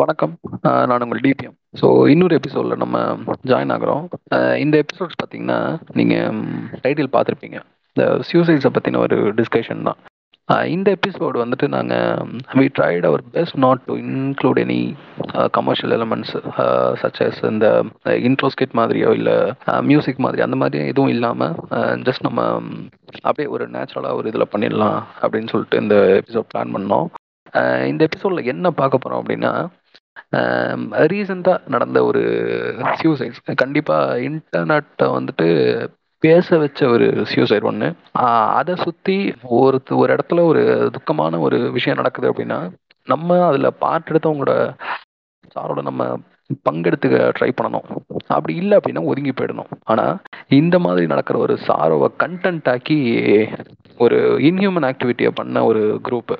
வணக்கம். நான் உங்கள் டிபிஎம் ஸோ இன்னொரு எபிசோடில் நம்ம ஜாயின் ஆகுறோம். இந்த எபிசோட்ஸ் பார்த்தீங்கன்னா நீங்கள் டைட்டில் பார்த்துருப்பீங்க. இந்த சூசைட்ஸை பற்றின ஒரு டிஸ்கஷன் தான். இந்த எபிசோடு வந்துட்டு நாங்கள் we tried our best not to include any commercial elements such as இந்த இன்ட்ரோஸ்கிட் மாதிரியோ இல்லை மியூசிக் மாதிரி அந்த மாதிரி எதுவும் இல்லாமல் ஜஸ்ட் நம்ம அப்படியே ஒரு நேச்சுரலாக ஒரு இதில் பண்ணிடலாம் அப்படின்னு சொல்லிட்டு இந்த எபிசோட் பிளான் பண்ணோம். இந்த எபிசோடில் என்ன பார்க்க போகிறோம் அப்படின்னா ரீசெண்டாக நடந்த ஒரு சூசைட்ஸ் கண்டிப்பாக இன்டர்நெட்டை வந்துட்டு பேச வச்ச ஒரு சூசைட் ஒன்று அதை சுற்றி ஒரு ஒரு இடத்துல ஒரு துக்கமான ஒரு விஷயம் நடக்குது அப்படின்னா நம்ம அதில் பார்ட் எடுத்தவங்களோட சாரோட நம்ம பங்கெடுத்துக்க ட்ரை பண்ணணும். அப்படி இல்லை அப்படின்னா ஒதுங்கி போயிடணும். ஆனால் இந்த மாதிரி நடக்கிற ஒரு சாரோவை கண்டென்ட் ஆக்கி ஒரு இன்ஹியூமன் ஆக்டிவிட்டியை பண்ண ஒரு குரூப்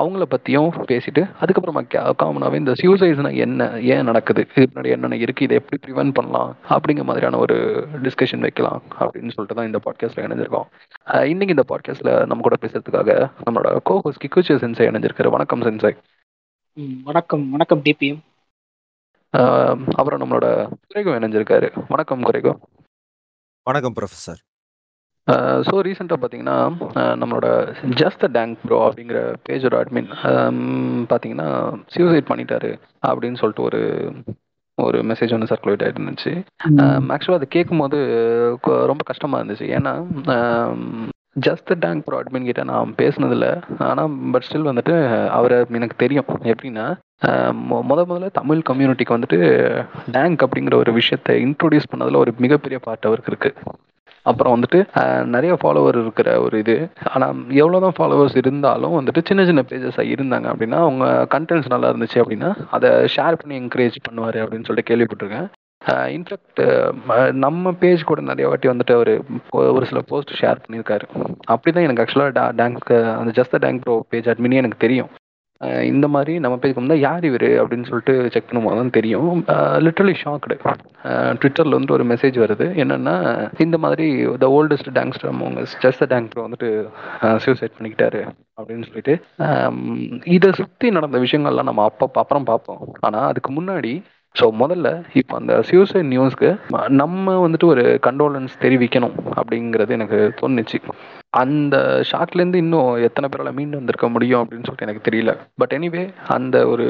அவங்கள பற்றியும் பேசிட்டு அதுக்கப்புறமா காமனாகவே இந்த சூசைட்ஸ்னா என்ன ஏன் நடக்குது? இது முன்னாடி என்னென்ன இருக்குது இதை எப்படி ப்ரிவென்ட் பண்ணலாம்? அப்படிங்கிற மாதிரியான ஒரு டிஸ்கஷன் வைக்கலாம் அப்படின்னு சொல்லிட்டு தான் இந்த பாட்காஸ்ட்டில் இணைஞ்சிருக்கோம். இன்னைக்கு இந்த பாட்காஸ்ட்டில் நம்ம கூட பேசுறதுக்காக நம்மளோட கோஹோஸ் கிக்குச்சு சென்சை இணைஞ்சிருக்காரு. வணக்கம் சென்சை வணக்கம். வணக்கம் டிபிஎம் அப்புறம் நம்மளோட குறைகோ இணைஞ்சிருக்காரு. வணக்கம் குறைகோ. வணக்கம் ப்ரொஃபசர் ஸோ ரீசெண்டாக பார்த்தீங்கன்னா நம்மளோட ஜஸ்ட் டேங்க் ப்ரோ அப்படிங்கிற பேஜோட அட்மின் பார்த்தீங்கன்னா சூசைட் பண்ணிட்டாரு அப்படின்னு சொல்லிட்டு ஒரு ஒரு மெசேஜ் ஒன்று சர்க்குலேட் ஆகிட்டு இருந்துச்சு. ஆக்சுவலாக அதை கேட்கும்போது ரொம்ப கஷ்டமாக இருந்துச்சு. ஏன்னா ஜஸ்ட் டேங்க் ப்ரோ அட்மின் கிட்ட நான் பேசினதில்ல. ஆனால் பட் ஸ்டில் வந்துட்டு அவரை எனக்கு தெரியும். எப்படின்னா மொ- முத முதல்ல தமிழ் கம்யூனிட்டிக்கு வந்துட்டு டேங்க் அப்படிங்கிற ஒரு விஷயத்தை இன்ட்ரோடியூஸ் பண்ணதில் ஒரு மிகப்பெரிய பார்ட் அவருக்கு இருக்கு. அப்புறம் வந்துட்டு நிறைய ஃபாலோவர் இருக்கிற ஒரு இது. ஆனால் எவ்வளோ தான் ஃபாலோவர்ஸ் இருந்தாலும் வந்துட்டு சின்ன சின்ன பேஜஸாக இருந்தாங்க அப்படின்னா அவங்க கண்டென்ட்ஸ் நல்லா இருந்துச்சு அப்படின்னா அதை ஷேர் பண்ணி என்கரேஜ் பண்ணுவார் அப்படின்னு சொல்லிட்டு கேள்விப்பட்டிருக்கேன். இன்ஃபேக்ட் நம்ம பேஜ் கூட நிறைய வாட்டி வந்துட்டு அவர் ஒரு சில போஸ்ட் ஷேர் பண்ணியிருக்காரு. அப்படி தான் எனக்கு ஆக்சுவலாக டேங்க் அந்த ஜஸ்ட் டேங்க் ப்ரோ பேஜ் அட்மினே எனக்கு தெரியும். இந்த மாதிரி நம்ம பேஜுக்கு வந்தால் யார் இவர் அப்படின்னு சொல்லிட்டு செக் பண்ணும்போது தான் தெரியும். லிட்ரலி ஷாக்டு ட்விட்டரில் வந்துட்டு ஒரு மெசேஜ் வருது. என்னென்னா இந்த மாதிரி த ஓல்டஸ்ட் டேங்ஸ்டர் அவங்க ஜஸ்ட் டேங்க் ப்ரோ வந்துட்டு சூசைட் பண்ணிக்கிட்டாரு அப்படின்னு சொல்லிட்டு இதை சுற்றி நடந்த விஷயங்கள்லாம் நம்ம அப்போ அப்புறம் பார்ப்போம். ஆனால் அதுக்கு முன்னாடி ஸோ முதல்ல இப்போ அந்த சூசைட் நியூஸ்க்கு நம்ம வந்துட்டு ஒரு கண்டோலன்ஸ் தெரிவிக்கணும் அப்படிங்கிறது எனக்கு தோணுச்சு. அந்த ஷாக்லேருந்து இன்னும் எத்தனை பேரால் மீண்டு வந்திருக்க முடியும் அப்படின்னு சொல்லிட்டு எனக்கு தெரியல. பட் எனிவே அந்த ஒரு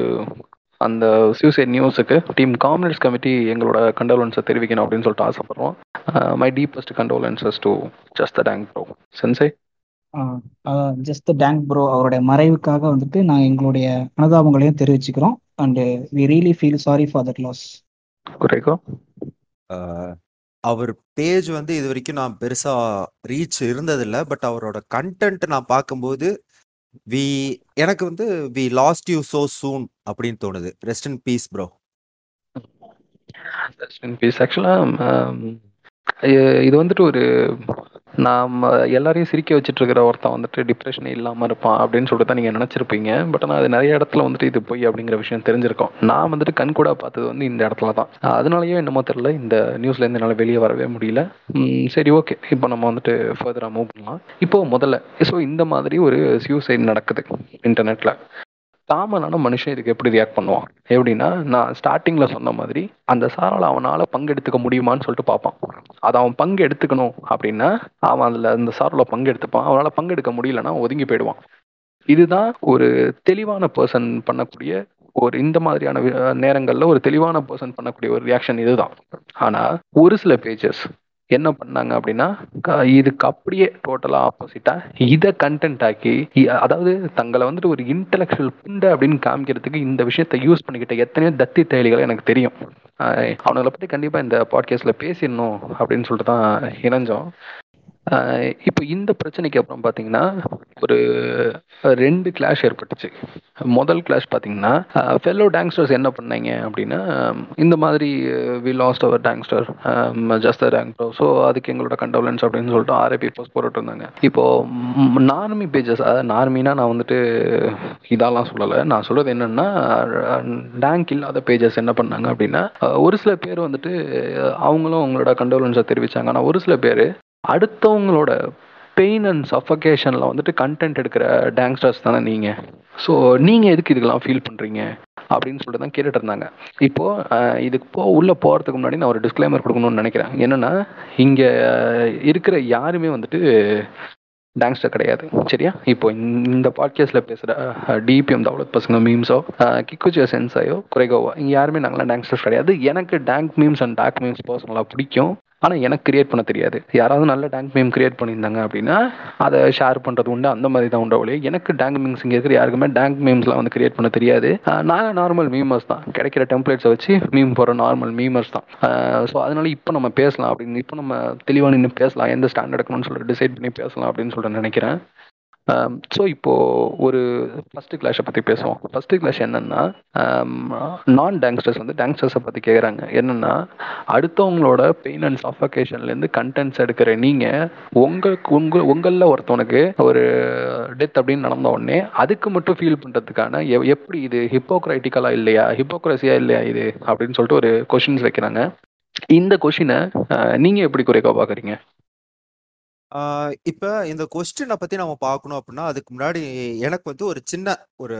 அந்த சூசைட் நியூஸுக்கு டீம் காமனர்ஸ் கமிட்டி எங்களோட கண்டோலன்ஸை தெரிவிக்கணும் அப்படின்னு சொல்லிட்டு ஆசைப்படுறோம். My deepest condolences to just dank bro சென்சை just tank bro அவருடைய மறைவுக்காக வந்துட்டு நாங்கள் எங்களுடைய அனுதாபங்களையும் தெரிவிச்சுக்கிறோம். And we really feel sorry for that loss குறைக்கோ? அவர் பேஜ் வந்து இது வரைக்கும் நான் பெருசா ரீச் இருந்ததில்ல பட் அவரோட கண்டென்ட் நான் பார்க்கும்போது வி எனக்கு வந்து we lost you so soon அப்படின்னு தோணுது. Rest in peace bro peace ஆக்சுவலாக இது வந்துட்டு ஒரு நாம் எல்லாரையும் சிரிக்க வச்சுட்டு இருக்கிற ஒருத்தன் வந்துட்டு டிப்ரெஷனே இல்லாமல் இருப்பான் அப்படின்னு சொல்லிட்டு தான் நீங்கள் நினச்சிருப்பீங்க. பட் ஆனால் அது நிறைய இடத்துல வந்துட்டு இது பொய் அப்படிங்கிற விஷயம் தெரிஞ்சிருக்கும். நான் வந்துட்டு கண்கூடா பார்த்தது வந்து இந்த இடத்துல தான். அதனாலயோ என்னமோ தெரில இந்த நியூஸ்லேருந்து என்னால் வெளியே வரவே முடியல. சரி ஓகே இப்போ நம்ம வந்துட்டு ஃபர்தராக மூவ் பண்ணலாம். இப்போ முதல்ல ஸோ இந்த மாதிரி ஒரு சியூசைட் நடக்குது இன்டர்நெட்டில் காமனான மனுஷன் இதுக்கு எப்படி ரியாக்ட் பண்ணுவான்? எப்படின்னா நான் ஸ்டார்டிங்ல சொன்ன மாதிரி அந்த சாரால் அவனால் பங்கெடுத்துக்க முடியுமான்னு சொல்லிட்டு பார்ப்பான். அதை அவன் பங்கு எடுத்துக்கணும் அப்படின்னா அவன் அதில் அந்த சாரில் பங்கு எடுத்துப்பான். அவனால பங்கெடுக்க முடியலன்னா ஒதுங்கி போயிடுவான். இதுதான் ஒரு தெளிவான பர்சன் பண்ணக்கூடிய ஒரு இந்த மாதிரியான நேரங்களில் ஒரு தெளிவான பர்சன் பண்ணக்கூடிய ஒரு ரியாக்ஷன் இதுதான். ஆனால் ஒரு சில பேஜஸ் என்ன பண்ணாங்க அப்படின்னா இதுக்கு அப்படியே டோட்டலா ஆப்போசிட்டா இதை கண்டென்ட் ஆக்கி அதாவது தங்களை வந்துட்டு ஒரு இன்டெலெக்சுவல் புண்டை அப்படின்னு காமிக்கிறதுக்கு இந்த விஷயத்த யூஸ் பண்ணிக்கிட்ட எத்தனையோ தத்தி தேலிகளை எனக்கு தெரியும். ஆஹ் அவனுங்களை பத்தி கண்டிப்பா இந்த பாட்காஸ்ட்ல பேசிடணும் அப்படின்னு சொல்லிட்டு தான் இணைஞ்சோம். இப்போ இந்த பிரச்சனைக்கு அப்புறம் பார்த்தீங்கன்னா ஒரு ரெண்டு கிளாஷ் ஏற்பட்டுச்சு. முதல் கிளாஷ் பார்த்தீங்கன்னா ஃபெல்லோ டேங்ஸ்டர்ஸ் என்ன பண்ணாங்க அப்படின்னா இந்த மாதிரி we lost our dankster just dankster so அதுக்கு எங்களோட கண்டோலன்ஸ் அப்படின்னு சொல்லிட்டு ஆர்ஐபி போஸ்ட் போட்டுட்டு இருந்தாங்க. இப்போ நார்மி பேஜஸ் அதாவது நார்மினா நான் வந்துட்டு இதெல்லாம் சொல்லலை. நான் சொல்கிறது என்னென்னா டேங்க் இல்லாத பேஜஸ் என்ன பண்ணாங்க அப்படின்னா ஒரு சில பேர் வந்துட்டு அவங்களும் அவங்களோட கண்டோலன்ஸை தெரிவித்தாங்க ஆனால் ஒரு சில பேர் அடுத்தவங்களோட பெயின் அண்ட் சஃபகேஷனில் வந்துட்டு கண்டென்ட் எடுக்கிற டேங்ஸ்டர்ஸ் தானே நீங்கள் ஸோ நீங்கள் எதுக்கு இதுக்கெல்லாம் ஃபீல் பண்ணுறீங்க அப்படின்னு சொல்லிட்டு தான் கேட்டுட்டு இருந்தாங்க. இப்போது இதுக்கு போ உள்ளே போகிறதுக்கு முன்னாடி நான் ஒரு டிஸ்க்ளைமர் கொடுக்கணும்னு நினைக்கிறேன். என்னன்னா இங்கே இருக்கிற யாருமே வந்துட்டு டேங்ஸ்டர் கிடையாது. சரியா? இப்போ இந்த- இந்த பேசுகிற டிபிஎம் தௌலத் பசங்க மீம்ஸோ கிக்குச்சியோ சென்சாயோ குறைகோவா இங்கே யாருமே நாங்களாம் டேங்ஸ்டர்ஸ் கிடையாது. எனக்கு dank memes and dark memes பர்சனலாக பிடிக்கும். ஆனால் எனக்கு கிரியேட் பண்ண தெரியாது. யாராவது நல்ல டேங்க் மீம் கிரியேட் பண்ணியிருந்தாங்க அப்படின்னா அதை ஷேர் பண்ணுறது உண்டு. அந்த மாதிரி தான் உண்டு ஒழிய எனக்கு டேங்க் மீம்ஸ் இங்கே இருக்கிற யாருக்குமே டேங்க் மீம்ஸ்லாம் வந்து கிரியேட் பண்ண தெரியாது. நாங்கள் நார்மல் மீமர்ஸ் தான். கிடைக்கிற டெம்ப்ளேட்ஸை வச்சு மீம் போகிற நார்மல் மீமர்ஸ் தான். ஸோ அதனால இப்போ நம்ம பேசலாம் அப்படின்னு இப்போ நம்ம தெளிவாக நின்று பேசலாம். எந்த ஸ்டாண்ட் எடுக்கணும்னு சொல்லிட்டு டிசைட் பண்ணி பேசலாம் அப்படின்னு சொல்லிட்டு நினைக்கிறேன். Um, ஸோ இப்போ ஒரு ஃபர்ஸ்ட் கிளாஷை பற்றி பேசுவோம். ஃபர்ஸ்ட் கிளாஷ் என்னன்னா um, நான் டேங்ஸ்டர்ஸ் வந்து டேங்ஸ்டர்ஸை பற்றி கேட்குறாங்க என்னன்னா அடுத்தவங்களோட பெயின் அண்ட் சஃபகேஷன்லேருந்து கண்டென்ட்ஸ் எடுக்கிற நீங்கள் உங்களுக்கு உங்கள் உங்களில் ஒருத்தவனுக்கு ஒரு டெத் அப்படின்னு நடந்த உடனே அதுக்கு மட்டும் ஃபீல் பண்ணுறதுக்கான எப்படி இது ஹிப்போக்ரைட்டிக்கலாக இல்லையா? ஹிப்போக்ரஸியா இல்லையா இது? அப்படின்னு சொல்லிட்டு ஒரு கொஷின்ஸ் வைக்கிறாங்க. இந்த கொஷினை நீங்கள் எப்படி குறைக்க பார்க்குறீங்க இப்போ இப்ப இந்த கொஸ்டினை பத்தி நம்ம பார்க்கணும் அப்படின்னா அதுக்கு முன்னாடி எனக்கு வந்து ஒரு சின்ன ஒரு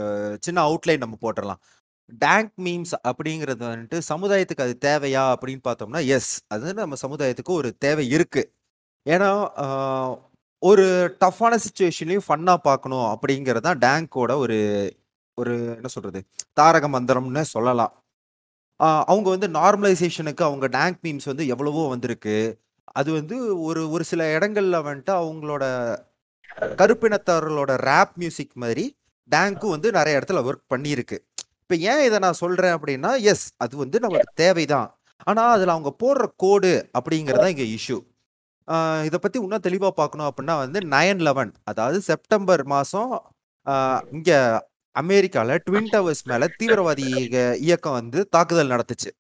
சின்ன அவுட்லைன் நம்ம போட்டுடலாம் டேங்க் மீம்ஸ் அப்படிங்கிறது வந்துட்டு சமுதாயத்துக்கு அது தேவையா? அப்படின்னு பார்த்தோம்னா எஸ் அது நம்ம சமுதாயத்துக்கு ஒரு தேவை இருக்கு. ஏன்னா ஒரு டஃப்பான சுச்சுவேஷன்லையும் ஃபன்னா பார்க்கணும் அப்படிங்கிறது தான் டேங்கோட ஒரு ஒரு என்ன சொல்றது? தாரக மந்திரம்னு சொல்லலாம். அவங்க வந்து நார்மலைசேஷனுக்கு அவங்க டேங்க் மீம்ஸ் வந்து எவ்வளவோ வந்திருக்கு. அது வந்து ஒரு ஒரு சில இடங்கள்ல வந்துட்டு அவங்களோட கருப்பினத்தவர்களோட ரேப் மியூசிக் மாதிரி டேங்க்கும் வந்து நிறைய இடத்துல ஒர்க் பண்ணியிருக்கு. இப்போ ஏன் இதை நான் சொல்றேன் அப்படின்னா எஸ் அது வந்து நமக்கு தேவைதான். ஆனால் அதில் அவங்க போடுற கோடு அப்படிங்கிறது தான் இஷ்யூ இதை பற்றி இன்னும் தெளிவாக பார்க்கணும் அப்படின்னா வந்து நயன் லெவன் அதாவது செப்டம்பர் மாதம் இங்கே அமெரிக்காவில் ட்வின் டவர்ஸ் மேலே தீவிரவாதி இயக்கம் வந்து தாக்குதல் நடத்துச்சு.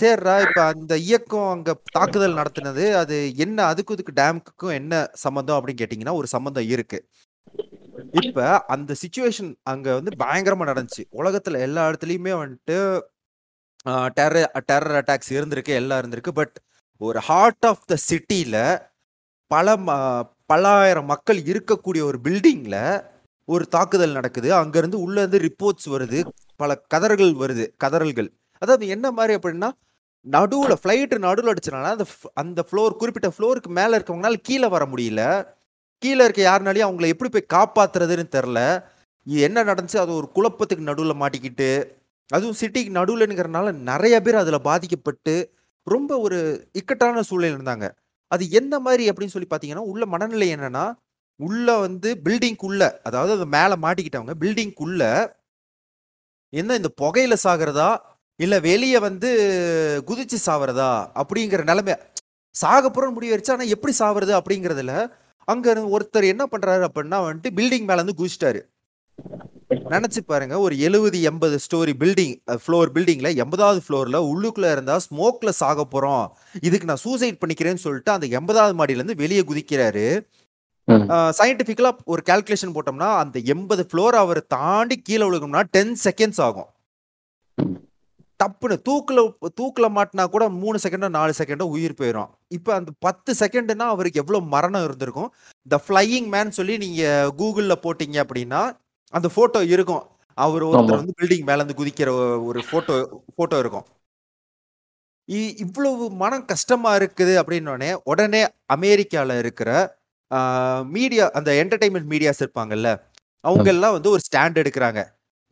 சரிடா இப்ப அந்த இயக்கம் அங்க தாக்குதல் நடத்தினது. அது என்ன அதுக்கும் இதுக்கு டேமுக்கும் என்ன சம்மந்தம் அப்படின்னு கேட்டிங்கன்னா ஒரு சம்மந்தம் இருக்கு. இப்ப அந்த சுச்சுவேஷன் அங்க வந்து பயங்கரமா நடந்துச்சு. உலகத்துல எல்லா இடத்துலயுமே வந்துட்டு டெரர் டெரர் அட்டாக்ஸ் இருந்திருக்கு எல்லாம் இருந்திருக்கு. பட் ஒரு ஹார்ட் ஆஃப் த சிட்டியில பல ம- பல்லாயிரம் மக்கள் இருக்கக்கூடிய ஒரு பில்டிங்ல ஒரு தாக்குதல் நடக்குது. அங்கேருந்து உள்ளேருந்து ரிப்போர்ட்ஸ் வருது. பல கதறுகள் வருது. கதறல்கள் அதாவது என்ன மாதிரி அப்படின்னா நடுவில் ஃப்ளைட்டு நடுவில் அடிச்சனால அந்த அந்த ஃப்ளோர் குறிப்பிட்ட ஃப்ளோருக்கு மேலே இருக்கவங்களால கீழே வர முடியல. கீழே இருக்க யாருனாலையும் அவங்கள எப்படி போய் காப்பாத்துறதுன்னு தெரில. இது என்ன நடந்துச்சு? அது ஒரு குழப்பத்துக்கு நடுவில் மாட்டிக்கிட்டு அதுவும் சிட்டிக்கு நடுவில்ங்கிறனால நிறைய பேர் அதில் பாதிக்கப்பட்டு ரொம்ப ஒரு இக்கட்டான சூழ்நிலை இருந்தாங்க. அது எந்த மாதிரி அப்படின்னு சொல்லி பார்த்தீங்கன்னா உள்ள மனநிலை என்னன்னா உள்ள வந்து பில்டிங்குள்ள அதாவது அது மேலே மாட்டிக்கிட்டவங்க பில்டிங்குள்ள என்ன இந்த புகையில சாகிறதா இல்ல வெளிய வந்து குதிச்சு சாவறதா அப்படிங்கிற நிலைமை. சாக போறோம்னு முடிவு வச்சு ஆனா எப்படி சாவறது அப்படிங்கறதுல அங்க இருந்து ஒருத்தர் என்ன பண்றாரு அப்படின்னா வந்துட்டு பில்டிங் மேல இருந்து குதிச்சிட்டாரு. நினைச்சு பாருங்க ஒரு எழுபது எண்பது ஸ்டோரி பில்டிங் ஃப்ளோர் பில்டிங்ல எண்பதாவது ஃப்ளோர்ல உள்ளுக்குள்ள இருந்தா ஸ்மோக்ல சாக போறோம். இதுக்கு நான் சூசைட் பண்ணிக்கிறேன்னு சொல்லிட்டு அந்த எண்பதாவது மாடியில இருந்து வெளியே குதிக்கிறாரு. ம். சயின்டிபிக்கலா ஒரு கால்குலேஷன் போட்டோம்னா அந்த எண்பது ஃப்ளோர் அவர் தாண்டி கீழே விழுகணும்னா டென் செகண்ட்ஸ் ஆகும். ம். டப்புன்னு தூக்குல தூக்குல மாட்டினா கூட மூணு செகண்டோ நாலு செகண்டோ உயிர் போயிடும் இப்போ அந்த பத்து செகண்ட்னா அவருக்கு எவ்வளவு மரணம் இருந்திருக்கும்? த ஃப்ளையிங் மேன் சொல்லி நீங்க கூகுள்ல போட்டீங்க அப்படின்னா அந்த போட்டோ இருக்கும். அவர் ஒருத்தர். வந்து பில்டிங் மேல இருந்து குதிக்கிற ஒரு போட்டோ போட்டோ இருக்கும். இ- இவ்வளவு மனம் கஷ்டமா இருக்குது அப்படின்னோடனே உடனே அமெரிக்கால இருக்கிற மீடியா அந்த என்டர்டைன்மெண்ட் மீடியாஸ் இருப்பாங்கல்ல அவங்க எல்லாம் வந்து ஒரு ஸ்டாண்ட் எடுக்கிறாங்க.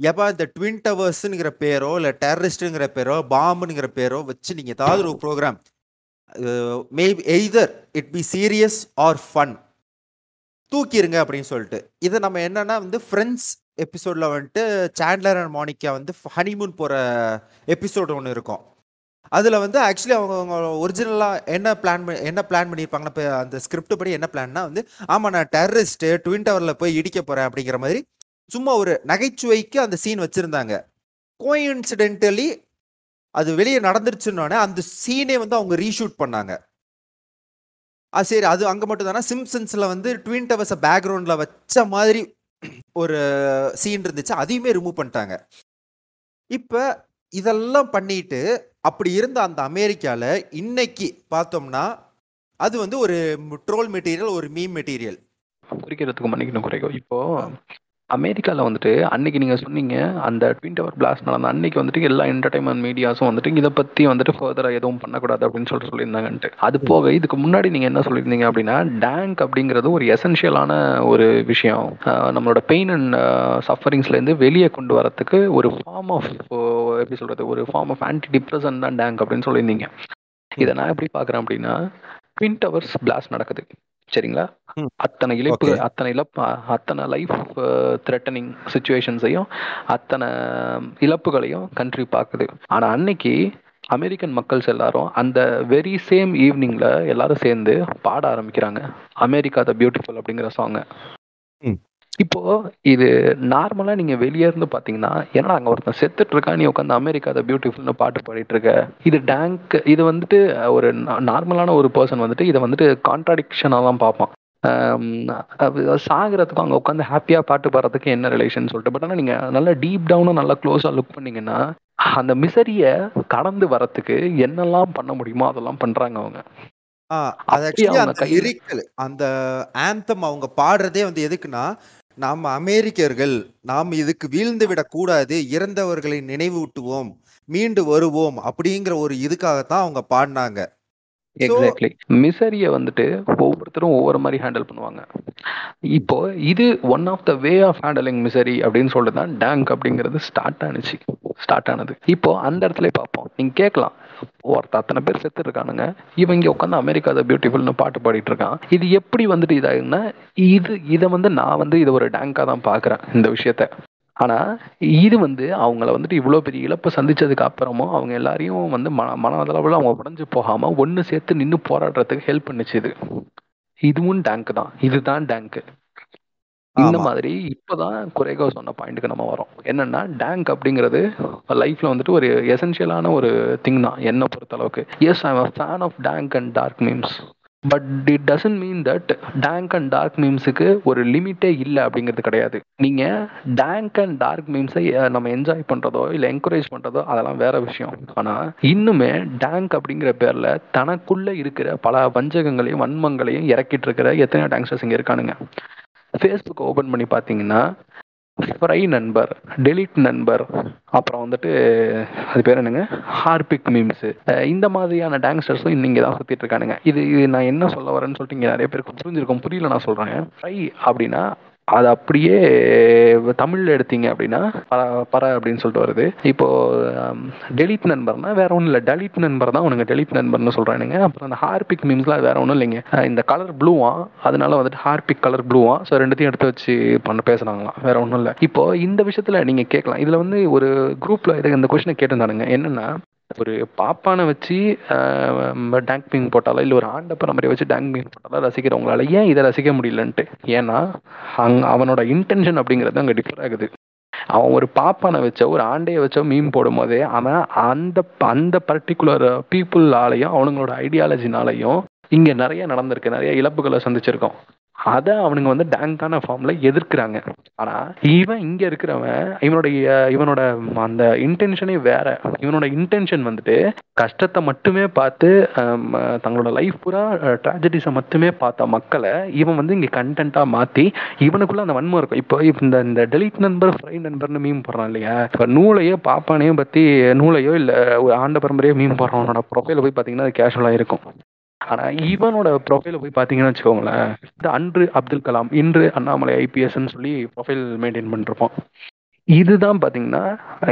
எப்பா இந்த ட்வின் டவர்ஸுங்கிற பேரோ இல்லை டெரரிஸ்ட்டுங்கிற பேரோ பாம்புங்கிற பேரோ வச்சு நீங்கள் ஏதாவது ஒரு program maybe either it be serious or fun தூக்கிடுங்க அப்படின்னு சொல்லிட்டு. இதை நம்ம என்னன்னா வந்து ஃப்ரெண்ட்ஸ் எபிசோடில் வந்துட்டு சாண்ட்லர் அண்ட் மானிக்கா வந்து ஹனிமூன் போகிற எபிசோடு ஒன்று இருக்கும். அதில் வந்து ஆக்சுவலி அவங்க அவங்க ஒரிஜினலாக என்ன பிளான் என்ன பிளான் பண்ணியிருப்பாங்கன்னா இப்போ அந்த ஸ்கிரிப்ட் படி என்ன பிளான்னா வந்து ஆமாம் நான் டெரரிஸ்ட்டு ட்வின் டவரில் போய் இடிக்க போகிறேன் அப்படிங்கிற மாதிரி சும்மா ஒரு நகைச்சுவைக்கு அந்த சீன் வச்சுருந்தாங்க. கோயின்சிடென்டலி அது வெளியே நடந்துருச்சுன்னொடனே அந்த சீனே வந்து அவங்க ரீஷூட் பண்ணாங்க. ஆ சரி அது அங்கே மட்டும் தானே சிம்சன்ஸில் வந்து ட்வின் டவர்ஸை பேக்ரவுண்டில் வச்ச மாதிரி ஒரு சீன் இருந்துச்சு. அதையுமே ரிமூவ் பண்ணிட்டாங்க. இப்போ இதெல்லாம் பண்ணிட்டு அப்படி இருந்த அந்த அமெரிக்காவில் இன்னைக்கு பார்த்தோம்னா அது வந்து ஒரு ட்ரோல் மெட்டீரியல் ஒரு மீம் மெட்டீரியல் குறிக்கிறதுக்கு மன்னிக்கணும் குறைக்கும் இப்போ அமெரிக்கால வந்துட்டு அன்னைக்கு நீங்க சொன்னீங்க அந்த ட்வின் டவர் பிளாஸ்ட் நடந்த அன்னைக்கு வந்துட்டு எல்லா என்டர்டைன்மெண்ட் மீடியாஸும் வந்துட்டு இதை பத்தி வந்துட்டு ஃபர்தரா எதுவும் பண்ணக்கூடாது அப்படின்னு சொல்லிட்டு சொல்லியிருந்தாங்கன்ட்டு. அது போக இதுக்கு முன்னாடி நீங்க என்ன சொல்லியிருந்தீங்க அப்படின்னா டேங்க் அப்படிங்கிறது ஒரு எசென்ஷியலான ஒரு விஷயம். நம்மளோட பெயின் அண்ட் சஃபரிங்ஸ்லேருந்து வெளியே கொண்டு வரத்துக்கு ஒரு ஃபார்ம் ஆஃப் எப்படி சொல்றது ஒரு ஃபார்ம் ஆஃப் ஆன்டி டிப்ரெஷன் தான் டேங்க் அப்படின்னு சொல்லியிருந்தீங்க. இதை நான் எப்படி பார்க்குறேன் அப்படின்னா ட்வின் டவர்ஸ் பிளாஸ்ட் நடக்குது. சரிங்களா. அத்தனை இழப்பு. அத்தனை இழப்பு அத்தனை லைஃப் த்ரெட்டனிங் சுச்சுவேஷன்ஸையும் அத்தனை இழப்புகளையும் கண்ட்ரி பார்க்குது ஆனா அன்னைக்கு அமெரிக்கன் மக்கள்ஸ் எல்லாரும் அந்த வெரி சேம் ஈவினிங்ல எல்லாரும் சேர்ந்து பாட ஆரம்பிக்கிறாங்க அமெரிக்கா த பியூட்டிஃபுல் அப்படிங்கிற சாங்க. இப்போ இது நார்மலா நீங்க வெளியே இருந்து பாத்தீங்கன்னா ஏன்னா அங்க ஒருத்தன் செத்துட்டு இருக்கா நீ உட்காந்து அமெரிக்கா த பியூட்டிஃபுல்னு பாட்டு பாடிட்டு இருக்க. இது டேங்க் இது வந்துட்டு ஒரு நார்மலான ஒரு பர்சன் வந்துட்டு இதை வந்துட்டு கான்ட்ராடிக்ஷனாக தான் பார்ப்பான். அது சாகிறதுக்கும் அங்கே உட்காந்து ஹாப்பியாக பாட்டு பாடுறதுக்கு என்ன ரிலேஷன் சொல்லிட்டு பட் ஆனால் நீங்கள் நல்லா டீப் டவுனாக நல்லா க்ளோஸாக லுக் பண்ணீங்கன்னா அந்த மிசரியை கடந்து வரத்துக்கு என்னெல்லாம் பண்ண முடியுமோ அதெல்லாம் பண்ணுறாங்க அவங்க. அது ஆக்சுவலி லிரிக்கல் அந்த ஆந்தம் அவங்க பாடுறதே வந்து எதுக்குன்னா நாம் அமெரிக்கர்கள் நாம் இதுக்கு வீழ்ந்து விடக்கூடாது இறந்தவர்களை நினைவூட்டுவோம் மீண்டு வருவோம் அப்படிங்கிற ஒரு இதுக்காகத்தான் அவங்க பாடினாங்க. எக்ஸாக்ட்லி மிசரிய வந்துட்டு ஒவ்வொருத்தரும் ஒவ்வொரு மாதிரி ஹேண்டில் பண்ணுவாங்க. இப்போ இது one of the way of handling misery அப்படின்னு சொல்லிட்டு தான் டேங்க் அப்படிங்கிறது ஸ்டார்ட் ஆனுச்சு ஸ்டார்ட் ஆனது. இப்போ அந்த இடத்துல பார்ப்போம். நீங்க கேட்கலாம் ஒருத்த அத்தனை பேர் செத்து இருக்கானுங்க இவன் உட்காந்து அமெரிக்கா த பியூட்டிஃபுல்னு பாட்டு பாடிட்டு இருக்கான் இது எப்படி வந்துட்டு இதாகுதுன்னா இது இதை வந்து நான் வந்து இதை ஒரு டேங்கா தான் பாக்குறேன் இந்த விஷயத்த. ஆனா இது வந்து அவங்கள வந்துட்டு இவ்வளோ பெரிய இழப்பை சந்திச்சதுக்கு அப்புறமும் அவங்க எல்லாரையும் வந்து மன மனதளவில் அவங்க உடஞ்சு போகாம ஒன்று சேர்த்து நின்று போராடுறதுக்கு ஹெல்ப் பண்ணுச்சு இது. இதுவும் டேங்க் தான். இதுதான் டேங்க்கு இந்த. மாதிரி இப்போதான் குறைகோ சொன்ன பாயிண்ட்டுக்கு நம்ம வரோம். என்னன்னா டேங்க் அப்படிங்கிறது லைஃப்ல வந்துட்டு ஒரு எசென்ஷியலான ஒரு திங் தான் என்னை பொறுத்த அளவுக்கு as I fan of dank and dark memes but it doesn't mean that dank and dark மீம்ஸுக்கு ஒரு லிமிட்டே இல்லை அப்படிங்கிறது கிடையாது. நீங்க டேங்க் அண்ட் டார்க் மீம்ஸை நம்ம என்ஜாய் பண்றதோ இல்லை என்கரேஜ் பண்றதோ அதெல்லாம் வேற விஷயம். ஆனா இன்னுமே டேங்க் அப்படிங்கிற பேர்ல தனக்குள்ள இருக்கிற பல வஞ்சகங்களையும் வன்மங்களையும் இறக்கிட்டு இருக்கிற எத்தனை டேங்க்ஸ்டர்ஸ் இங்க இருக்கானுங்க. ஃபேஸ்புக் ஓப்பன் பண்ணி பார்த்தீங்கன்னா ஃப்ரை நண்பர் டெலிட் நண்பர் அப்புறம் வந்துட்டு அது பேர் என்னங்க? ஹார்பிக் மீம்ஸு இந்த மாதிரியான டேங்ஸ்டர்ஸும் இங்கே தான் சுற்றிட்டு இருக்கானுங்க. இது இது நான் என்ன சொல்ல வரேன்னு சொல்லிட்டு இங்கே நிறைய பேருக்கு புரிஞ்சிருக்கும் புரியல நான் சொல்கிறேன் ஃப்ரை அப்படின்னா அது அப்படியே தமிழ்ல எடுத்தீங்க அப்படின்னா பர பற அப்படின்னு சொல்லிட்டு வருது. இப்போ டெலிட் நண்பர்னா வேற ஒன்றும் இல்லை. டெலிட் நண்பர் தான் உனக்கு டெலிட் நண்பர்னு சொல்றானுங்க. அப்புறம் அந்த ஹார்பிக் மீம்ஸ்லாம் வேற ஒன்றும் இல்லைங்க. இந்த கலர் ப்ளூவா அதனால வந்துட்டு ஹார்பிக் கலர் ப்ளூவா ஸோ ரெண்டுத்தையும் எடுத்து வச்சு பண்ண பேசுறாங்களாம். வேற ஒன்றும் இல்லை. இப்போ இந்த விஷயத்துல நீங்க கேட்கலாம். இதுல வந்து ஒரு குரூப்ல இந்த கொஸ்டினை கேட்டிருந்தானுங்க. என்னன்னா ஒரு பாப்பானை வச்சு டேங்க் பிங் போட்டாலோ இல்லை ஒரு ஆண்டப்பரை மாதிரி வச்சு டேங்க் பிங் போட்டாலோ ரசிக்கிறவங்களால ஏன் இதை ரசிக்க முடியலன்ட்டு? ஏன்னா அங் அவனோட இன்டென்ஷன் அப்படிங்கிறது அங்கே டிஃபர் ஆகுது. அவன் ஒரு பாப்பானை வச்சோ ஒரு ஆண்டையை வச்சோ மீன் போடும் போதே அவன் அந்த அந்த பர்டிகுலர் பீப்புளாலையும் அவனுங்களோட ஐடியாலஜினாலையும் இங்கே நிறைய நடந்திருக்கு நிறைய இழப்புகளை சந்திச்சிருக்கோம். அதை அவனுங்க வந்து டேங்கான ஃபார்ம்ல எதிர்க்கிறாங்க. ஆனா இவன் இங்க இருக்கிறவன் இவனுடைய இவனோட அந்த இன்டென்ஷனே வேற. இவனோட இன்டென்ஷன் வந்துட்டு கஷ்டத்தை மட்டுமே பார்த்து தங்களோட லைஃப் பூரா ட்ராஜடிஸை மட்டுமே பார்த்த மக்களை இவன் வந்து இங்க கண்டென்ட்டா மாத்தி இவனுக்குள்ள அந்த வன்மம் இருக்கும். இப்போ இந்த இந்த டெலிட் நண்பர் ஃப்ரை நண்பர்னு மீம் போடுறான் இல்லையா? இப்போ நூலையோ பாப்பானையும் பத்தி நூலையோ இல்ல ஒரு ஆண்ட பரம்பரையோ மீம் போடுறவனோட ப்ரொஃபைல போய் பாத்தீங்கன்னா அது கேஷுவலா இருக்கும். ஆனா இவனோட ப்ரொஃபைல போய் பாத்தீங்கன்னு வச்சுக்கோங்களேன் இந்த அன்று அப்துல் கலாம் இன்று அண்ணாமலை ஐபிஎஸ்ன்னு சொல்லி ப்ரொஃபைல் மெயின்டைன் பண்ணிருப்பான். இதுதான் பாத்தீங்கன்னா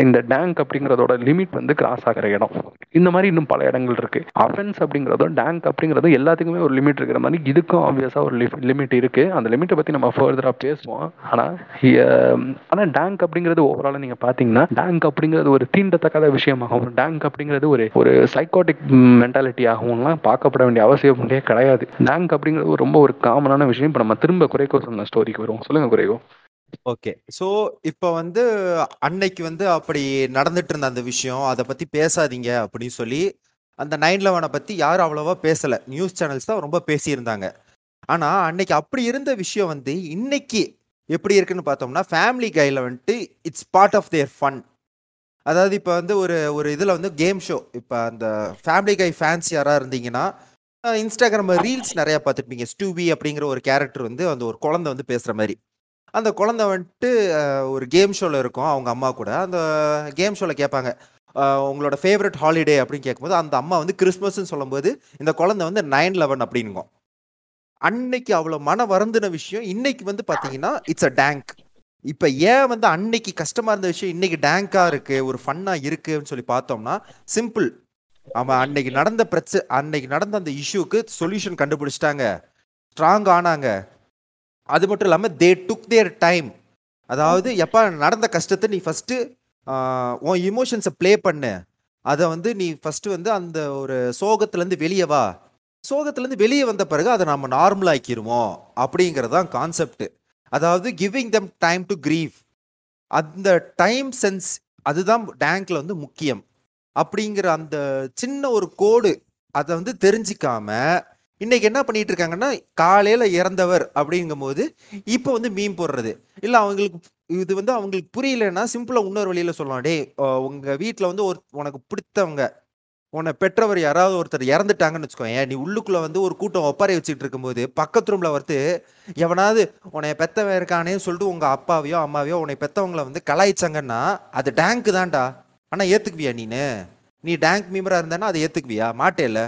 இந்த டேங்க் அப்படிங்கறதோட லிமிட் வந்து கிராஸ் ஆகிற இடம். இந்த மாதிரி இன்னும் பல இடங்கள் இருக்கு. அஃபென்ஸ் அப்படிங்கறதும் டேங்க் அப்படிங்கறதும் எல்லாத்துக்குமே ஒரு லிமிட் இருக்கிற மாதிரி இதுக்கும் ஆப்வியஸா ஒரு லிமிட் இருக்கு. அந்த லிமிட்டை பத்தி நம்ம ஃபர்தரா பேசுவோம். ஆனா ஆனா டேங்க் அப்படிங்கிறது ஓவரால நீங்க பாத்தீங்கன்னா டேங்க் அப்படிங்கிறது ஒரு தீண்டத்தக்காத விஷயமாகவும் டேங்க் அப்படிங்கிறது ஒரு ஒரு சைக்காட்டிக் ஆகும்லாம் பார்க்கப்பட வேண்டிய அவசியம் கிடையாது. டேங்க் அப்படிங்கிறது ரொம்ப ஒரு காமனான விஷயம். இப்போ நம்ம திரும்ப குறைக்கோ சொன்ன ஸ்டோரிக்கு வருவோம். சொல்லுங்க குறைக்கோ ஓகே. ஸோ இப்போ வந்து அன்னைக்கு வந்து அப்படி நடந்துட்டு இருந்த அந்த விஷயம் அதை பத்தி பேசாதீங்க அப்படின்னு சொல்லி அந்த நைன் லெவனை பத்தி யாரும் அவ்வளவா பேசல. நியூஸ் சேனல்ஸ் தான் ரொம்ப பேசியிருந்தாங்க. ஆனா அன்னைக்கு அப்படி இருந்த விஷயம் வந்து இன்னைக்கு எப்படி இருக்குன்னு பார்த்தோம்னா ஃபேமிலி கைல வந்துட்டு it's part of their fun அதாவது இப்போ வந்து ஒரு ஒரு இதில் வந்து கேம் ஷோ இப்போ அந்த ஃபேமிலி கை ஃபேன்ஸ் யாராக இருந்தீங்கன்னா இன்ஸ்டாகிராம் ரீல்ஸ் நிறையா பார்த்துருப்பீங்க. ஸ்டூபி அப்படிங்கிற ஒரு கேரக்டர் வந்து அந்த ஒரு குழந்தை வந்து பேசுகிற மாதிரி. அந்த குழந்தை வந்துட்டு ஒரு கேம் ஷோவில் இருக்கும் அவங்க அம்மா கூட. அந்த கேம் ஷோவில் கேட்பாங்க உங்களோட ஃபேவரட் ஹாலிடே அப்படின்னு கேட்கும்போது அந்த அம்மா வந்து கிறிஸ்மஸ்ன்னு சொல்லும்போது இந்த குழந்தை வந்து நைன் லெவன் அப்படின்னுக்கும் அன்னைக்கு அவ்வளோ மன வருந்தின விஷயம் இன்னைக்கு வந்து பார்த்தீங்கன்னா இட்ஸ் அ டேங்க் இப்போ ஏன் வந்து அன்னைக்கு கஷ்டமாக இருந்த விஷயம் இன்னைக்கு டேங்காக இருக்குது ஒரு ஃபன்னாக இருக்குன்னு சொல்லி பார்த்தோம்னா சிம்பிள் அவன் அன்னைக்கு நடந்த பிரச்சனை அன்னைக்கு நடந்த அந்த இஷ்யூக்கு சொல்யூஷன் கண்டுபிடிச்சிட்டாங்க. ஸ்ட்ராங் ஆனாங்க. அது மட்டும் இல்லாமல் தே டுக் தேர் டைம் அதாவது எப்போ நடந்த கஷ்டத்தை நீ ஃபஸ்ட்டு உன் இமோஷன்ஸை ப்ளே பண்ணு. அதை வந்து நீ ஃபஸ்ட்டு வந்து அந்த ஒரு சோகத்துலேருந்து வெளியே வா. சோகத்துலேருந்து வெளியே வந்த பிறகு அதை நம்ம நார்மல் ஆக்கிருவோம் அப்படிங்கிறது தான் கான்செப்ட் அதாவது giving them time to grieve. அந்த டைம் சென்ஸ் அதுதான் டேங்க்ல வந்து முக்கியம். அப்படிங்கிற அந்த சின்ன ஒரு கோடு அதை வந்து தெரிஞ்சிக்காம இன்றைக்கி என்ன பண்ணிகிட்டு இருக்காங்கன்னா காலையில் இறந்தவர் அப்படிங்கும்போது இப்போ வந்து மீன் போடுறது. இல்லை அவங்களுக்கு இது வந்து அவங்களுக்கு புரியலன்னா சிம்பிளாக இன்னொரு வழியில் சொல்லலாம். டே உங்கள் வீட்டில் வந்து ஒரு உனக்கு பிடித்தவங்க உன்னை பெற்றவர் யாராவது ஒருத்தர் இறந்துட்டாங்கன்னு வச்சுக்கோயேன். நீ உள்ளுக்குள்ளே வந்து ஒரு கூட்டம் ஒப்பாரி வச்சுட்டு இருக்கும்போது பக்கத்து ரூமில் வந்து எவனாவது உன்னை பெத்தவன் இருக்கானே சொல்லிட்டு உங்கள் அப்பாவையோ அம்மாவையோ உன்னை பெற்றவங்கள வந்து கலாய்ச்சாங்கன்னா அது டேங்க்கு தான்டா. ஆனால் ஏற்றுக்குவியா நீனு? நீ டேங்க் மீமரா இருந்தானா அதை மாட்டே மாட்டேல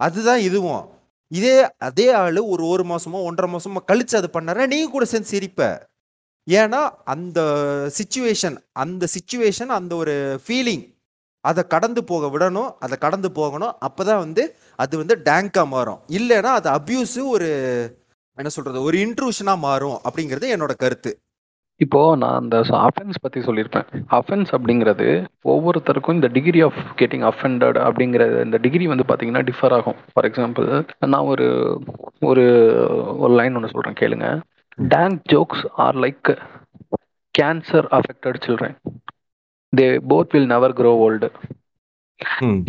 அதுதான் இதுவும். இதே அதே ஆள் ஒரு ஒரு மாதமோ ஒன்றரை மாதமோ கழித்து அது பண்ணார நீங்கள் கூட சேர்ந்து சிரிப்ப. ஏன்னா அந்த சுச்சுவேஷன் அந்த சுச்சுவேஷன் அந்த ஒரு ஃபீலிங் அதை கடந்து போக விடணும் அதை கடந்து போகணும். அப்போ தான் வந்து அது வந்து டேங்காக மாறும். இல்லைன்னா அது அப்யூஸு ஒரு என்ன சொல்கிறது ஒரு இன்ட்ரூஷனாக மாறும் அப்படிங்கிறது என்னோட கருத்து. இப்போ நான் அந்த அஃபென்ஸ் பத்தி சொல்லியிருப்பேன். அஃபென்ஸ் அப்படிங்கிறது ஒவ்வொருத்தருக்கும் இந்த டிகிரி ஆஃப் கெட்டிங் அஃபெண்டட் அப்படிங்கிற இந்த டிகிரி வந்து பாத்தீங்கன்னா டிஃபர் ஆகும். ஃபார் எக்ஸாம்பிள் நான் ஒரு ஒரு ஒரு லைன் ஒன்று சொல்றேன் கேளுங்க. Dank jokes are like cancer affected children they both will never grow old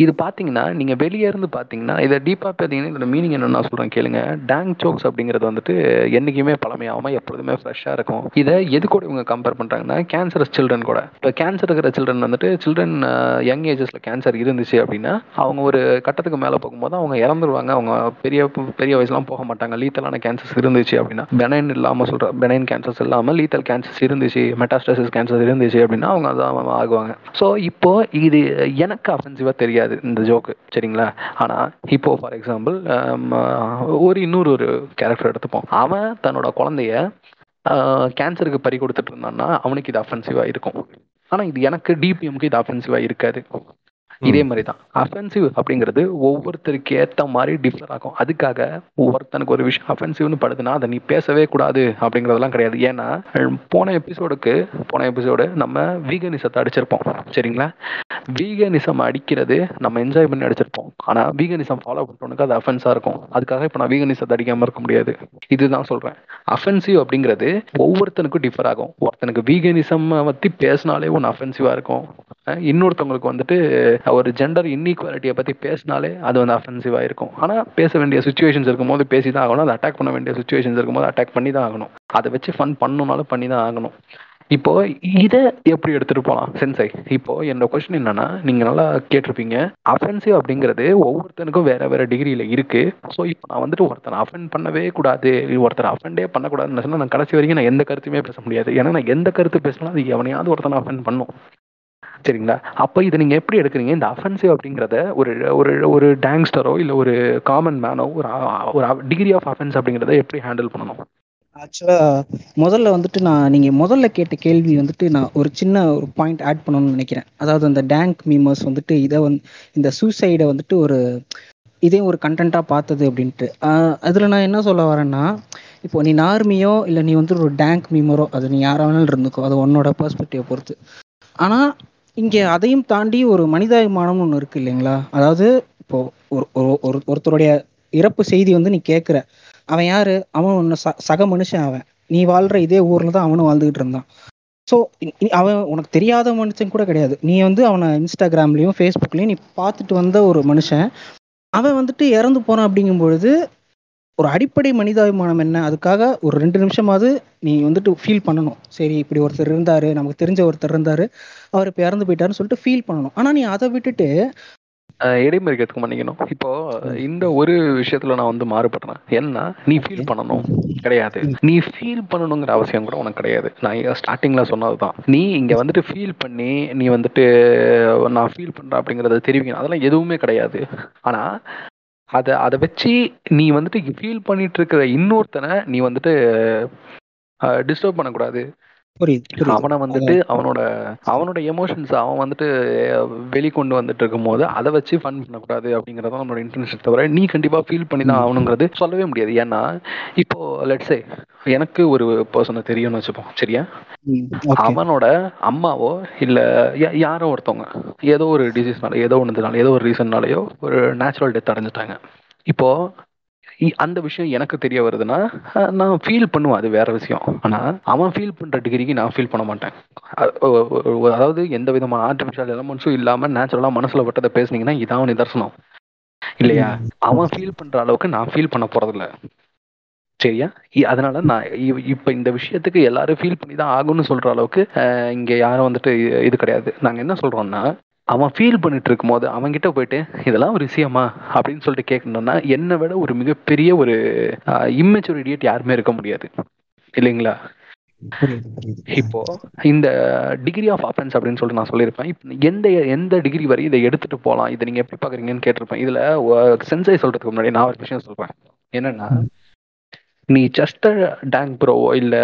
இது பாத்தீங்கன்னா நீங்க வெளியே இருந்து பாத்தீங்கன்னா இதை டீப்பா பாத்தீங்கன்னா இதோட மீனிங் என்ன நான் சொல்றேன் கேளுங்க. டேங் ஜோக்ஸ் அப்படிங்கிறது வந்துட்டு என்னைக்குமே பழமையாம எப்பொழுதுமே ஃப்ரெஷ்ஷா இருக்கும். இதை எது கூட இவங்க கம்பேர் பண்றாங்கன்னா கேன்சரஸ் சில்ட்ரன் கூட. இப்போ கேன்சர் இருக்கிற சில்ட்ரன் வந்துட்டு சில்ட்ரன் யங் ஏஜஸ்ல கேன்சர் இருந்துச்சு அப்படின்னா அவங்க ஒரு கட்டத்துக்கு மேல போகும்போது அவங்க இறந்துருவாங்க. அவங்க பெரிய பெரிய வயசுலாம் போக மாட்டாங்க. லீத்தலான கேன்சர்ஸ் இருந்துச்சு அப்படின்னா பெனைன் இல்லாம சொல்ற பெனைன் கேன்சர்ஸ் இல்லாம லீத்தல் கேன்சர்ஸ் இருந்துச்சு மெட்டாஸ்டசிஸ் கேன்சர் இருந்துச்சு அப்படின்னா அவங்க அதான் ஆகுவாங்க. ஸோ இப்போ இது எனக்கு அஃபென்சிவா தெரியாது இந்த ஜோக்கு சரிங்களா? ஆனா இப்போ ஃபார் எக்ஸாம்பிள் ஒரு இன்னொரு ஒரு கேரக்டர் எடுத்துப்போம். அவன் தன்னோட குழந்தைய கேன்சருக்கு பறி கொடுத்துட்டு இருந்தான்னா அவனுக்கு இது அஃபென்சிவா இருக்கும். ஆனா இது எனக்கு டிபிஎம்க்கு இது அஃபென்சிவா இருக்காது. இதே மாதிரி தான் அஃபென்சிவ் அப்படிங்கிறது ஒவ்வொருத்தருக்கு ஏத்த மாதிரி டிஃபர் ஆகும். அதுக்காக ஒவ்வொருத்தனுக்கு ஒரு விஷயம் அஃபென்சிவ்னு படுதுன்னா அதை நீ பேசவே கூடாது அப்படிங்கிறதெல்லாம் கிடையாது. ஏன்னா போன எபிசோடுக்கு போன எபிசோடு நம்ம வீகனிசத்தை அடிச்சிருப்போம் சரிங்களா? வீகனிசம் அடிக்கிறது நம்ம என்ஜாய் பண்ணி அடிச்சிருப்போம். ஆனால் வீகனிசம் ஃபாலோ பண்ணுறவனுக்கு அது அஃபென்ஸாக இருக்கும். அதுக்காக இப்போ நான் வீகனிசத்தை அடிக்காமல் இருக்க முடியாது. இதுதான் சொல்கிறேன் அஃபென்சிவ் அப்படிங்கிறது ஒவ்வொருத்தனுக்கும் டிஃபர் ஆகும். ஒருத்தனுக்கு வீகனிசம் பற்றி பேசினாலே ஒன்று அஃபென்சிவாக இருக்கும். இன்னொருத்தவங்களுக்கு வந்துட்டு ஒரு ஜெண்டர் இன்இக்வாலிட்டியை பற்றி பேசினாலே அது வந்து அஃபென்சிவாக இருக்கும். ஆனால் பேச வேண்டிய சுச்சுவேஷன்ஸ் இருக்கும்போது பேசி தான் ஆகணும். அதை அட்டாக் பண்ண வேண்டிய சுச்சுவேஷன்ஸ் இருக்கும்போது அட்டாக் பண்ணி தான் ஆகணும். அதை வச்சு ஃபன் பண்ணணுனாலும் பண்ணி தான் ஆகணும். இப்போ இதை எப்படி எடுத்துட்டு போகலாம் சென்சை இப்போ என்னோட கொஸ்டின் என்னன்னா நீங்க நல்லா கேட்டிருப்பீங்க. அஃபென்சிவ் அப்படிங்கிறது ஒவ்வொருத்தனுக்கும் வேற வேற டிகிரியில இருக்கு. ஸோ இப்போ நான் வந்துட்டு ஒருத்தனை அஃபென்ட் பண்ணவே கூடாது ஒருத்தர் அஃபெண்டே பண்ணக்கூடாதுன்னு சொன்னா நான் கடைசி வரைக்கும் நான் எந்த கருத்துமே பேச முடியாது. ஏன்னா நான் எந்த கருத்து பேசினாலும் அது எவனையாவது ஒருத்தனை அஃபென்ட் பண்ணும். சரிங்களா? அப்போ இதை நீங்கள் எப்படி எடுக்கிறீங்க? இந்த அஃபென்சிவ் அப்படிங்கிறத ஒரு ஒரு ஒரு டேங்ஸ்டரோ இல்லை ஒரு காமன் மேனோ ஒரு ஒரு டிகிரி ஆஃப் அஃபென்ஸ் அப்படிங்கிறத எப்படி ஹேண்டில் பண்ணணும்? ஆக்சுவலா முதல்ல வந்துட்டு நான் நீங்க முதல்ல கேட்ட கேள்வி வந்துட்டு நான் ஒரு சின்ன ஒரு பாயிண்ட் ஆட் பண்ணணும்னு நினைக்கிறேன். அதாவது அந்த டேங்க் மீமர்ஸ் வந்துட்டு இதை வந்து இந்த சூசைடை வந்துட்டு ஒரு இதே ஒரு கண்டென்ட்டாக பார்த்தது அப்படின்ட்டு. அதில் அதுல நான் என்ன சொல்ல வரேன்னா இப்போ நீ நார்மியோ இல்லை நீ வந்து ஒரு டேங்க் மீமரோ அது நீ யாராக வேணாலும் இருந்துக்கோ அது உன்னோட பர்ஸ்பெக்டிவை பொறுத்து. ஆனா இங்கே அதையும் தாண்டி ஒரு மனிதாபிமானம்னு ஒன்று இருக்கு இல்லைங்களா? அதாவது இப்போ ஒரு ஒரு- ஒரு ஒருத்தருடைய இறப்பு செய்தி வந்து நீ கேட்குற அவன் யாரு? அவன் ஒன்று ச சக மனுஷன் அவன். நீ வாழ்ற இதே ஊர்ல தான் அவனும் வாழ்ந்துகிட்டு இருந்தான். ஸோ அவன் உனக்கு தெரியாத மனுஷன் கூட கிடையாது. நீ வந்து அவனை இன்ஸ்டாகிராம்லேயும் ஃபேஸ்புக்லேயும் நீ பார்த்துட்டு வந்த ஒரு மனுஷன். அவன் வந்துட்டு இறந்து போறான் அப்படிங்கும் பொழுது ஒரு அடிப்படை மனிதாபிமானம் என்ன? அதுக்காக ஒரு ரெண்டு நிமிஷமாவது நீ வந்துட்டு ஃபீல் பண்ணணும். சரி இப்படி ஒருத்தர் இருந்தாரு நமக்கு தெரிஞ்ச ஒருத்தர் இருந்தாரு அவர் இப்போ இறந்து போயிட்டாருன்னு சொல்லிட்டு ஃபீல் பண்ணணும். ஆனா நீ அதை விட்டுட்டு இடைமறிக்கிறதுக்கு மன்னிக்கணும் இப்போ இந்த ஒரு விஷயத்துல நான் வந்து மாறுபடுறேன் என்ன நீ ஃபீல் பண்ணணும். கிடையாது. நீ ஃபீல் பண்ணணுங்கிற அவசியம் கூட உனக்கு கிடையாது. நான் ஸ்டார்டிங்ல சொன்னதுதான். நீ இங்க வந்துட்டு ஃபீல் பண்ணி நீ வந்துட்டு நான் ஃபீல் பண்றேன் அப்படிங்கறத தெரிவிக்கணும். அதெல்லாம் எதுவுமே கிடையாது. ஆனா அதை அதை வச்சு நீ வந்துட்டு ஃபீல் பண்ணிட்டு இருக்கிற இன்னொருத்தனை நீ வந்துட்டு டிஸ்டர்ப் பண்ணக்கூடாது. அவனை வந்துட்டு அவனோட அவனோட எமோஷன்ஸ் அவன் வந்துட்டு வெளிக்கொண்டு வந்துட்டு இருக்கும்போது அதை வச்சு ஃபன் பண்ணக்கூடாது அப்படிங்கறது நம்மளோட இன்டென்ஷன் தவிர நீ கண்டிப்பா ஃபீல் பண்ணி தான் ஆகணுங்கிறது சொல்லவே முடியாது. ஏன்னா இப்போ லெட்ஸே எனக்கு ஒரு பர்சனை தெரியும்னு வச்சுப்போம் சரியா. அவனோட அம்மாவோ இல்ல யாரோ ஒருத்தவங்க ஏதோ ஒரு டிசீஸ்னால ஏதோ ஒன்றுனால ஏதோ ஒரு ரீசன்னாலயோ ஒரு நேச்சுரல் டெத் அடைஞ்சிட்டாங்க. இப்போ அந்த விஷயம் எனக்கு தெரிய வருதுன்னா நான் ஃபீல் பண்ணுவேன். அது வேற விஷயம். ஆனா அவன் ஃபீல் பண்ற டிகிரிக்கு நான் ஃபீல் பண்ண மாட்டேன். அதாவது எந்த விதமான ஆர்டிஃபிஷியல் எலமெண்ட்ஸும் இல்லாம நேச்சுரலா மனசுல விட்டதை பேசுனீங்கன்னா இதான் நிதர்சனம். இல்லையா? அவன் ஃபீல் பண்ற அளவுக்கு நான் ஃபீல் பண்ண போறதில்ல. சரியா? இ- அதனால நான் இ- இப்ப இந்த விஷயத்துக்கு எல்லாரும் ஃபீல் பண்ணி தான் ஆகும்னு சொல்ற அளவுக்கு இங்க யாரும் வந்துட்டு இது கிடையாது. நாங்க என்ன சொல்றோம்னா அவன் ஃபீல் பண்ணிட்டு இருக்கும்போது அவன் கிட்ட போயிட்டு இதெல்லாம் ஒரு விஷயமா? அப்படின்னு சொல்லிட்டு கேட்கணும்னா என்னை விட ஒரு மிகப்பெரிய ஒரு இம்மெச்சூர் இடியட் யாருமே இருக்க முடியாது. இல்லைங்களா? இப்போ இந்த டிகிரி ஆஃப் அஃபென்ஸ் அப்படின்னு சொல்லிட்டு நான் சொல்லியிருப்பேன். எந்த எந்த டிகிரி வரை இதை எடுத்துட்டு போகலாம் இதை நீங்க எப்படி பாக்குறீங்கன்னு கேட்டிருப்பேன். இதுல சென்சை சொல்றதுக்கு முன்னாடி நான் ஒரு விஷயம் சொல்றேன். என்னன்னா நீ ஜஸ்ட் டேங்க் ப்ரோவோ இல்ல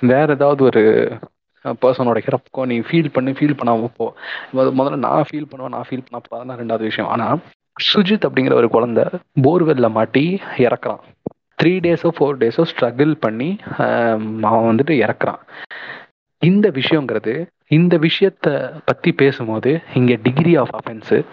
வேற ஏதாவது ஒரு பர்சனோட ஹிரப்கோ நீ ஃபீல் பண்ணி ஃபீல் பண்ணாம போ. முத- முதல்ல நான் ஃபீல் பண்ணுவேன் நான் ஃபீல் பண்ண போறதுனா ரெண்டாவது விஷயம். ஆனா சுஜித் அப்படிங்கிற ஒரு குழந்தை போர்வெல்ல மாட்டி இறக்குறான். த்ரீ டேஸோ ஃபோர் டேஸோ ஸ்ட்ரகிள் பண்ணி அவன் வந்துட்டு இறக்குறான். இந்த விஷயங்கிறது இந்த விஷயத்த பத்தி பேசும்போது இங்க டிகிரி ஆஃப் அஃபென்ஸ்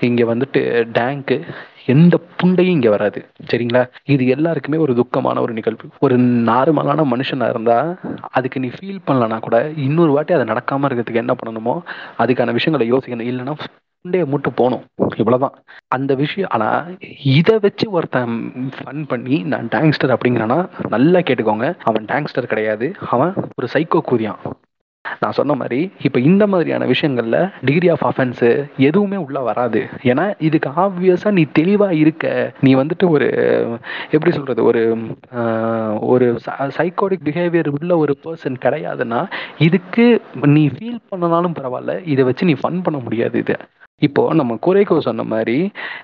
இங்க வந்துட்டு டேங்க்கு எந்த புண்டையும் இங்க வராது. சரிங்களா? இது எல்லாருக்குமே ஒரு துக்கமான ஒரு நிகழ்வு. ஒரு நார்மலான மனுஷனா இருந்தா அதுக்கு நீ ஃபீல் பண்ணலனா கூட இன்னொரு வாட்டி அது நடக்காம இருக்கிறதுக்கு என்ன பண்ணணுமோ அதுக்கான விஷயங்களை யோசிக்கணும். இல்லைன்னா புண்டையை மூட்டு போகணும். இவ்வளவுதான். அந்த விஷயம் ஆனா இதை வச்சு ஒருத்தன் ஃபன் பண்ணி நான் டேங்ஸ்டர் அப்படிங்கிறானா நல்லா கேட்டுக்கோங்க. அவன் டேங்ஸ்டர் கிடையாது. அவன் ஒரு சைக்கோ கூதியான் நான் சொன்ன மாதிரி இப்போ இந்த மாதிரியான விஷயங்கள்ல டிகிரி ஆஃப் அஃபென்ஸ் எதுவுமே உள்ள வராது. ஏன்னா இதுக்கு ஆப்வியஸாக நீ தெளிவா இருக்க. நீ வந்துட்டு ஒரு எப்படி சொல்றது ஒரு ஆஹ், ஒரு சைக்கோடிக் பிஹேவியர் உள்ள ஒரு பர்சன் கிடையாதுன்னா இதுக்கு நீ ஃபீல் பண்ணனாலும் பரவாயில்ல இதை வச்சு நீ ஃபன் பண்ண முடியாது இதை. இப்போ நம்ம குறைக்கோ சொன்ன மாதிரி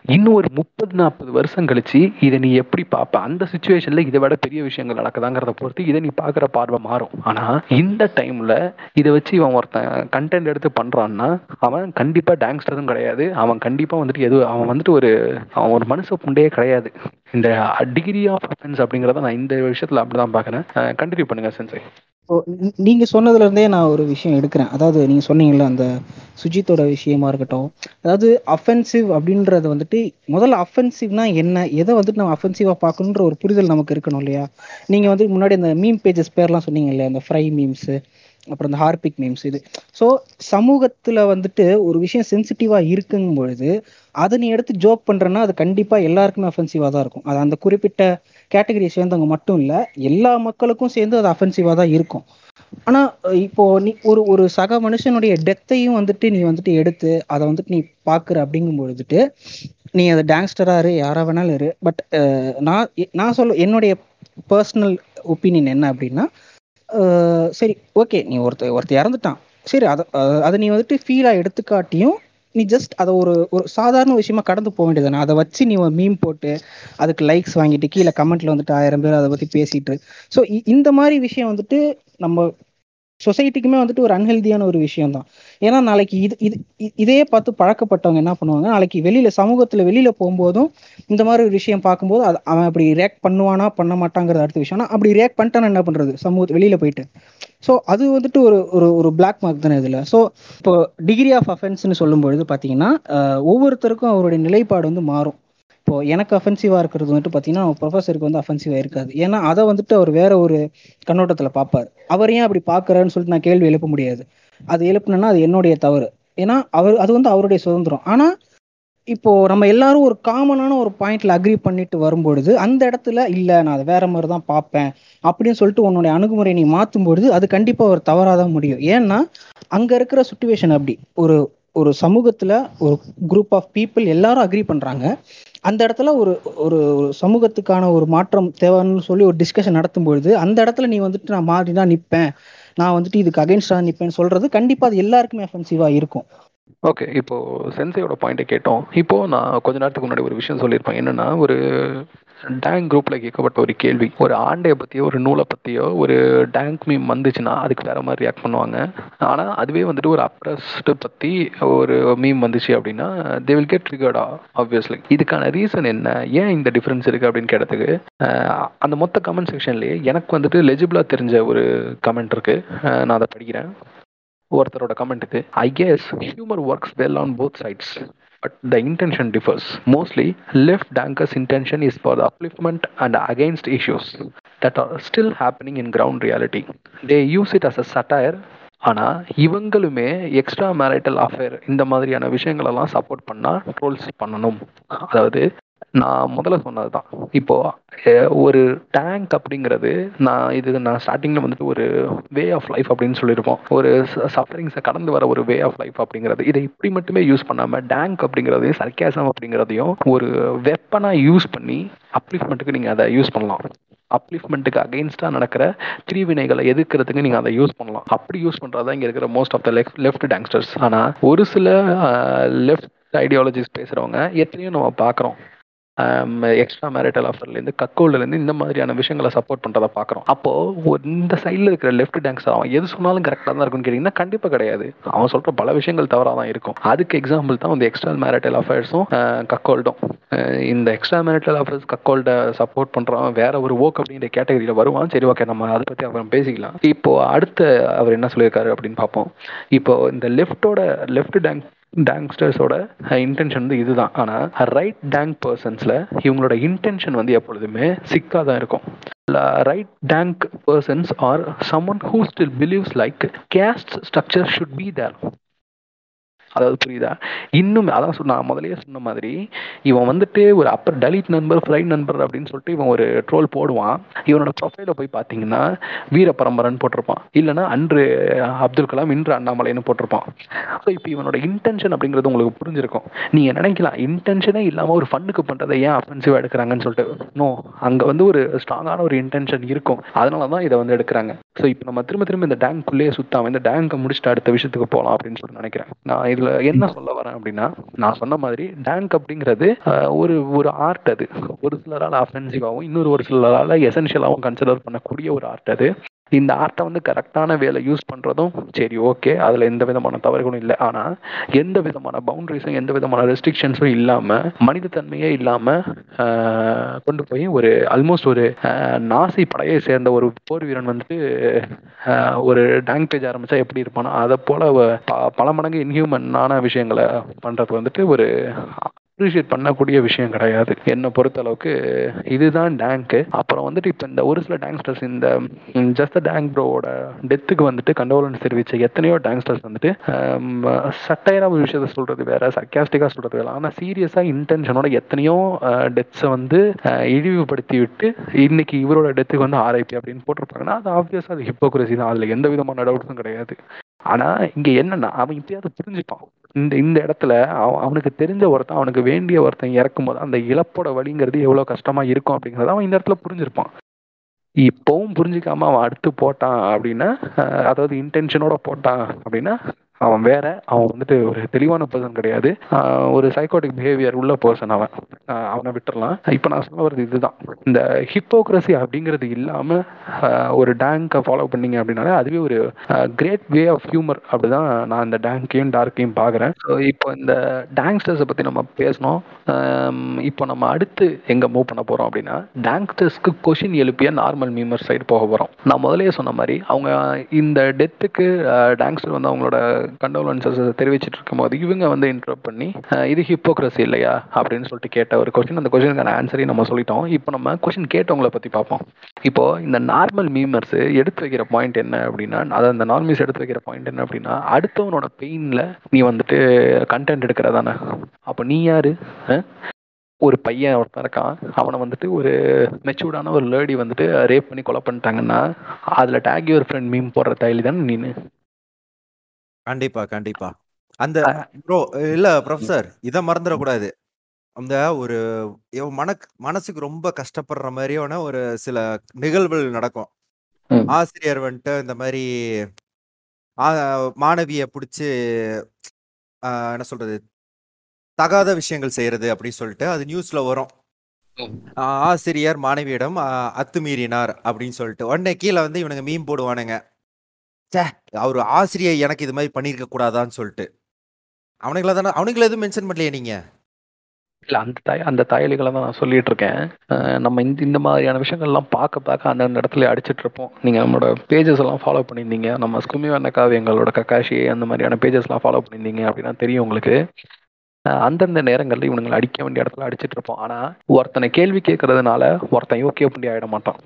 இன்னும் ஒரு முப்பது நாற்பது வருஷம் கழிச்சு இதை நீ எப்படி பார்ப்ப? அந்த சுச்சுவேஷன்ல இதை விட பெரிய விஷயங்கள் நடக்குதாங்கிறத பொறுத்து இதை நீ பார்க்குற பார்வை மாறும். ஆனா இந்த டைம்ல இதை வச்சு இவன் ஒருத்தன் கண்டென்ட் எடுத்து பண்றான்னா அவன் கண்டிப்பா டேங்ஸ்டரும் கிடையாது. அவன் கண்டிப்பா வந்துட்டு எதுவும் அவன் வந்துட்டு ஒரு அவன் ஒரு மனுஷ புண்டையே கிடையாது. இந்த டிகிரி ஆஃப் அஃபென்ஸ் அப்படிங்கறத நான் இந்த விஷயத்துல அப்படிதான் பாக்குறேன் கண்டினியூ பண்ணுங்க சென்சை இப்போ நீ- நீங்க சொன்னதுல இருந்தே நான் ஒரு விஷயம் எடுக்கிறேன். அதாவது நீங்க சொன்னீங்கல்ல அந்த சுஜித்தோட விஷயமா இருக்கட்டும். அதாவது அஃபென்சிவ் அப்படின்றது வந்துட்டு முதல்ல அஃபென்சிவ்னா என்ன? எதை வந்துட்டு நம்ம அஃபென்சிவா பார்க்கணுன்ற ஒரு புரிதல் நமக்கு இருக்கணும் இல்லையா? நீங்க வந்து முன்னாடி அந்த மீம் பேஜஸ் பேர்லாம் சொன்னீங்க இல்லையா அந்த ஃப்ரை மீம்ஸ் அப்புறம் இந்த ஹார்பிக் மீம்ஸ் இது. ஸோ சமூகத்தில் வந்துட்டு ஒரு விஷயம் சென்சிட்டிவாக இருக்குங்கும் பொழுது அதை நீ எடுத்து ஜோக் பண்ணுறேன்னா அது கண்டிப்பாக எல்லாருக்குமே அஃபென்சிவாக தான் இருக்கும். அது அந்த குறிப்பிட்ட கேட்டகரியை சேர்ந்தவங்க மட்டும் இல்லை எல்லா மக்களுக்கும் சேர்ந்து அது அஃபென்சிவாக தான் இருக்கும். ஆனால் இப்போ நீ ஒரு ஒரு சக மனுஷனுடைய டெத்தையும் வந்துட்டு நீ வந்துட்டு எடுத்து அதை வந்துட்டு நீ பார்க்குற அப்படிங்கும் பொழுதுட்டு நீ அதை டேங்ஸ்டரா இரு யாராக வேணாலும் இரு. பட் நான் நான் சொல்ல என்னுடைய பர்சனல் ஒப்பீனியன் என்ன அப்படின்னா சரி ஓகே நீ ஒருத்த ஒருத்தர் இறந்துட்டான். சரி அதை அதை நீ வந்துட்டு ஃபீலாக எடுத்துக்காட்டியும் நீ ஜஸ்ட் அதை ஒரு ஒரு சாதாரண விஷயமா கடந்து போக வேண்டியதானே அதை வச்சு நீ மீம் போட்டு அதுக்கு லைக்ஸ் வாங்கிட்டு கீழே கமெண்ட்ல வந்துட்டு ஆயிரம் பேர் அதை பத்தி பேசிட்டு ஸோ இந்த மாதிரி விஷயம் வந்துட்டு நம்ம சொசைட்டிக்குமே வந்துட்டு ஒரு அன்ஹெல்தியான ஒரு விஷயம் தான் ஏன்னா நாளைக்கு இது இது இதையே இதே பார்த்து பழக்கப்பட்டவங்க என்ன பண்ணுவாங்க? நாளைக்கு வெளியில சமூகத்துல வெளியில போகும்போதும் இந்த மாதிரி ஒரு விஷயம் பார்க்கும்போது அது அவன் அப்படி ரியாக்ட் பண்ணுவானா பண்ண மாட்டாங்கிறது அடுத்த விஷயம். ஆனால் அப்படி ரியாக்ட் பண்ணிட்டானா என்ன பண்றது? சமூகத்து வெளியில போயிட்டு. ஸோ அது வந்துட்டு ஒரு ஒரு ஒரு பிளாக் மார்க் தானே இதில். ஸோ இப்போ டிகிரி ஆஃப் அஃபென்ஸ்னு சொல்லும்பொழுது பார்த்தீங்கன்னா ஒவ்வொருத்தருக்கும் அவருடைய நிலைப்பாடு வந்து மாறும். இப்போ எனக்கு அஃபென்சிவா இருக்கிறது வந்துட்டு பார்த்தீங்கன்னா ப்ரொஃபஸருக்கு வந்து அஃபென்சிவா இருக்காது. ஏன்னா அதை வந்துட்டு அவர் வேற ஒரு கண்ணோட்டத்துல பார்ப்பார் அவர் ஏன் அப்படி பார்க்கறாருன்னு சொல்லிட்டு நான் கேள்வி எழுப்ப முடியாது. அது எழுப்புனா அது என்னுடைய தவறு. ஏன்னா அவர் அது வந்து அவருடைய சுதந்திரம். ஆனா இப்போ நம்ம எல்லாரும் ஒரு காமனான ஒரு பாயிண்ட்ல அக்ரி பண்ணிட்டு வரும்பொழுது அந்த இடத்துல இல்ல நான் அதை வேற மாதிரி தான் பார்ப்பேன் அப்படின்னு சொல்லிட்டு உன்னுடைய அணுகுமுறை நீ மாத்தும் பொழுது அது கண்டிப்பா ஒரு தவறாதான் முடியும். ஏன்னா அங்க இருக்கிற சுச்சுவேஷன் அப்படி. ஒரு ஒரு சமூகத்துல ஒரு குரூப் ஆஃப் பீப்புள் எல்லாரும் அக்ரி பண்றாங்க. அந்த இடத்துல ஒரு ஒரு சமூகத்துக்கான ஒரு மாற்றம் தேவைன்னு சொல்லி ஒரு டிஸ்கஷன் நடத்தும் பொழுது அந்த இடத்துல நீ வந்துட்டு நான் மாறி தான் நிற்பேன் நான் வந்துட்டு இதுக்கு அகைன்ஸ்டாக நிற்பேன்னு சொல்றது கண்டிப்பா அது எல்லாருக்குமே அஃபென்சிவாக இருக்கும். ஓகே இப்போ சென்சையோட பாயிண்ட்டை கேட்டோம். இப்போ நான் கொஞ்ச நேரத்துக்கு முன்னாடி ஒரு விஷயம் சொல்லியிருப்பேன். என்னன்னா ஒரு டேங்க் குரூப்பில் கேட்கப்பட்ட ஒரு கேள்வி. ஒரு ஆண்டையை பற்றியோ ஒரு நூலை பற்றியோ ஒரு டேங்க் மீம் வந்துச்சுன்னா அதுக்கு வேறு மாதிரி ரியாக்ட் பண்ணுவாங்க. ஆனால் அதுவே வந்துட்டு ஒரு அப்ரஸ்டு பற்றி ஒரு மீம் வந்துச்சு அப்படின்னா தே வில் கெட் ட்ரிகர்டா ஆப்வியஸ்லி இதுக்கான ரீசன் என்ன? ஏன் இந்த டிஃப்ரென்ஸ் இருக்குது அப்படின்னு கேட்டதுக்கு அந்த மொத்த கமெண்ட் செக்ஷன்லேயே எனக்கு வந்துட்டு லெஜிபிளாக தெரிஞ்ச ஒரு கமெண்ட் இருக்குது நான் அதை படிக்கிறேன். ஒருத்தரோட கமெண்ட்டுக்கு I guess humour works well on both sides but the intention differs mostly left dankers intention is for the upliftment and against issues that are still happening in ground reality they use it as a satire ஆனால் இவங்களுமே extra marital affair இந்த மாதிரியான விஷயங்களெல்லாம் support பண்ணால் trolls பண்ணணும். அதாவது நான் முதல்ல சொன்னது தான் இப்போ ஒரு டேங்க் அப்படிங்கிறது நான் இது நான் ஸ்டார்டிங்கில் வந்துட்டு ஒரு வே ஆஃப் லைஃப் அப்படின்னு சொல்லியிருப்போம். ஒரு சஃபரிங்ஸை கடந்து வர ஒரு வே ஆஃப் லைஃப் அப்படிங்கிறது. இதை இப்படி மட்டுமே யூஸ் பண்ணாமல் டேங்க் அப்படிங்கிறதையும் சர்க்கேசம் அப்படிங்கிறதையும் ஒரு வெப்பனாக யூஸ் பண்ணி அப்ளிஃப்மெண்ட்டுக்கு நீங்கள் அதை யூஸ் பண்ணலாம். அப்ளிஃப்மெண்ட்டுக்கு அகெயின்ஸ்டாக நடக்கிற திருவினைகளை எதிர்க்கிறதுக்கு நீங்கள் அதை யூஸ் பண்ணலாம். அப்படி யூஸ் பண்ணுறது இங்கே இருக்கிற most of the left left danksters ஆனால் ஒரு சில லெஃப்ட் ஐடியாலஜிஸ் பேசுகிறவங்க எத்தனையோ நம்ம பார்க்குறோம். எக்ஸ்ட்ரா மேரிட்டல் ஆஃபர்லேருந்து கக்கோல்லேருந்து இந்த மாதிரியான விஷயங்களை சப்போர்ட் பண்ணுறத பார்க்குறோம். அப்போது இந்த சைடில் இருக்கிற லெஃப்ட் டேங்ஸ்டர் அவன் எது சொன்னாலும் கரெக்டாக தான் இருக்கும்னு கேட்டிங்கன்னா கண்டிப்பாக கிடையாது. அவன் சொல்கிற பல விஷயங்கள் தவறாக தான் இருக்கும். அதுக்கு எக்ஸாம்பிள் தான் வந்து எக்ஸ்ட்ரா மேரிட்டல் அஃபேர்ஸும் கக்கோல்டும் இந்த extra marital affairs cuckold support பண்ணுறவன் வேற ஒரு ஓக் அப்படிங்கிற கேட்டகரியில் வருவான். சரி ஓகே நம்ம அதை பற்றி அப்புறம் பேசிக்கலாம். இப்போ அடுத்து அவர் என்ன சொல்லியிருக்காரு அப்படின்னு பார்ப்போம். இப்போ இந்த லெஃப்டோட லெஃப்ட் டேங்க் டேங்ஸ்டர்ஸோட இன்டென்ஷன் வந்து இதுதான். ஆனால் ரைட் டேங்க் பர்சன்ஸில் இவங்களோட இன்டென்ஷன் வந்து எப்பொழுதுமே சிக்காக தான் இருக்கும் right dank persons are someone who still believes like caste structure should be there அதாவது புரியுதா? இன்னும் அதான் சொன்ன நான் முதல்லயே சொன்ன மாதிரி இவன் வந்துட்டு ஒரு அப்பர் டலிட் நண்பர் ஃப்ரைட் நண்பர் அப்படின்னு சொல்லிட்டு இவன் ஒரு ட்ரோல் போடுவான். இவனோட ப்ரொஃபைல போய் பார்த்தீங்கன்னா வீர பரம்பரைன்னு போட்டிருப்பான். இல்லைனா அன்று அப்துல் கலாம் இன்று அண்ணாமலைன்னு போட்டிருப்பான். ஸோ இப்போ இவனோட இன்டென்ஷன் அப்படிங்கிறது உங்களுக்கு புரிஞ்சிருக்கும். நீங்கள் நினைக்கலாம் இன்டென்ஷனே இல்லாமல் ஒரு ஃபண்ணுக்கு பண்ணுறதை ஏன் அஃபென்சிவாக எடுக்கிறாங்கன்னு சொல்லிட்டு. நோ அங்கே வந்து ஒரு ஸ்ட்ராங்கான ஒரு இன்டென்ஷன் இருக்கும். அதனால தான் இதை வந்து எடுக்கிறாங்க. ஸோ இப்போ நம்ம திரும்ப திரும்ப இந்த டேங்க்குள்ளேயே சுத்தாமல் இந்த டேங்கை முடிச்சுட்டு அடுத்த விஷயத்துக்கு போகலாம் அப்படின்னு சொல்லி நினைக்கிறேன். நான் இதுல என்ன சொல்ல வரேன் அப்படின்னா நான் சொன்ன மாதிரி டேங்க் அப்படிங்கிறது ஒரு ஒரு ஆர்ட் அது. ஒரு சிலரால் அஃபென்சிவாகவும் இன்னொரு ஒரு சிலரால் எசென்ஷியலாகவும் கன்சிடர் பண்ணக்கூடிய ஒரு ஆர்ட் அது. இந்த ஆர்ட்டை வந்து கரெக்டான வேலை யூஸ் பண்ணுறதும் சரி ஓகே அதில் எந்த விதமான தவறுகளும் இல்லை. ஆனால் எந்த விதமான பவுண்டரிஸும் எந்த விதமான ரெஸ்ட்ரிக்ஷன்ஸும் இல்லாமல் மனிதத்தன்மையே இல்லாமல் கொண்டு போய் ஒரு ஆல்மோஸ்ட் ஒரு நாசி படையை சேர்ந்த ஒரு போர் வீரன் வந்துட்டு ஒரு டேங்க் பேஜ் ஆரம்பித்தா எப்படி இருப்பானோ அதை போல் ப- பல மடங்கு இன்ஹியூமனான விஷயங்களை பண்ணுறது வந்துட்டு ஒரு அப்ரிஷியேட் பண்ணக்கூடிய விஷயம் கிடையாது. என்னை பொறுத்த அளவுக்கு இதுதான் டேங்க்கு அப்புறம் வந்துட்டு இப்போ இந்த ஒரு சில டேங்ஸ்டர்ஸ் இந்த ஜஸ்ட் டேங்க் ப்ரோவோட டெத்துக்கு வந்துட்டு கண்டோலன்ஸ் தெரிவிச்ச எத்தனையோ டேங்ஸ்டர்ஸ் வந்துட்டு சட்டையரா ஒரு விஷயத்த சொல்றது வேற சர்க்காஸ்டிக்கா சொல்றது வேற. ஆனால் சீரியஸா இன்டென்ஷனோட எத்தனையோ டெத்ஸை வந்து இழிவுபடுத்தி விட்டு இன்னைக்கு இவரோட டெத்துக்கு வந்து ஆர்ஐபி அப்படின்னு போட்டிருப்பாங்கன்னா அது ஆப்வியஸாக அது ஹிப்போக்ரஸி தான். அதில் எந்த விதமான டவுட்ஸும் கிடையாது. ஆனா இங்க என்னன்னா அவன் இப்பயாவது புரிஞ்சுப்பான். இந்த இந்த இடத்துல அவன் அவனுக்கு தெரிஞ்ச ஒருத்தன் அவனுக்கு வேண்டிய ஒருத்தன் இறக்கும் போது அந்த இழப்போட வழிங்கிறது எவ்வளவு கஷ்டமா இருக்கும் அப்படிங்கறத அவன் இந்த இடத்துல புரிஞ்சிருப்பான். இப்பவும் புரிஞ்சுக்காம அவன் அடுத்து போட்டான் அப்படின்னா அஹ், அதாவது இன்டென்ஷனோட போட்டான் அப்படின்னா அவன் வேற அவன் வந்துட்டு ஒரு தெளிவான பர்சன் கிடையாது. ஒரு சைக்கோட்டிக் பிஹேவியர் உள்ள பர்சன் அவன். அவனை விட்டுறலாம். இப்போ நான் சொல்ல வர்றது இதுதான். இந்த ஹிப்போக்ரஸி அப்படிங்கிறது இல்லாம ஒரு டேங்கை ஃபாலோ பண்ணீங்க அப்படின்னாலே அதுவே ஒரு கிரேட் வே ஆஃப் ஹியூமர் அப்படிதான் நான் இந்த டேங்கையும் டார்க்கையும் பார்க்குறேன் ஸோ இப்போ இந்த டேங்ஸ்டர்ஸை பற்றி நம்ம பேசணும். இப்போ நம்ம அடுத்து எங்கே மூவ் பண்ண போகிறோம் அப்படின்னா டேங்ஸ்டர்ஸ்க்கு கொஷின் எழுப்பிய நார்மல் மீமர் சைடு போக போகிறோம் நான் முதலே சொன்ன மாதிரி அவங்க இந்த டெத்துக்கு டேங்ஸ்டர் வந்து அவங்களோட கண்டோலன்சஸ் தெரிவிச்சிட்டு இருக்கும்போது இவங்க வந்து இன்ட்ரப்ட் பண்ணி இது ஹிப்போக்ரஸி இல்லையா? அப்படின்னு சொல்லிட்டு கேட்ட ஒரு கொஸ்டின் அந்த கொஸ்டினுக்கான ஆன்சரையும் நம்ம சொல்லிட்டோம். இப்போ நம்ம கொஸ்டின் கேட்டவங்கள பற்றி பார்ப்போம். இப்போ இந்த நார்மல் மீமர்ஸ் எடுத்து வைக்கிற பாயிண்ட் என்ன அப்படின்னா அதை அந்த நார்மல்ஸ் எடுத்து வைக்கிற பாயிண்ட் என்ன அப்படின்னா அடுத்தவனோட பெயினில் நீ வந்துட்டு கண்டென்ட் எடுக்கிறதானே? அப்போ நீ யாரு? ஒரு பையன் ஒருத்தன் இருக்கான். அவனை வந்துட்டு ஒரு மெச்சூர்டான ஒரு லேடி வந்துட்டு ரேப் பண்ணி கொலை பண்ணிட்டாங்கன்னா அதில் டேக் யுவர் ஃப்ரெண்ட் மீம் போடுற தயலி தானே நீனு? கண்டிப்பா கண்டிப்பா அந்த ப்ரோ இல்ல ப்ரொஃபசர் இத மறந்துடக்கூடாது. அந்த ஒரு எவ் மனக் மனசுக்கு ரொம்ப கஷ்டப்படுற மாரியான ஒரு சில நிகழ்வுகள் நடக்கும். ம். ஆசிரியர் வந்துட்டு இந்த மாரி ஆ மாணவிய புடிச்சு ஆ என்ன சொல்றது? தகாத விஷயங்கள் செய்றது அப்படின்னு சொல்லிட்டு அது நியூஸ்ல வரும். ம். ஆ ஆசிரியர் மாணவியிடம் அ அத்துமீறினார் அப்படின்னு சொல்லிட்டு. உடனே கீழ வந்து இவனுங்க மீம் போடுவானுங்க. ச்சே! அவர் ஆசிரியை எனக்கு இது மாதிரி பண்ணியிருக்க கூடாதான்னு சொல்லிட்டு அவனுங்கள தானே அவனுங்கள எதுவும் மென்ஷன் பண்ணலையே நீங்க? இல்ல அந்த தாய் அந்த தாயலிகளை தான் நான் சொல்லிட்டு இருக்கேன். நம்ம இந்த இந்த மாதிரியான விஷயங்கள்லாம் பார்க்க பார்க்க அந்தந்த இடத்துல அடிச்சிட்டு இருப்போம். நீங்க நம்மளோட பேஜஸ் எல்லாம் ஃபாலோ பண்ணியிருந்தீங்க. நம்ம ஸ்குமி வண்ண காவியங்களோட கக்காஷி அந்த மாதிரியான பேஜஸ்லாம் ஃபாலோ பண்ணியிருந்தீங்க அப்படின்னா தெரியும் உங்களுக்கு. அந்தந்த நேரங்களில் இவனுங்களை அடிக்க வேண்டிய இடத்துல அடிச்சிட்டு இருப்போம். ஆனா ஒருத்தனை கேள்வி கேட்கறதுனால ஒருத்தன் யோக்கிய புண்டி ஆயிட மாட்டான்.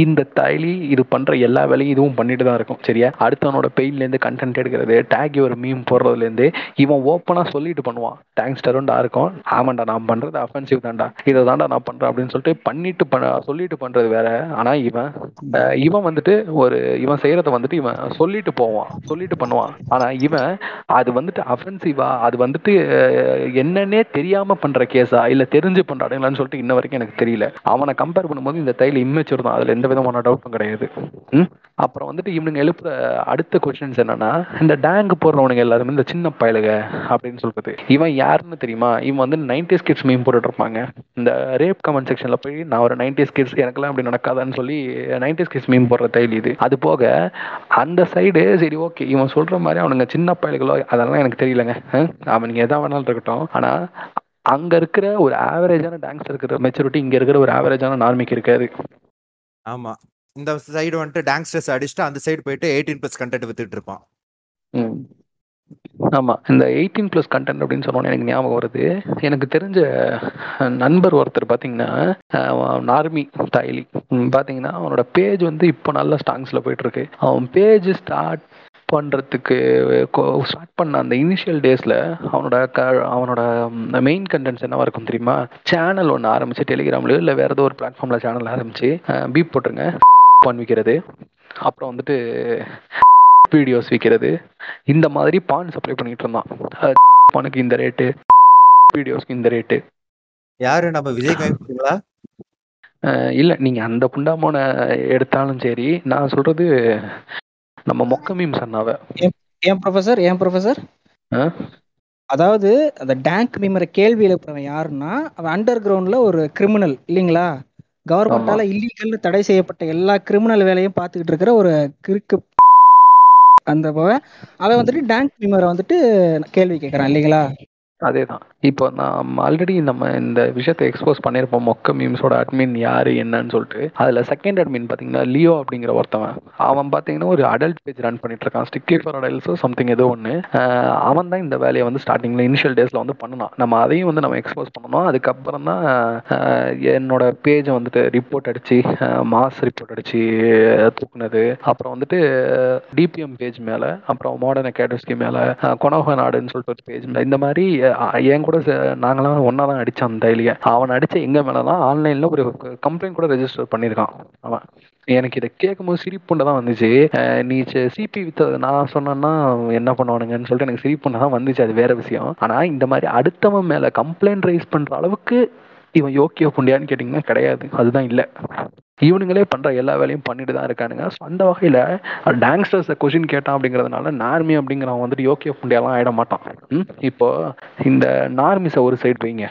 இந்த தாய்லி இது பண்ற எல்லா வேலையும் இதுவும் பண்ணிட்டு தான் இருக்கும். சரியா? அடுத்தவனோட பெயின்லேருந்து கன்டென்ட் எடுக்கிறது, டேக் ஒரு மீம் போடுறதுலேருந்து இவன் ஓப்பனா சொல்லிட்டு பண்ணுவான். டேங்க்ஸ்டரும்டா இருக்கும். ஆமாண்டா நான் பண்றது அஃபென்சிவ் தான்டா. இதை தான்டா நான் பண்றேன் அப்படின்னு சொல்லிட்டு பண்ணிட்டு பண்ண சொல்லிட்டு பண்றது வேற. ஆனா இவன் இவன் வந்துட்டு ஒரு இவன் செய்யறத வந்துட்டு இவன் சொல்லிட்டு போவான். சொல்லிட்டு பண்ணுவான். ஆனா இவன் அது வந்துட்டு அஃபென்சிவா அது வந்துட்டு என்னன்னே தெரியாம பண்ற கேஸா இல்ல தெரிஞ்சு பண்றானுங்களான்னு சொல்லிட்டு இன்ன வரைக்கும் எனக்கு தெரியல. அவனை கம்பேர் பண்ணும்போது இந்த தையல் இம்மெச்சூர் தான். அதுல எந்த விதமான டவுட்டும் கிடையாது. ம். அப்புறம் வந்துட்டு இவனுங்க எழுப்புற அடுத்த கொஸ்டின்ஸ் என்னன்னா, இந்த டேங் போடுறவனுங்க எல்லாருமே இந்த சின்ன பயலுக அப்படின்னு சொல்றது. இவன் யாருன்னு தெரியுமா? இவன் வந்து 90ஸ் கிட்ஸ் மீம் போட்டுட்டு இருப்பாங்க. இந்த ரேப் கமெண்ட் செக்ஷன்ல போய் நான் ஒரு 90ஸ் கிட்ஸ் எனக்கெல்லாம் அப்படி நடக்காதான்னு சொல்லி 90ஸ் கிட்ஸ் மீம் போடுற தையல் இது. அது போக அந்த சைடு சரி ஓகே இவன் சொல்ற மாதிரி அவனுங்க சின்ன பயலுகளோ அதெல்லாம் எனக்கு தெரியலங்க. அவனுங்க எதா வேணாலும் இருக்கட்டும். ஆனா அங்க இருக்கிற ஒரு ஆவரேஜான டாங்ஸ்டர் இருக்கிற மெச்சூரிட்டி இங்க இருக்கிற ஒரு ஆவரேஜான நார்மிக்கு இருக்காது. ஆமா. இந்த சைடு வந்துட்டு டாங்ஸ்டர்ஸ் அடிச்சுட்டு அந்த சைடு போயிட்டு 18+ கண்டென்ட் வித்துட்டு இருப்பான். ம். ஆமா. இந்த 18+ கன்டென்ட் அப்படின்னு சொன்னோனே எனக்கு ஞாபகம் வருது. எனக்கு தெரிஞ்ச நண்பர் ஒருத்தர் பார்த்தீங்கன்னா, நார்மி தாயிலி ம் பார்த்தீங்கன்னா, அவனோட பேஜ் வந்து இப்போ நல்ல ஸ்டாங்ஸ்ல போயிட்டு இருக்கு. அவன் பேஜ் ஸ்டார்ட் பண்றதுக்கு கொ ஸ்டார்ட் பண்ண அந்த இனிஷியல் டேஸ்ல அவனோட க அவனோட மெயின் கன்டென்ட்ஸ் என்னவா இருக்கும் தெரியுமா? சேனல் ஒண்ணு ஆரம்பிச்சு டெலிகிராம்லயோ இல்ல வேற ஏதோ ஒரு பிளாட்ஃபார்ம்ல சேனல் ஆரம்பிச்சு பீப் போட்டுருங்க. பான் விக்கிறது. அப்புறம் வந்துட்டு வீடியோஸ் விக்கிறது. இந்த மாதிரி பான் சப்ளை பண்ணிட்டு இருந்தான். பானுக்கு இந்த ரேட்டு, வீடியோஸ்க்கு இந்த ரேட்டு. யாரு நம்ம விஜய் இல்ல நீங்க அந்த புண்டாமோன எடுத்தாலும் சரி, நான் சொல்றது நம்ம மொக்க மீம்ஸ் அண்ணாவ. ஏன் ப்ரொஃபசர்? ஏன் ப்ரொஃபசர்? அதாவது அந்த டேங்க் மீமர கேள்வி எழுப்புறவன் யாருன்னா, அவன் அண்டர் கிரவுண்ட்ல ஒரு கிரிமினல் இல்லீங்களா? ஆமா. கவர்மெண்ட்டால இல்லீகல்னு தடை செய்யப்பட்ட எல்லா கிரிமினல் வேலையும் பார்த்துக்கிட்டு இருக்கிற ஒரு கிறுக்கு அந்த அவன் வந்துட்டு டேங்க் மீமர வந்துட்டு கேள்வி கேட்கறான் இல்லீங்களா? அதேதான். இப்போ நான் ஆல்ரெடி நம்ம இந்த விஷயத்தை எக்ஸ்போஸ் பண்ணியிருப்போம். மொக்க மீம்ஸோட அட்மின் யாரு? என்னன்னு சொல்லிட்டு. அதில் செகண்ட் அட்மின் பார்த்தீங்கன்னா, லியோ அப்படிங்கிற ஒருத்தவன். அவன் பார்த்தீங்கன்னா, ஒரு அடல்ட் பேஜ் ரன் பண்ணிட்டு இருக்கான். ஸ்டிக்லி ஃபார் அடல்ட்ஸோ சம்திங் ஏதோ ஒன்று அவன் தான் இந்த வேலையை வந்து ஸ்டார்டிங்கில் இனிஷியல் டேஸில் வந்து பண்ணணும் நம்ம அதையும் வந்து நம்ம எக்ஸ்போஸ் பண்ணணும். அதுக்கப்புறம் தான் என்னோட பேஜை வந்துட்டு ரிப்போர்ட் அடிச்சு, மாஸ் ரிப்போர்ட் அடிச்சு தூக்குனது. அப்புறம் வந்துட்டு டிபிஎம் பேஜ் மேலே அப்புறம் மாடர்ன் அகாடமிஸ்கி மேலே கொனோக நாடுன்னு சொல்லிட்டு ஒரு பேஜ் மேலே இந்த மாதிரி என் கூட கூட நாங்களாம் ஒண்ணா தான் அடிச்சோம் அந்த தைலிய. அவன் அடிச்ச எங்க தான் ஆன்லைன்ல ஒரு கம்ப்ளைண்ட் கூட ரெஜிஸ்டர் பண்ணியிருக்கான் அவன். எனக்கு இதை கேட்கும்போது சிரிப்புண்ட தான் வந்துச்சு. நீ சிபி வித்த நான் சொன்னேன்னா என்ன பண்ணுவானுங்கன்னு சொல்லிட்டு எனக்கு சிரிப்புண்ட தான் வந்துச்சு. அது வேற விஷயம். ஆனா இந்த மாதிரி அடுத்தவன் மேல கம்ப்ளைண்ட் ரைஸ் பண்ற அளவுக்கு இவன் யோக்கிய புண்டியான்னு கேட்டிங்கன்னா கிடையாது. அதுதான் இல்லை இவனுங்களே பண்ணுற எல்லா வேலையும் பண்ணிட்டு தான் இருக்கானுங்க. ஸோ அந்த வகையில் டேங்ஸ்டர்ஸை கொஷின் கேட்டான் அப்படிங்கிறதுனால, நார்மி அப்படிங்கிறவன் வந்துட்டு யோக்கிய புண்டியாலாம் ஆகிட மாட்டான். இப்போ இந்த நார்மிஸை ஒரு சைடு வைங்க.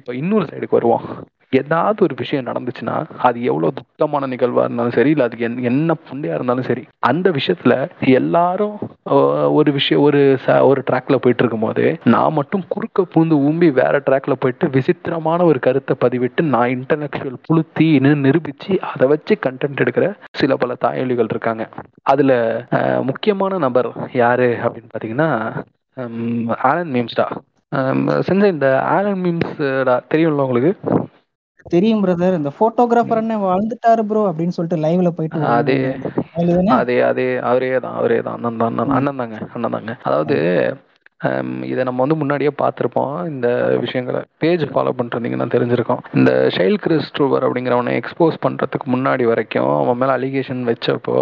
இப்போ இன்னொரு சைடுக்கு வருவோம். ஏதாவது ஒரு விஷயம் நடந்துச்சுன்னா, அது எவ்வளோ துக்கமான நிகழ்வா இருந்தாலும் சரி, இல்ல அதுக்கு என்ன புண்டையா இருந்தாலும் சரி, அந்த விஷயத்துல எல்லாரும் ஒரு விஷயம் ஒரு ச ஒரு ட்ராக்ல போயிட்டு இருக்கும்போது, நான் மட்டும் குறுக்க பூந்து ஊம்பி வேற ட்ராக்ல போயிட்டு விசித்திரமான ஒரு கருத்தை பதிவிட்டு, நான் இன்டலெக்சுவல் புழுத்தின்னு நிரூபிச்சு, அதை வச்சு கன்டென்ட் எடுக்கிற சில பல தாயொலிகள் இருக்காங்க. அதுல முக்கியமான நபர் யாரு அப்படின்னு பார்த்தீங்கன்னா, ஆலன் மீம்ஸ்டா. செஞ்ச இந்த ஆலன் மீம்ஸ் தெரியும்ல உங்களுக்கு? தெரியும் பிரதர். இந்த ஃபோட்டோகிராஃபர் அண்ணன் வாழ்ந்துட்டாரு ப்ரோ அப்படின்னு சொல்லிட்டு லைவ்ல போயிட்டு அதே? அதே அதே அவரே தான் அவரே தான். அண்ணன் தான். அண்ணன் தாங்க அண்ணன் தாங்க. அதாவது இதை நம்ம வந்து முன்னாடியே பார்த்துருப்போம். இந்த விஷயங்களை பேஜ் ஃபாலோ பண்ணிருந்தீங்கன்னா தெரிஞ்சிருக்கோம். இந்த ஷைல் கிறிஸ்டோவர் அப்படிங்கிறவனை எக்ஸ்போஸ் பண்ணுறதுக்கு முன்னாடி வரைக்கும் அவன் மேலே அலிகேஷன் வச்சப்போ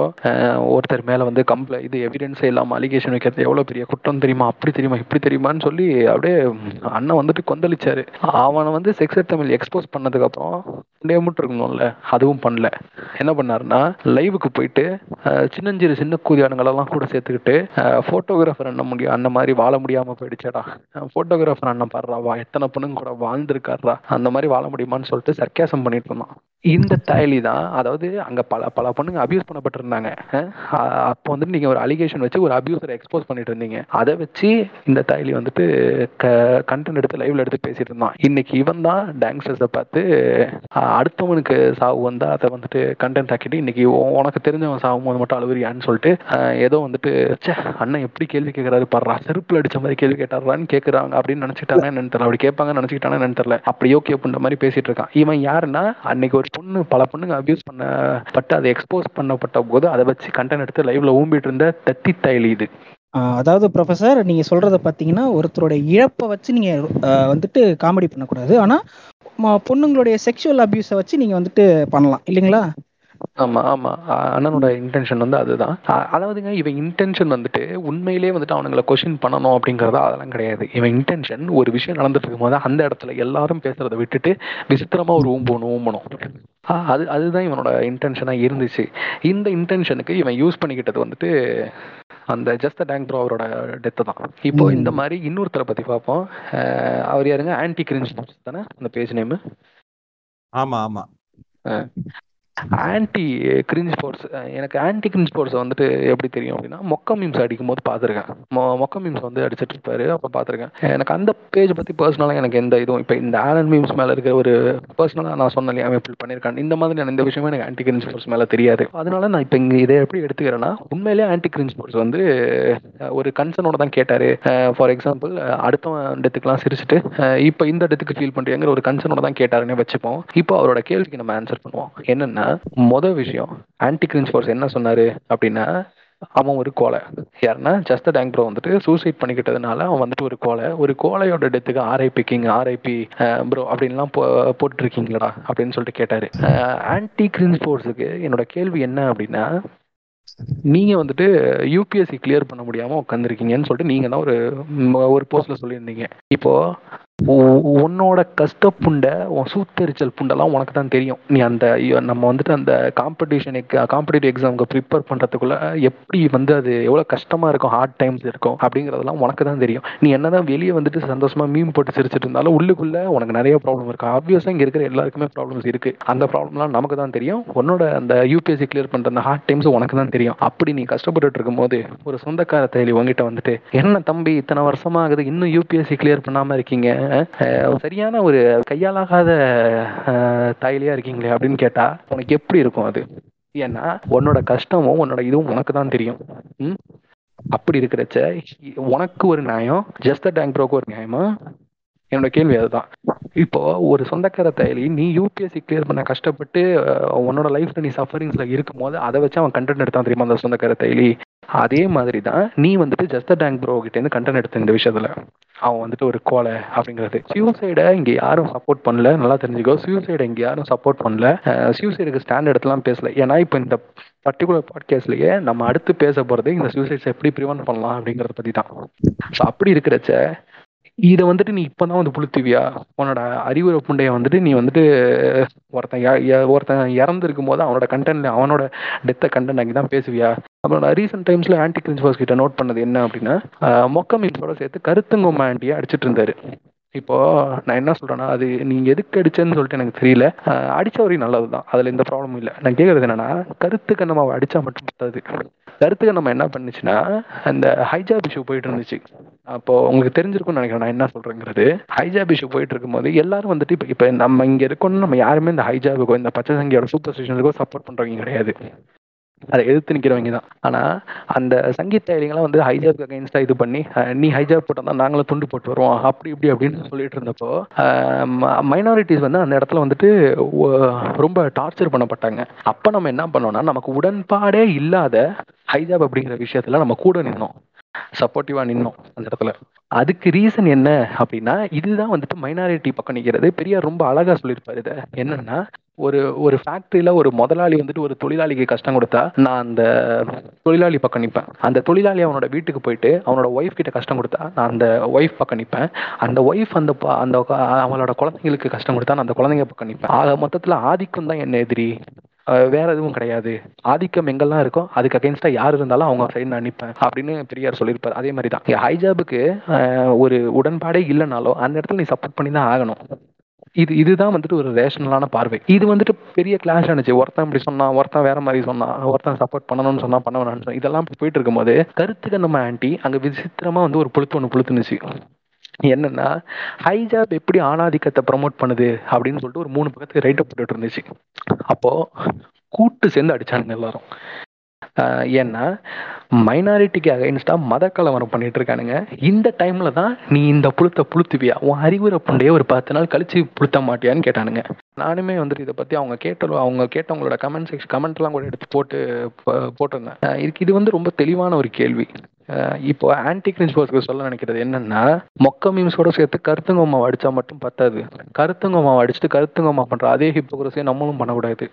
ஒருத்தர் மேலே வந்து கம்ப்ளை இது எவிடன்ஸே இல்லாமல் அலிகேஷன் வைக்கிறது எவ்வளோ பெரிய குற்றம் தெரியுமா? அப்படி தெரியுமா? இப்படி தெரியுமான்னு சொல்லி அப்படியே அண்ணன் வந்துட்டு கொந்தளிச்சாரு. அவனை வந்து செக்ஸ் தமிழ் எக்ஸ்போஸ் பண்ணதுக்கப்புறம் டேமுட்டு இருக்கணும்ல அதுவும் பண்ணல. என்ன பண்ணாருன்னா லைவுக்கு போயிட்டு சின்னஞ்சிறு சின்ன கூதியானுங்களெல்லாம் கூட சேர்த்துக்கிட்டு ஃபோட்டோகிராஃபர் அண்ணன் முடியும் அந்த மாதிரி வாழ முடியாம போயிடுச்சேடா. போட்டோகிராஃபர் அண்ணன் பாடுறா வா எத்தனை பொண்ணுங்க கூட வாழ்ந்திருக்காருடா அந்த மாதிரி வாழ முடியுமான்னு சொல்லிட்டு சர்க்கேசம் பண்ணிட்டு இருந்தான். இந்த தயலி தான் அதாவது அங்க பல பல பொண்ணுங்க அபியூஸ் பண்ணப்பட்டிருந்தாங்க. அப்போ வந்துட்டு நீங்க ஒரு அலிகேஷன் வச்சு ஒரு அபியூசரை எக்ஸ்போஸ் பண்ணிட்டு இருந்தீங்க. அதை வச்சு இந்த தயலி வந்துட்டு கண்டென்ட் எடுத்து லைவ்ல எடுத்து பேசிட்டு இருந்தான். இன்னைக்கு இவன் தான் டாங்ஸ்டர்ஸை பார்த்து அடுத்தவனுக்கு சாவு வந்தா அதை வந்துட்டு கண்டென்ட் ஆக்கிட்டு இன்னைக்கு உனக்கு தெரிஞ்சவன் சாவும் போது மட்டும் அழுவுறியான்னு சொல்லிட்டு ஏதோ வந்துட்டு ச்சே அண்ணன் எப்படி கேள்வி கேட்கறாரு பாடுறா செருப்புல அடிச்சு மாதிரி கேள்வி கேட்டாரான்னு கேக்குறாங்க அப்படின்னு நினைச்சிட்டாங்க என்னன்னு தெரியல. அப்படி கேட்பாங்க நினைச்சுக்கிட்டாங்க என்னன்னு தெரியல. அப்படி ஓகே அப்படின்ற மாதிரி பேசிட்டு இருக்கான். இவன் யாருன்னா அன்னைக்கு ஒரு பொண்ணு பல பொண்ணுங்க அபியூஸ் பண்ணப்பட்டு அதை எக்ஸ்போஸ் பண்ணப்பட்ட போது அதை வச்சு கண்டென்ட் எடுத்து லைவ்ல ஊம்பிட்டு இருந்த தத்தி தைலி இது. ஆஹ் அதாவது ப்ரொஃபசர் நீங்க சொல்றத பாத்தீங்கன்னா ஒருத்தரோட இழப்பை வச்சு நீங்க வந்துட்டு காமெடி பண்ணக்கூடாது. ஆனா பொண்ணுங்களுடைய செக்ஷுவல் அபியூஸை வச்சு நீங்க வந்துட்டு பண்ணலாம். இல்லைங்களா? ஆமா ஆமா. அண்ணனோட இன்டென்ஷன் வந்து அதுதான். அதாவதுங்க இவன் இன்டென்ஷன் வந்துட்டு உண்மையிலேயே வந்துட்டு அவனுங்களை கொஸ்டின் பண்ணணும் அப்படிங்கறது அதெல்லாம் கிடையாது. இவன் இன்டென்ஷன் ஒரு விஷயம் நடந்துட்டு இருக்கும்போது அந்த இடத்துல எல்லாரும் பேசுறதை விட்டுட்டு விசித்திரமா ஒரு ஊம்பணும் ஊம்பணும் அது அதுதான் இவனோட இன்டென்ஷனா இருந்துச்சு. இந்த இன்டென்ஷனுக்கு இவன் யூஸ் பண்ணிக்கிட்டது வந்துட்டு அந்த ஜஸ்ட் டேங்க் ப்ரோ அவரோட டெத்து தான். இப்போ இந்த மாதிரி இன்னொருத்தரை பத்தி பார்ப்போம். அவர் யாருங்க? ஆன்டி கிரிஞ்ச் தானே? அந்த பேஜ் நேம் ஆமா ஆமா. ஆன்டி கிரிஞ்ச் ஸ்போர்ட்ஸ் எனக்கு ஆன்டி கிரிஞ்ச் ஸ்போர்ட்ஸ் வந்துட்டு எப்படி தெரியும் அப்படின்னா மொக்க மீம்ஸ் அடிக்கும் போது பார்த்துருக்கேன் மொக்க மீம்ஸ் வந்து அடிச்சிட்டு இருப்பாரு அப்போ பார்த்துருக்கேன். எனக்கு அந்த பேஜ் பற்றி பர்சனலாக எனக்கு எந்த இதுவும் இப்போ இந்த ஆலன் மீம்ஸ் மேலே இருக்கிற ஒரு பர்சனலாக நான் சொன்னேன் இல்லையா இப்படி இந்த மாதிரி இந்த விஷயமே எனக்கு ஆன்டி கிரிஞ்ச் ஸ்போர்ட்ஸ் மேலே தெரியாது. அதனால நான் இப்போ இங்கே இதை எப்படி எடுத்துக்கிறேன்னா உண்மையிலேயே ஆன்டி கிரிஞ்ச் ஸ்போர்ட்ஸ் வந்து ஒரு கன்சர்னோட தான் கேட்டார். ஃபார் எக்ஸாம்பிள் அடுத்த இடத்துக்குலாம் சிரிச்சுட்டு இப்போ இந்த டெத்துக்கு ஃபீல் பண்ணுறீங்கிற ஒரு கன்சர்னோட தான் கேட்டாருன்னு வச்சுப்போம். இப்போ அவரோட கேள்விக்கு நம்ம ஆன்சர் பண்ணுவோம். என்னென்ன மொதல் விஷயம் ஆன்டி கிரிஞ்ச் ஃபோர்ஸ் என்ன சொன்னார் அப்படின்னா அவன் ஒரு கோலை. யாருன்னா ஜஸ்ட் டேங்க் ப்ரோ வந்துட்டு சூசைட் பண்ணிக்கிட்டதுனால அவன் வந்துட்டு ஒரு கோலை. ஒரு கோலையோட டெத்துக்கு ஆர்ஐபி கிங் ஆர்ஐபி ப்ரோ அப்படின்லாம் போ போட்டுருக்கீங்களடா அப்படின்னு சொல்லிட்டு கேட்டார். ஆன்டி கிரிஞ்ச் ஃபோர்ஸுக்கு என்னோட கேள்வி என்ன அப்படின்னா நீங்க வந்துட்டு யூபிஎஸ்சி கிளியர் பண்ண முடியாம உட்காந்துருக்கீங்கன்னு சொல்லிட்டு நீங்க தான் ஒரு ஒரு போஸ்ட்ல சொல்லியிருந்தீங்க. இப்போ உன்னோட கஷ்ட புண்டை உன் சூத்தரிச்சல் புண்டெல்லாம் உனக்கு தான் தெரியும். நீ அந்த நம்ம வந்துட்டு அந்த காம்படிஷன் காம்படிட்டிவ் எக்ஸாமுக்கு ப்ரிப்பேர் பண்றதுக்குள்ள எப்படி வந்து அது எவ்வளோ கஷ்டமா இருக்கும் ஹார்ட் டைம்ஸ் இருக்கும் அப்படிங்கிறதெல்லாம் உனக்கு தான் தெரியும். நீ என்னதான் வெளியே வந்துட்டு சந்தோஷமா மீன் போட்டு சிரிச்சிட்டு இருந்தாலும் உள்ளுக்குள்ள உனக்கு நிறைய ப்ராப்ளம் இருக்கு. ஆப்வியஸா இங்க இருக்கிற எல்லாருக்குமே ப்ராப்ளம்ஸ் இருக்கு. அந்த ப்ராப்ளம்லாம் நமக்கு தான் தெரியும். உன்னோட அந்த யூபிஎஸ்சி கிளியர் பண்ற அந்த ஹார்ட் டைம்ஸ் உனக்கு தான் தெரியும். அப்படி நீ கஷ்டப்பட்டுட்டு இருக்கும்போது ஒரு சொந்தக்கார தேடி உங்ககிட்ட வந்துட்டு என்ன தம்பி இத்தனை வருஷமா ஆகுது இன்னும் யூபிஎஸ்சி கிளியர் பண்ணாம இருக்கீங்க? சரியான ஒரு கையாலாகாத அஹ், தாயிலியா இருக்கீங்களே அப்படின்னு கேட்டா உனக்கு எப்படி இருக்கும் அது? ஏன்னா உன்னோட கஷ்டமும் உன்னோட இதுவும் உனக்கு தான் தெரியும். ம்? அப்படி இருக்கிறச்ச உனக்கு ஒரு நியாயம் ஜஸ்ட் டேங்க் ப்ரோக்கு ஒரு நியாயமா? என்னோட கேள்வி அதுதான். இப்போ ஒரு சொந்தக்கார தயலி நீ யூபிஎஸ்சி கிளியர் பண்ண கஷ்டப்பட்டு உன்னோட லைஃப்ல நீ சஃபரிங்ஸ்ல இருக்கும் போது அதை வச்சு அவன் கண்டென்ட் எடுத்தான் தெரியுமா அந்த சொந்தக்கார தயலி? அதே மாதிரி தான் நீ வந்துட்டு ஜஸ்ட் டேங்க் ப்ரோ கிட்ட இருந்து கண்டென்ட் எடுத்த இந்த விஷயத்துல. அவன் வந்துட்டு ஒரு கோலை அப்படிங்கிறது. சியூசைடை இங்க யாரும் சப்போர்ட் பண்ணல. நல்லா தெரிஞ்சுக்கோ. சியூசைடை இங்க யாரும் சப்போர்ட் பண்ணல. சியூசைடுக்கு ஸ்டாண்ட் எடுத்துலாம் பேசல. ஏன்னா இப்போ இந்த பர்டிகுலர் பாட்காஸ்ட்லயே நம்ம அடுத்து பேச போறது இந்த சூசைட்ஸ் எப்படி ப்ரிவென்ட் பண்ணலாம் அப்படிங்கறத பத்தி தான் ஸோ அப்படி இருக்கிறச்ச இதை வந்துட்டு நீ இப்பதான் வந்து புளுத்துவியா? உன்னோட அறிவுரை புண்டைய வந்துட்டு நீ வந்துட்டு ஒருத்தன் ஒருத்தன் இறந்துருக்கும் போது அவனோட கண்டென்ட் அவனோட டெத்தை கண்டென்ட் அங்கே தான் பேசுவியா? அப்புறம் நான் ரீசெண்ட் டைம்ஸ்ல ஆன்டி கிரின்ஸ்பர்ஸ் கிட்ட நோட் பண்ணது என்ன அப்படின்னா மொக்கம் மொக்க மீன்ஸோட சேர்த்து கருத்துங்கொம்ம ஆண்டியை அடிச்சிட்டு இருந்தாரு. இப்போ நான் என்ன சொல்றேன்னா அது நீங்க எதுக்கு அடிச்சேன்னு சொல்லிட்டு எனக்கு தெரியல. அடிச்ச வரையும் நல்லதுதான். அதுல எந்த ப்ராப்ளமும் இல்லை. நான் கேக்குறது என்னன்னா கருத்துக்கு நம்ம அடிச்சா மட்டும் பத்தாது. கருத்துக்கு நம்ம என்ன பண்ணுச்சுன்னா அந்த ஹைஜாப் இஷ்யூ போயிட்டு இருந்துச்சு. அப்போ உங்களுக்கு தெரிஞ்சிருக்கும்னு நினைக்கிறேன். நான் என்ன சொல்றேங்கிறது ஹைஜாப் இஷ்யூ போயிட்டு இருக்கும்போது எல்லாரும் வந்துட்டு இப்போ இப்போ நம்ம இங்க இருக்கோம்னு நம்ம யாருமே இந்த ஹைஜாபுக்கோ இந்த பச்சை சங்கியோட சூப்பர் ஸ்டேஷனுக்கோ சப்போர்ட் பண்றவங்க கிடையாது. அதை எதிர்த்து நிற்கிறவங்க தான். ஆனால் அந்த சங்கீத் இலைங்கெல்லாம் வந்து ஹைஜாப் அகைன்ஸ்டா இது பண்ணி நீ ஹைஜாப் போட்டால் நாங்களும் துண்டு போட்டு வருவோம் அப்படி இப்படி அப்படின்னு சொல்லிட்டு இருந்தப்போ மைனாரிட்டிஸ் வந்து அந்த இடத்துல வந்துட்டு ரொம்ப டார்ச்சர் பண்ணப்பட்டாங்க. அப்போ நம்ம என்ன பண்ணோம்னா நமக்கு உடன்பாடே இல்லாத ஹைஜாப் அப்படிங்கிற விஷயத்துல நம்ம கூட நின்னோம். சப்போர்ட்டிவா நின்னோம் அந்த இடத்துல. அதுக்கு ரீசன் என்ன அப்படின்னா இதுதான் வந்துட்டு மைனாரிட்டி பக்கம் நிற்கிறது பெரியார் ரொம்ப அழகா சொல்லியிருப்பாரு இதை. என்னன்னா ஒரு ஒரு ஃபேக்டரியில ஒரு முதலாளி வந்துட்டு ஒரு தொழிலாளிக்கு கஷ்டம் கொடுத்தா நான் அந்த தொழிலாளி பக்கம் நிற்பேன் அந்த தொழிலாளி அவனோட வீட்டுக்கு போயிட்டு அவனோட ஒய்ஃப் கிட்ட கஷ்டம் கொடுத்தா நான் அந்த ஒய்ஃப் பக்கம் நிற்பேன் அந்த ஒய்ஃப் அந்த ப- அந்த க- அவளோட குழந்தைங்களுக்கு கஷ்டம் கொடுத்தா நான் அந்த குழந்தைங்க பக்கம் நிற்பேன் ஆக மொத்தத்துல ஆதிக்கம் தான் என்ன எதிரி? வேற எதுவும் கிடையாது. ஆதிக்கம் எங்கெல்லாம் இருக்கோ அதுக்கு அகேன்ஸ்டா யார் இருந்தாலும் அவங்க சைடு நான் நிற்பேன் அப்படின்னு பெரியார் சொல்லியிருப்பார். அதே மாதிரி தான். ஹைஜாபுக்கு ஒரு உடன்பாடே இல்லைனாலும் அந்த இடத்துல நீ சப்போர்ட் பண்ணி தான் ஆகணும். இது இதுதான் வந்துட்டு ஒரு ரேஷனலான பார்வை. இது வந்துட்டு பெரிய கிளாஷ் ஆனிச்சு. ஒருத்தன் இப்படி சொன்னான் ஒருத்தன் வேற மாதிரி சொன்னான் ஒருத்தன் சப்போர்ட் பண்ணணும்னு சொன்னா பண்ண வேணாம்னு சொன்னா. இதெல்லாம் போயிட்டு இருக்கும்போது கருத்துக்கு நம்ம ஆண்டி அங்க விசித்திரமா வந்து ஒரு புழுத்து ஒன்று புழுத்துனுச்சு. என்னன்னா ஹைஜாப் எப்படி ஆணாதிக்கத்தை ப்ரமோட் பண்ணுது அப்படின்னு சொல்லிட்டு ஒரு மூணு பக்கத்துக்கு ரைட்டப் போட்டுட்டு இருந்துச்சு. அப்போ கூட்டு சேர்ந்து அடிச்சானுங்க எல்லாரும். ஏன்னா மைனாரிட்டிக்கு அகைன்ஸ்டா மத கலவரம் பண்ணிட்டு இருக்கானுங்க. இந்த டைம்ல தான் நீ இந்த புழுத்த புழுத்துவியா? உன் அறிவுரை புண்டைய ஒரு பத்து நாள் கழிச்சு புழுத்த மாட்டியான்னு கேட்டானுங்க. நானுமே வந்துட்டு இதை பத்தி அவங்க கேட்ட அவங்க கேட்டவங்களோட கமெண்ட் செக்ஷன் கமெண்ட் எல்லாம் கூட எடுத்து போட்டு போட்டிருந்தேன். இதுக்கு இது வந்து ரொம்ப தெளிவான ஒரு கேள்வி. இப்போ ஆன்டி கிரின்ஸ்போர்ஸ்க்கு சொல்ல நினைக்கிறது என்னன்னா மொக்க மீம்ஸோட சேர்த்து கருத்துங்கம்மாவை அடிச்சா மட்டும் பத்தாது. கருத்துங்கம்மாவை அடிச்சுட்டு கருத்துங்கம்மா பண்ற அதே ஹிப்போக்ரஸியை நம்மளும் பண்ணக்கூடாது.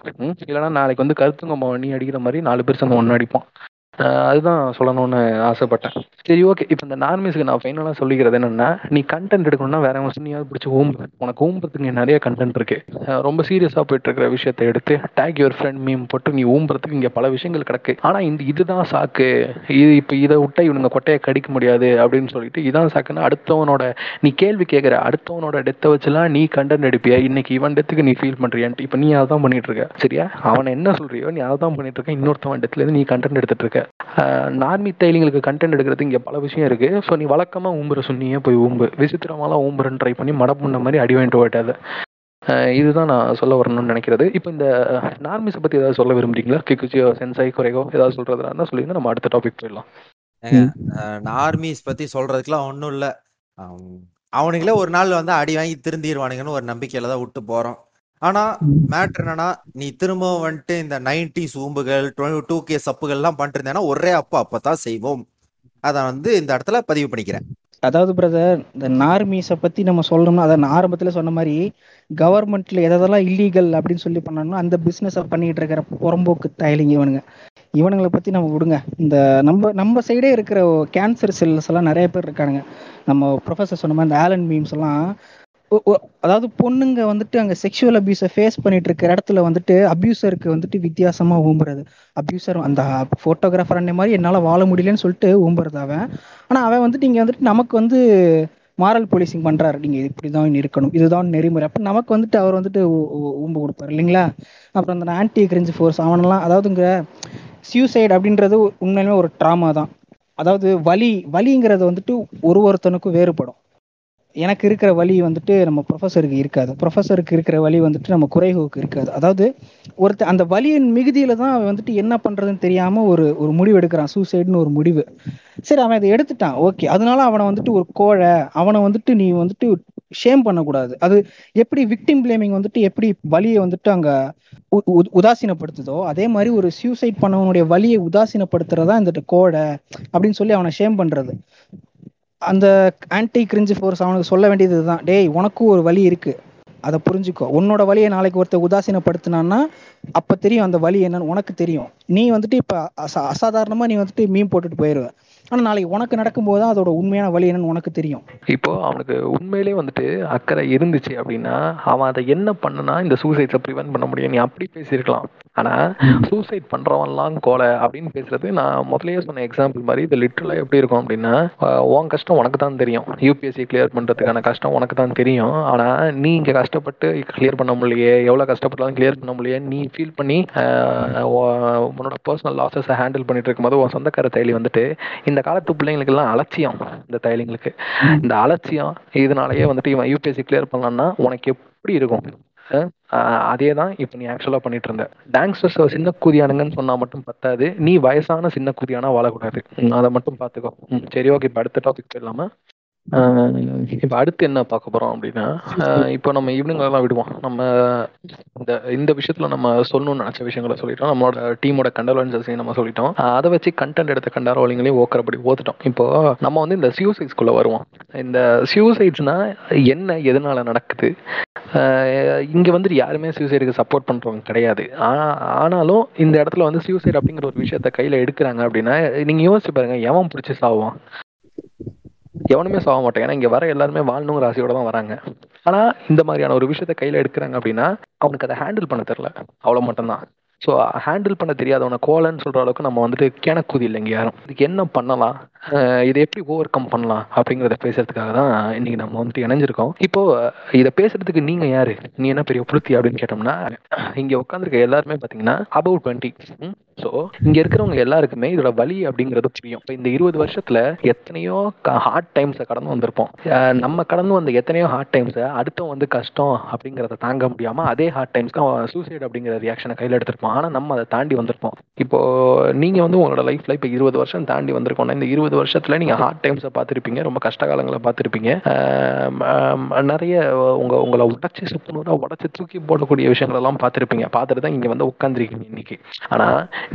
இல்லைன்னா நாளைக்கு வந்து கருத்துங்கம்மாவை நீ அடிக்கிற மாதிரி நாலு பேர் சேர்ந்து ஒன்று அடிப்போம். அதுதான் சொல்லணும்னு ஆசைப்பட்டேன். சரி ஓகே இப்போ இந்த நார்மல்ஸ்க்கு நான் ஃபைனலாக சொல்லிக்கிறது என்னென்னா நீ கண்டென்ட் எடுக்கணும்னா வேற அவன் சுண்ணியாவது பிடிச்சி ஊம்பு உனக்கு ஊம்புறதுக்கு நிறைய கண்டென்ட் இருக்கு. ரொம்ப சீரியஸாக போயிட்டு இருக்கிற விஷயத்தை எடுத்து டேக் யுவர் ஃப்ரெண்ட் மீம் போட்டு நீ ஊம்புறதுக்கு இங்கே பல விஷயங்கள் கிடக்கு. ஆனால் இந்த இதுதான் சாக்கு. இது இப்போ இதை விட்டா இவனுங்க கொட்டையை கடிக்க முடியாது அப்படின்னு சொல்லிட்டு இதான் சாக்குன்னா அடுத்தவனோட நீ கேள்வி கேட்குற அடுத்தவனோட டெத்தை வச்சுலாம் நீ கண்டென்ட் எடுப்பியா? இன்னைக்கு இவன் டெத்துக்கு நீ ஃபீல் பண்ணுறியான்ட்டு இப்போ நீ அதான் பண்ணிட்டு இருக்க. சரியா? அவனை என்ன சொல்றியோ நீ அதான் பண்ணிட்டு இருக்க. இன்னொருத்தவன் டெத்துலேருந்து நீ கண்டென்ட் எடுத்துட்டு இருக்க. நார்மி தைலிங்களுக்கு கண்டென்ட் எடுக்கிறது இங்கே பல விஷயம் இருக்கு. ஸோ நீ வழக்கமா ஊம்புற சொன்னியே போய் ஊம்பு. விசித்திரமாலாம் ஊம்புறன்னு ட்ரை பண்ணி மடப்புண்ண மாதிரி அடி வாங்கிட்டு போயிட்டாத இதுதான் நான் சொல்ல வரணும்னு நினைக்கிறது. இப்போ இந்த நார்மிஸை பத்தி ஏதாவது சொல்ல விரும்புறீங்களா? கிக்குச்சியோ சென்சாய் குறைகோ ஏதாவது சொல்றதா இருந்தால் சொல்லிருந்தா நம்ம அடுத்த டாபிக் போயிடலாம். ஆர்மிஸ் பத்தி சொல்றதுக்குலாம் ஒன்றும் இல்லை. அவனுங்களே ஒரு நாள் வந்து அடி வாங்கி திருந்திடுவானுங்கன்னு ஒரு நம்பிக்கையில தான் விட்டு போறோம். ஆனா மேட்ரு என்னன்னா நீ திரும்ப வந்துட்டு இந்த நைன்டி சூம்புகள் டூ கே சப்புகள்லாம் பண்ணிட்டு ஒரே அப்போ அப்பதான் செய்வோம். அதை வந்து இந்த இடத்துல பதிவு பண்ணிக்கிறேன். அதாவது பிரதர் இந்த நார்மீஸை பத்தி நம்ம சொல்லணும்னா அதை நான் ஆரம்பத்துல சொன்ன மாதிரி கவர்மெண்ட்ல எதெல்லாம் இல்லீகல் அப்படின்னு சொல்லி பண்ணணும் அந்த பிசினஸ் பண்ணிட்டு இருக்கிற புறம்போக்கு தயலிங்க இவனுங்க. இவனுங்களை பத்தி நம்ம விடுங்க. இந்த நம்ம நம்ம சைடே இருக்கிற கேன்சர் செல்ஸ் எல்லாம் நிறைய பேர் இருக்கானுங்க. நம்ம ப்ரொஃபசர் சொன்ன மாதிரி இந்த ஆலன் மீம்ஸ் எல்லாம் அதாவது பொண்ணுங்க வந்துட்டு அங்க செக்ஷுவல் அபியூஸை ஃபேஸ் பண்ணிட்டு இருக்கிற இடத்துல வந்துட்டு அபியூசருக்கு வந்துட்டு வித்தியாசமா ஊம்புறது. அபியூசர் அந்த போட்டோகிராஃபர் அண்ணே மாதிரி என்னால வாழ முடியலன்னு சொல்லிட்டு ஊம்புறது அவன். ஆனா அவன் வந்துட்டு இங்க வந்துட்டு நமக்கு வந்து மாரல் போலீசிங் பண்றாரு. நீங்க இப்படிதான் இருக்கணும். இதுதான் நெறிமுறை. அப்ப நமக்கு வந்துட்டு அவர் வந்துட்டு ஊம்பு கொடுப்பாரு இல்லைங்களா? அப்புறம் அந்த ஆன்டி கிரிஞ்சு ஃபோர்ஸ் அவனெல்லாம் அதாவதுங்க சியூசைட் அப்படின்றது உண்மையிலுமே ஒரு ட்ராமா தான். அதாவது வலி வலிங்கிறது வந்துட்டு ஒரு ஒருத்தனுக்கும் வேறுபடும். எனக்கு இருக்கிற வழி வந்துட்டு நம்ம ப்ரொஃபஸருக்கு இருக்காது. ப்ரொஃபஸருக்கு இருக்கிற வழி வந்துட்டு நம்ம குறைவுக்கு இருக்காது. அதாவது ஒருத்த அந்த வலியின் மிகுதியில தான் அவன் வந்துட்டு என்ன பண்றதுன்னு தெரியாம ஒரு ஒரு முடிவு எடுக்கிறான். சூசைடுன்னு ஒரு முடிவு. சரி அவன் இதை எடுத்துட்டான். ஓகே. அதனால அவனை வந்துட்டு ஒரு கோழை அவனை வந்துட்டு நீ வந்துட்டு ஷேம் பண்ணக்கூடாது. அது எப்படி விக்டிம் பிளேமிங் வந்துட்டு எப்படி வலியை வந்துட்டு அங்க உ- உ- உதாசீனப்படுத்துதோ அதே மாதிரி ஒரு சூசைட் பண்ணவனுடைய வலியை உதாசீனப்படுத்துறதா இந்த கோழை அப்படின்னு சொல்லி அவனை ஷேம் பண்றது. அந்த ஆன்டி கிரிஞ்சு ஃபோர்ஸ் அவனுக்கு சொல்ல வேண்டியது இதுதான். டேய் உனக்கும் ஒரு வலி இருக்கு. அதை புரிஞ்சுக்கோ. உன்னோட வலியை நாளைக்கு ஒருத்தர் உதாசீனப்படுத்தினான்னா அப்போ தெரியும் அந்த வலி என்னன்னு உனக்கு தெரியும். நீ வந்துட்டு இப்போ அசா அசாதாரணமாக நீ வந்துட்டு மீன் போட்டுட்டு போயிடுவ ஆனால் நாளைக்கு உனக்கு நடக்கும்போது தான் அதோட உண்மையான வழி என்னன்னு உனக்கு தெரியும். இப்போ அவனுக்கு உண்மையிலே வந்துட்டு அக்கறை இருந்துச்சு அப்படின்னா அவன் அதை என்ன பண்ணனா இந்த சூசைட்ஸை ப்ரிவென்ட் பண்ண முடியும். நீ அப்படி பேசியிருக்கலாம். ஆனால் சூசைட் பண்ணுறவன்லாம் கோலை அப்படின்னு பேசுறது நான் முதல்லயே சொன்ன எக்ஸாம்பிள் மாதிரி இது லிட்டரலா எப்படி இருக்கும் அப்படின்னா உன் கஷ்டம் உனக்கு தான் தெரியும் யூபிஎஸ்சி கிளியர் பண்ணுறதுக்கான கஷ்டம் உனக்கு தான் தெரியும். ஆனால் நீ இங்கே கஷ்டப்பட்டு கிளியர் பண்ண முடியலையே எவ்வளோ கஷ்டப்பட்டாலும் கிளியர் பண்ண முடியலையே நீ ஃபீல் பண்ணி உன்னோட பர்சனல் லாஸஸை ஹேண்டில் பண்ணிட்டு இருக்கும்போது உன் சொந்தக்கார செயலி வந்துட்டு இந்த காலத்து பிள்ளைங்களுக்கு எல்லாம் அலட்சியம் இந்த தைலிங்களுக்கு. இந்த அலட்சியம் இதனாலயே வந்துட்டு இவன் யூபிஎஸ்சி கிளியர் பண்ணலாம்னா உனக்கு எப்படி இருக்கும்? அதே தான் இப்போ நீ ஆக்சுவலாக பண்ணிட்டு இருந்த டாங்ஸ்டர்ஸ் சின்ன கூதியானுங்கன்னு சொன்னா மட்டும் பத்தாது. நீ வயசான சின்ன கூதியானா வாழக்கூடாது. அதை மட்டும் பார்த்துக்கோ சரி ஓகே இப்போ அடுத்த டாபிக் போயிடலாமா? இப்போ அடுத்து என்ன பார்க்க போறோம் அப்படின்னா இப்போ நம்ம இவனுங்களெல்லாம் விடுவோம். நம்ம இந்த இந்த விஷயத்துல நம்ம சொல்லணும்னு நினைச்ச விஷயங்களை சொல்லிட்டோம். நம்மளோட டீமோட கண்டலன்சஸையும் நம்ம சொல்லிட்டோம். அதை வச்சு கண்டென்ட் எடுத்த கண்டாரோலிங்களையும் ஓக்கறபடி ஓத்துட்டோம். இப்போ நம்ம வந்து இந்த சியூசைட்ஸ்குள்ள வருவோம். இந்த சியூசைட்ஸ்னா என்ன எதனால நடக்குது? இங்க வந்துட்டு யாருமே சூசைடுக்கு சப்போர்ட் பண்றவங்க கிடையாது. ஆனா- ஆனாலும் இந்த இடத்துல வந்து சூசைட் அப்படிங்கிற ஒரு விஷயத்த கையில எடுக்கிறாங்க அப்படின்னா நீங்க யோசிச்சு பாருங்க எவன் பிடிச்சி சாவான் எவனுமே சாக மாட்டான். ஏன்னா இங்க வர எல்லாருமே வாழணுங்கிற ஆசையோட தான் வராங்க. ஆனா இந்த மாதிரியான ஒரு விஷயத்த கையில எடுக்கிறாங்க அப்படின்னா அவனுக்கு அதை ஹேண்டில் பண்ண தெரியல. அவ்வளவு மட்டும்தான். ஸோ ஹேண்டில் பண்ண தெரியாதவனை கோலன்னு சொல்ற அளவுக்கு நம்ம வந்துட்டு கிணக்குதி இல்லைங்க யாரும். இதுக்கு என்ன பண்ணலாம்? இதை எப்படி ஓவர் கம் பண்ணலாம் அப்படிங்கிறத பேசுறதுக்காக தான் இன்னைக்கு நம்ம வந்துட்டு இணைஞ்சிருக்கோம். இப்போ இதை பேசுறதுக்கு நீங்க யாரு? நீ என்ன பெரிய புளுத்தி அப்படின்னு கேட்டோம்னா இங்க உட்காந்துருக்க எல்லாருமே பாத்தீங்கன்னா அபவுட் டுவெண்ட்டி ஸோ இங்க இருக்கிறவங்க எல்லாருக்குமே இதோட வலி அப்படிங்கிறது புரியும். இப்போ இந்த இருபது வருஷத்துல எத்தனையோ ஹார்ட் டைம்ஸை கடந்து வந்திருப்போம். நம்ம கடந்து வந்த எத்தனையோ ஹார்ட் டைம்ஸை அடுத்தவன் வந்து கஷ்டம் அப்படிங்கிறத தாங்க முடியாம அதே ஹார்ட் டைம்ஸ்க்கு அவன் சூசைட் அப்படிங்கிற ரியாக்ஷனை கையில் எடுத்திருப்போம் ஆனா நம்ம அதை தாண்டி வந்திருப்போம். இப்போ நீங்க வந்து உங்களோட லைஃப்ல இப்போ இருபது வருஷம் தாண்டி வந்திருக்கோம்னா இந்த இருபது வருஷத்துல நீங்க ஹார்ட் டைம்ஸை பார்த்திருப்பீங்க. ரொம்ப கஷ்ட காலங்களை பார்த்திருப்பீங்க. நிறைய உங்க உங்களை உடச்சி சுப்புனூரா உடச்சி தூக்கி போடக்கூடிய விஷயங்கள் எல்லாம் பார்த்திருப்பீங்க. பார்த்துட்டு தான் இங்க வந்து உட்காந்துருக்கீங்க இன்னைக்கு. ஆனா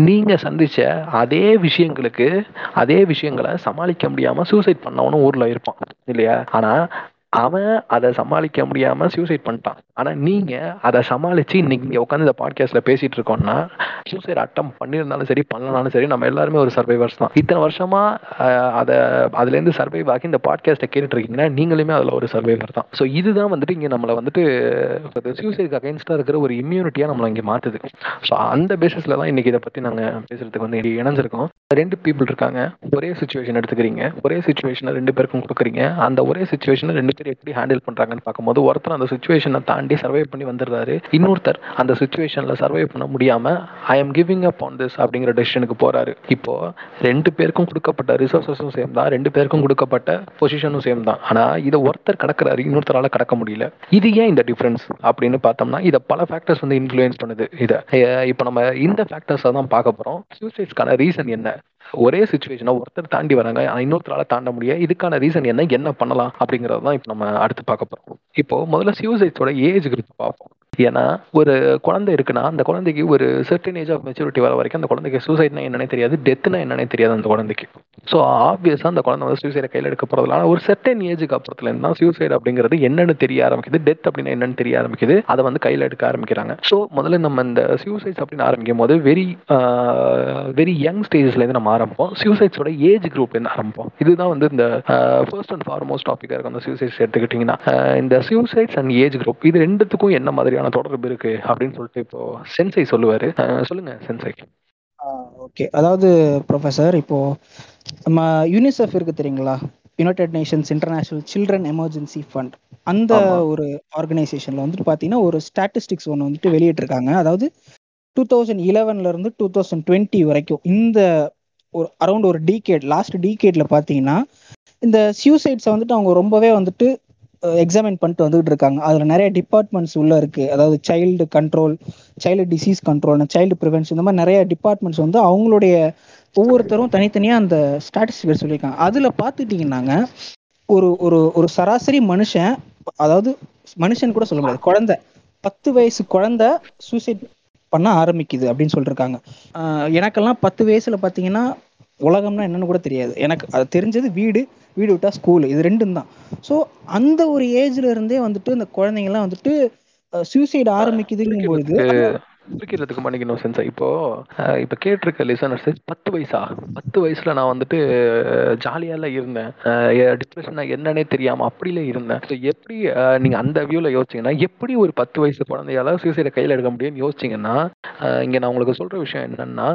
நீங்க சந்திச்ச அதே விஷயங்களுக்கு அதே விஷயங்களை சமாளிக்க முடியாம சூசைட் பண்ணவனும் ஊர்ல இருப்பான். இல்லையா? ஆனா அவன் அதை சமாளிக்க முடியாம சூசைட் பண்ணிட்டான். ஆனால் நீங்கள் அதை சமாளித்து இன்னைக்கு இங்கே உட்காந்து இந்த பாட்காஸ்ட்ல பேசிகிட்டு இருக்கோம்னா சூசைட் அட்டம் பண்ணியிருந்தாலும் சரி பண்ணலனாலும் சரி நம்ம எல்லாருமே ஒரு சர்வைவர்ஸ் தான். இத்தனை வருஷமாக அதை அதுலேருந்து சர்வைவ் ஆகி இந்த பாட்காஸ்ட்டை கேட்டுட்டு இருக்கீங்கன்னா நீங்களுமே அதில் ஒரு சர்வைவர் தான். ஸோ இதுதான் வந்துட்டு இங்கே நம்மளை வந்துட்டு சூசைடுக்கு அகைன்ஸ்டாக இருக்கிற ஒரு இம்யூனிட்டியாக நம்மளை இங்கே மாற்றுது ஸோ அந்த பேசிஸில் தான் இன்றைக்கி இதை பற்றி நாங்கள் பேசுகிறதுக்கு வந்து இணைஞ்சிருக்கோம். ரெண்டு பீப்புள் இருக்காங்க. ஒரே சுச்சுவேஷன் எடுத்துக்கிறீங்க. ஒரே சுச்சுவேஷனை ரெண்டு பேருக்கும் கொடுக்குறீங்க. அந்த ஒரே சுச்சுவேஷனை ரெண்டு பேரும் எப்படி ஹேண்டில் பண்ணுறாங்கன்னு பார்க்கும்போது ஒருத்தர் அந்த சுச்சுவேஷனை தாண்டி சர்வை பண்ணி வந்துடுறாரு இன்னொருத்தர் அந்த சுச்சுவேஷனில் சர்வை பண்ண முடியாமல் I am giving up on this அப்படிங்கிற டெசிஷனுக்கு போகிறாரு இப்போ ரெண்டு பேருக்கும் கொடுக்கப்பட்ட ரிசோர்ஸஸும் சேம் தான் ரெண்டு பேருக்கும் கொடுக்கப்பட்ட பொசிஷனும் சேம் தான். ஆனால் இதை ஒருத்தர் கடக்கிறாரு இன்னொருத்தரால் கடக்க முடியல. இது ஏன் இந்த டிஃப்ரென்ஸ் அப்படின்னு பார்த்தோம்னா இதை பல ஃபேக்டர்ஸ் வந்து இன்ஃப்ளூயன்ஸ் பண்ணுது. இதை இப்போ நம்ம இந்த ஃபேக்டர்ஸை தான் பார்க்க போகிறோம் சூசைட்ஸ்க்கான ரீசன் என்ன? ஒரே சுச்சுவேஷனை ஒருத்தர் தாண்டி வராங்க ஆனா இன்னொருத்தரால தாண்ட முடியாது இதுக்கான ரீசன் என்ன என்ன பண்ணலாம் அப்படிங்கறதுதான் இப்போ நம்ம அடுத்து பார்க்க போறோம். இப்போ முதல்ல சியூசைட்ஸோட ஏஜ் குரூப் பார்ப்போம். ஏன்னா ஒரு குழந்தை இருக்குன்னா அந்த குழந்தைக்கு ஒரு சர்டன் ஏஜ் ஆஃப் மெச்சூரிட்டி வர வரைக்கும் அந்த குழந்தைக்கு சூசைட்னா என்னன்னே தெரியாது டெத்னா என்னன்னே தெரியாது அந்த குழந்தைக்கு. ஸோ ஆப்வியஸாக அந்த குழந்தை வந்து சூசைடை கையில் எடுக்க போகிறதுல ஆனால் ஒரு சர்டன் ஏஜுக்கு அப்புறத்துல இருந்தா சூசைட் அப்படிங்கிறது என்னன்னு தெரிய ஆரம்பிக்குது டெத் அப்படின்னா என்னன்னு தெரிய ஆரம்பிக்குது அதை வந்து கையில் எடுக்க ஆரம்பிக்கிறாங்க. ஸோ முதல்ல நம்ம இந்த சூசைட்ஸ் அப்படின்னு ஆரம்பிக்கும் போது வெரி வெரி யங் ஸ்டேஜஸ்லேருந்து நம்ம ஆரம்பிப்போம். சூசைட்ஸோட ஏஜ் குரூப்லேருந்து ஆரம்பிப்போம். இதுதான் வந்து இந்த ஃபர்ஸ்ட் அண்ட் ஃபார்மோஸ்ட் டாப்பிக்காக இருக்கும் அந்த சூசைட்ஸ் எடுத்துக்கிட்டிங்கன்னா. இந்த சூசைட்ஸ் அண்ட் ஏஜ் குரூப் இது ரெண்டுத்துக்கும் என்ன மாதிரியான தொடர்பு இருக்கு அப்படின்னு சொல்லிட்டு இப்போ சென்சை சொல்லுவாரு. சொல்லுங்க சென்சை ஓகே அதாவது ப்ரொஃபஸர் இப்போ நம்ம யூனிசெஃப் இருக்கு தெரியுங்களா? United Nations International Children Emergency Fund அந்த. ஒரு ஆர்கனைசேஷன்ல வந்துட்டு பார்த்தீங்கன்னா ஒரு ஸ்டாட்டிஸ்டிக்ஸ் ஒன்று வந்துட்டு வெளியிட்டிருக்காங்க. அதாவது டூ தௌசண்ட் இலவன்ல இருந்து டூ தௌசண்ட் டுவெண்ட்டி வரைக்கும் இந்த ஒரு அரௌண்ட் ஒரு டீகேட் லாஸ்ட் டீகேட்ல பார்த்தீங்கன்னா இந்த சியூசைட்ஸை வந்துட்டு அவங்க ரொம்பவே வந்துட்டு எக்ஸாமின் பண்ணிட்டு வந்துகிட்டு இருக்காங்க. அதில் நிறைய டிபார்ட்மெண்ட்ஸ் உள்ளே இருக்குது அதாவது child control child disease control child prevention இந்த மாதிரி நிறைய டிபார்ட்மெண்ட்ஸ் வந்து அவங்களுடைய ஒவ்வொருத்தரும் தனித்தனியாக அந்த ஸ்டாட்டிஸ்டிக்ஸ் சொல்லியிருக்காங்க. அதில் பார்த்துட்டிங்கன்னாங்க ஒரு ஒரு ஒரு சராசரி மனுஷன் அதாவது மனுஷன் கூட சொல்ல முடியாது குழந்தை. பத்து வயசு குழந்தை சூசைட் பண்ண ஆரம்பிக்குது அப்படின்னு சொல்லியிருக்காங்க எனக்கெல்லாம் பத்து வயசுல பார்த்தீங்கன்னா உலகம்னா என்னன்னு கூட தெரியாது. எனக்கு அது தெரிஞ்சது வீடு வீடு விட்டா ஸ்கூல் இது ரெண்டும் தான். ஸோ அந்த ஒரு ஏஜ்ல இருந்தே வந்துட்டு இந்த குழந்தைங்கலாம் வந்துட்டு சூசைட் ஆரம்பிக்குதுங்கும் பொழுது குறிக்கிறதுக்கு குறிக்கிறதுக்கு மன்னிக்கணும் இப்போ இப்போ கேட்டிருக்க லிசனர்ஸ் பத்து வயசா? பத்து வயசுல நான் வந்துட்டு ஜாலியால இருந்தேன். டிப்ரெஷன் என்னன்னே தெரியாம அப்படிலே இருந்தேன். ஸோ எப்படி நீங்க அந்த வியூல யோசிச்சீங்கன்னா எப்படி ஒரு பத்து வயசு குழந்தையால சூசைடை கையில எடுக்க முடியும்னு யோசிச்சீங்கன்னா இங்க நான் உங்களுக்கு சொல்ற விஷயம் என்னன்னா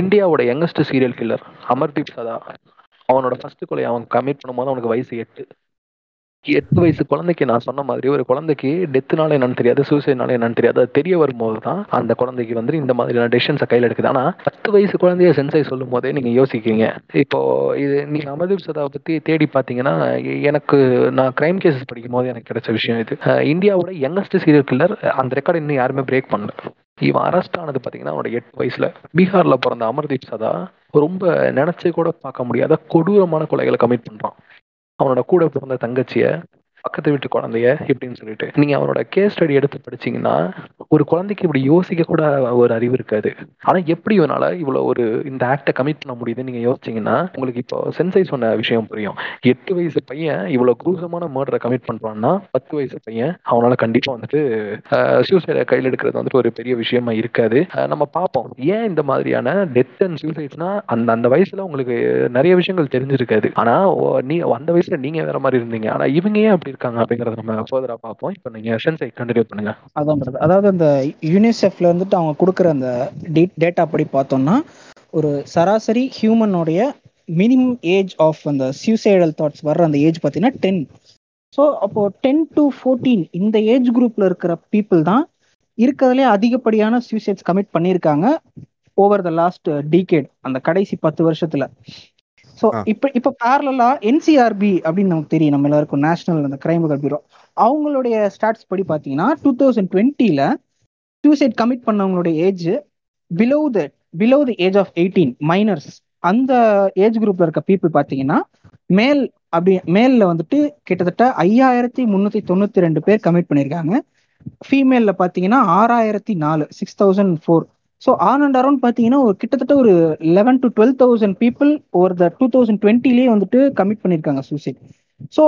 இந்தியாவோட யங்கஸ்ட் சீரியல் கில்லர் அமர்தீப் சதா அவனோட ஃபர்ஸ்ட் கொலை அவன் கமிட் பண்ணும்போது அவனுக்கு வயசு எட்டு. எட்டு வயசு குழந்தைக்கு நான் சொன்ன மாதிரி ஒரு குழந்தைக்கு டெத்துனால என்னன்னு தெரியாது சூசைட்னால என்னன்னு தெரியாது. அது தெரிய வரும்போது தான் அந்த குழந்தைக்கு வந்து இந்த மாதிரியான டெசிஷன்ஸை கையில் எடுக்குது. ஆனால் பத்து வயசு குழந்தைய சென்சை சொல்லும் போதே நீங்க யோசிக்கிறீங்க. இப்போ இது நீங்க அமர்தீப் சதாவை பத்தி தேடி பார்த்தீங்கன்னா எனக்கு நான் கிரைம் கேசஸ் படிக்கும் போது எனக்கு கிடைச்ச விஷயம் இது. இந்தியாவோட யங்கஸ்ட் சீரியல் கில்லர் அந்த ரெக்கார்டு இன்னும் யாருமே பிரேக் பண்ணல. இவன் அரெஸ்ட் ஆனது பாத்தீங்கன்னா அவனோட எட்டு வயசுல. பீகார்ல பிறந்த அமர்தீப் சதா ரொம்ப நினைச்சு கூட பார்க்க முடியாத கொடூரமான கொலைகளை கமிட் பண்றான். அவனோட கூட பிறந்த தங்கச்சிய பக்கத்து வீட்டு குழந்தைய இப்படின்னு சொல்லிட்டு. நீங்க அவனோட கேஸ் ஸ்டடி எடுத்து படிச்சீங்கன்னா ஒரு குழந்தைக்கு இப்படி யோசிக்க கூட ஒரு அறிவு இருக்காது. ஆனா எப்படி இவனால இவ்வளவு ஒரு இந்த ஆக்டை கமிட் பண்ண முடியுதுன்னு நீங்க யோசிச்சீங்கன்னா உங்களுக்கு இப்போ சென்சை சொன்ன விஷயம் புரியும். எட்டு வயசு பையன் இவ்வளவு குரூசமான மர்டரை கமிட் பண்றான்னா பத்து வயசு பையன் அவனால கண்டிப்பா வந்துட்டு சூசைட கையில் எடுக்கிறது வந்துட்டு ஒரு பெரிய விஷயமா இருக்காது. நம்ம பார்ப்போம். ஏன் இந்த மாதிரியான டெத் அண்ட் சூசைட்ஸ்னா அந்த அந்த வயசுல உங்களுக்கு நிறைய விஷயங்கள் தெரிஞ்சிருக்காது. ஆனா நீ அந்த வயசுல நீங்க வேற மாதிரி இருந்தீங்க. ஆனா இவங்க ஏன் அப்படி இருக்காங்க அப்படிங்கறத நம்ம ஃபர்தரா பார்ப்போம். இப்போ நீங்க சென்சை கண்டினியூ பண்ணுங்க. அதான் பிரதர் அதாவது அந்த யூனிசெஃப்ல வந்துட்டு அவங்க கொடுக்குற அந்த டேட்டா படி பார்த்தோம்னா ஒரு சராசரி ஹியூமனுடைய மினிமம் ஏஜ் ஆஃப் அந்த சூசைடல் தாட்ஸ் வர்ற அந்த ஏஜ் பார்த்தீங்கன்னா டென் ஸோ அப்போ டென் டு ஃபோர்டீன் இந்த ஏஜ் குரூப்ல இருக்கிற பீப்புள் தான் இருக்கிறதுலே அதிகப்படியான சூசைட்ஸ் கமிட் பண்ணியிருக்காங்க ஓவர் த லாஸ்ட் டீகேட் அந்த கடைசி பத்து வருஷத்துல. ஸோ. இப்போ இப்போ பேரலா என்சிஆர்பி அப்படின்னு நமக்கு தெரியும். நம்ம எல்லாருக்கும் நேஷனல் அந்த கிரைம் பியூரோ அவங்களுடைய ஸ்டாட்ஸ் படி பார்த்தீங்கன்னா டூ தௌசண்ட் டுவெண்ட்டியில் suicide commit பண்ணவங்களுடைய age below the below the age of eighteen minors அந்த ஏஜ் குரூப்ல இருக்க பீப்புள் பார்த்தீங்கன்னா மேல் அப்படி மேல்ல வந்துட்டு கிட்டத்தட்ட ஐயாயிரத்தி முந்நூற்றி தொண்ணூற்றி ரெண்டு பேர் கமிட் பண்ணியிருக்காங்க. ஃபீமேல்ல பார்த்தீங்கன்னா ஆறாயிரத்தி நாலு six thousand four so on and around பார்த்தீங்கன்னா ஒரு கிட்டத்தட்ட ஒரு eleven to twelve thousand people ஒரு த டூ தௌசண்ட் டுவெண்ட்டிலேயே வந்துட்டு கமிட் பண்ணியிருக்காங்க சூசைட் ஸோ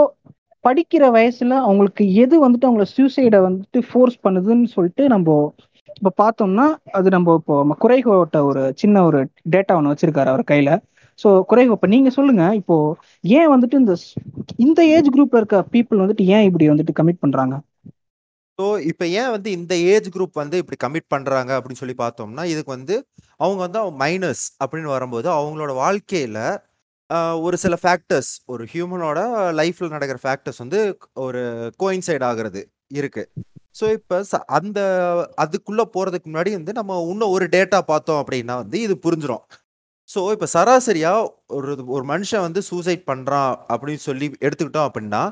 படிக்கிற வயசுல அவங்களுக்கு எது வந்துட்டு அவங்கள சூசைடை வந்துட்டு ஃபோர்ஸ் பண்ணுதுன்னு சொல்லிட்டு நம்ம இப்போ பார்த்தோம்னா அது நம்ம இப்போ நம்ம குறைகோட்ட ஒரு சின்ன ஒரு டேட்டா ஒன்று வச்சிருக்காரு அவர் கையில. ஸோ குறைகோ இப்போ நீங்க சொல்லுங்க இப்போ ஏன் வந்துட்டு இந்த இந்த ஏஜ் குரூப்ல இருக்க பீப்புள் வந்துட்டு ஏன் இப்படி வந்துட்டு கமிட் பண்றாங்க? ஸோ இப்போ ஏன் வந்து இந்த ஏஜ் குரூப் வந்து இப்படி கமிட் பண்ணுறாங்க அப்படின்னு சொல்லி பார்த்தோம்னா இதுக்கு வந்து அவங்க வந்து மைனஸ் அப்படின்னு வரும்போது அவங்களோட வாழ்க்கையில் ஒரு சில ஃபேக்டர்ஸ் ஒரு ஹியூமனோட லைஃப்பில் நடக்கிற ஃபேக்டர்ஸ் வந்து ஒரு கோயின்சைட் ஆகிறது இருக்குது ஸோ இப்போ அந்த அதுக்குள்ளே போகிறதுக்கு முன்னாடி வந்து நம்ம இன்னும் ஒரு டேட்டா பார்த்தோம் அப்படின்னா வந்து இது புரிஞ்சிடும் ஸோ இப்போ சராசரியாக ஒரு ஒரு மனுஷன் வந்து சூசைட் பண்ணுறான் அப்படின்னு சொல்லி எடுத்துக்கிட்டோம் அப்படின்னா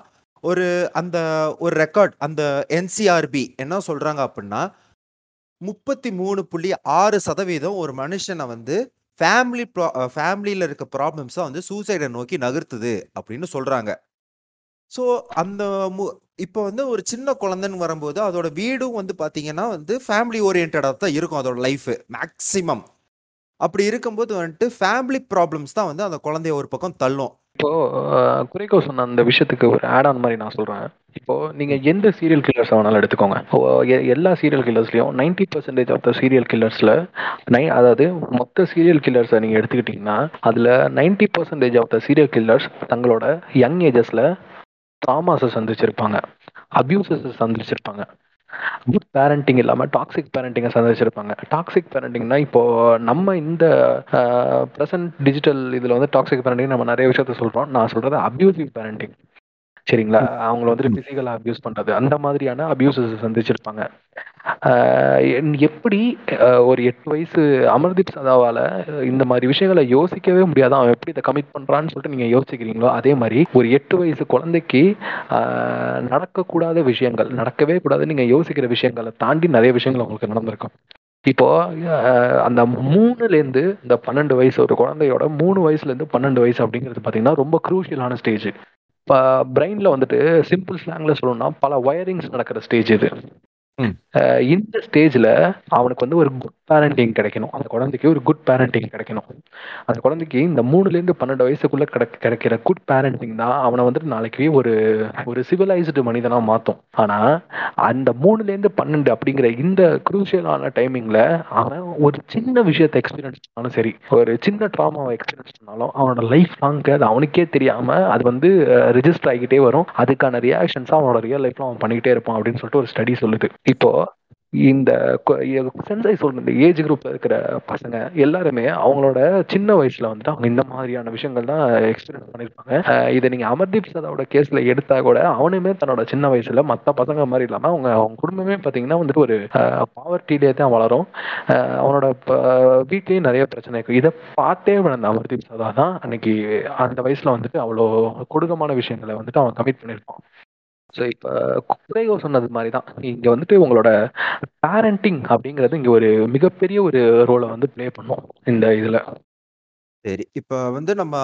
ஒரு அந்த ஒரு ரெக்கார்ட் அந்த என்சிஆர்பி என்ன சொல்றாங்க அப்படின்னா முப்பத்தி மூணு புள்ளி ஆறு சதவீதம் ஒரு மனுஷனை வந்து ஃபேமிலி ப்ரா ஃபேமிலியில் இருக்க ப்ராப்ளம்ஸை வந்து சூசைடை நோக்கி நகர்த்துது அப்படின்னு சொல்கிறாங்க ஸோ அந்த மு இப்போ வந்து ஒரு சின்ன குழந்தைன்னு வரும்போது அதோட வீடும் வந்து பார்த்தீங்கன்னா வந்து ஃபேமிலி ஓரியன்டாக தான் இருக்கும் அதோட லைஃப் மேக்ஸிமம் அப்படி இருக்கும்போது வந்துட்டு ஃபேமிலி ப்ராப்ளம்ஸ் தான் வந்து அந்த குழந்தைய ஒரு பக்கம் தள்ளும். இப்போ குறைக்கோ சொன்ன அந்த விஷயத்துக்கு ஒரு ஆட் ஆன் மாதிரி நான் சொல்றேன். இப்போ நீங்க எந்த சீரியல் கில்லர்ஸ் வேணாலும் எடுத்துக்கோங்க. எ- எல்லா serial கில்லர்ஸ்லயும் ninety percentage of the serial கில்லர்ஸ்ல நை அதாவது மொத்த சீரியல் கில்லர்ஸை நீங்க எடுத்துக்கிட்டீங்கன்னா அதுல ninety percentage of the serial killers தங்களோட யங் ஏஜஸ்ல ட்ராமாஸை சந்திச்சிருப்பாங்க. அபியூசஸ் சந்திச்சிருப்பாங்க. குட் பேரண்டிங் இல்லாம டாக்ஸிக் பேரண்டிங்கை சந்திச்சிருப்பாங்க டாக்ஸிக் பேரண்டிங்னா இப்போ நம்ம இந்த ப்ரெசன்ட் டிஜிட்டல் இதுல வந்து டாக்ஸிக் பேரண்டிங் நம்ம நிறைய விஷயத்த சொல்றோம். நான் சொல்றது அபியூசிவ் பேரண்டிங் சரிங்களா? அவங்கள வந்துட்டு பிசிக்கலா அபியூஸ் பண்றது. அந்த மாதிரியான அபியூசஸ் சந்திச்சிருப்பாங்க. எப்படி ஒரு எட்டு வயசு அமர்தீப் சதாவால இந்த மாதிரி விஷயங்களை யோசிக்கவே முடியாது. அவன் எப்படி இதை கமிட் பண்றான்னு சொல்லிட்டு நீங்க யோசிக்கிறீங்களோ அதே மாதிரி ஒரு எட்டு வயசு குழந்தைக்கு ஆஹ் நடக்கக்கூடாத விஷயங்கள் நடக்கவே கூடாது நீங்க யோசிக்கிற விஷயங்களை தாண்டி நிறைய விஷயங்கள் உங்களுக்கு நடந்திருக்கும். இப்போ அந்த மூணுல இருந்து இந்த பன்னெண்டு வயசு ஒரு குழந்தையோட மூணு வயசுல இருந்து பன்னெண்டு வயசு அப்படிங்கிறது பாத்தீங்கன்னா ரொம்ப குரூஷியலான ஸ்டேஜ் இப்போ பிரெயினில் வந்துட்டு சிம்பிள் ஸ்லாங்கில் சொல்லணும்னா பல ஒயரிங்ஸ் நடக்கிற ஸ்டேஜ் இது. இந்த ஸ்டேஜ்ல அவனுக்கு வந்து ஒரு குட் பேரண்டிங் கிடைக்கணும். அந்த குழந்தைக்கு ஒரு குட் பேரண்டிங் கிடைக்கணும். அந்த குழந்தைக்கு இந்த மூணுல இருந்து பன்னெண்டு வயசுக்குள்ள கிடை- கிடைக்கிற குட் பேரண்டிங் தான் அவனை வந்துட்டு நாளைக்கு ஒரு ஒரு சிவிலைஸ்டு மனிதனா மாத்தும். ஆனா அந்த மூணுல இருந்து பன்னெண்டு அப்படிங்கிற இந்த குரூஷியலான டைமிங்ல அவன் ஒரு சின்ன விஷயத்தை எக்ஸ்பீரியன்ஸ் பண்ணாலும் சரி ஒரு சின்ன ட்ராமாவை எக்ஸ்பீரியன்ஸ் பண்ணாலும் அவனோட லைஃப் லாங்க்கு அது அவனுக்கே தெரியாம அது வந்து ரிஜிஸ்டர் ஆகிக்கிட்டே வரும். அதுக்கான ரியாக்ஷன்ஸ் அவனோட ரியல் லைஃப்ல அவன் பண்ணிக்கிட்டே இருப்பான் அப்படின்னு சொல்லிட்டு ஒரு ஸ்டடி சொல்லுது. இப்போ இந்த சென்சை சொல்ற இந்த ஏஜ் குரூப்ல இருக்கிற பசங்க எல்லாருமே அவங்களோட சின்ன வயசுல வந்துட்டு அவங்க இந்த மாதிரியான விஷயங்கள் தான் எக்ஸ்பீரியன்ஸ் பண்ணிருப்பாங்க. இதை நீங்க அமர்தீப் சதாவோட கேஸ்ல எடுத்தா கூட அவனுமே தன்னோட சின்ன வயசுல மத்த பசங்க மாதிரி இல்லாம அவங்க அவங்க குடும்பமே பாத்தீங்கன்னா வந்துட்டு ஒரு பாவர்ட்டிலே தான் வளரும். அவனோட ப- வீட்லயும் நிறைய பிரச்சனை இருக்கும் இதை பார்த்தே வளர்ந்த அமர்தீப் சதா தான் அன்னைக்கு அந்த வயசுல வந்துட்டு அவ்வளோ கொடூரமான விஷயங்களை வந்துட்டு அவன் கமிட் பண்ணியிருப்பான். ஸோ இப்போ குறைகோ சொன்னது மாதிரி தான் இங்கே வந்துட்டு உங்களோட பேரண்டிங் அப்படிங்கிறது இங்கே ஒரு மிகப்பெரிய ஒரு ரோலை வந்து ப்ளே பண்ணும் இந்த இதில் சரி. இப்போ வந்து நம்ம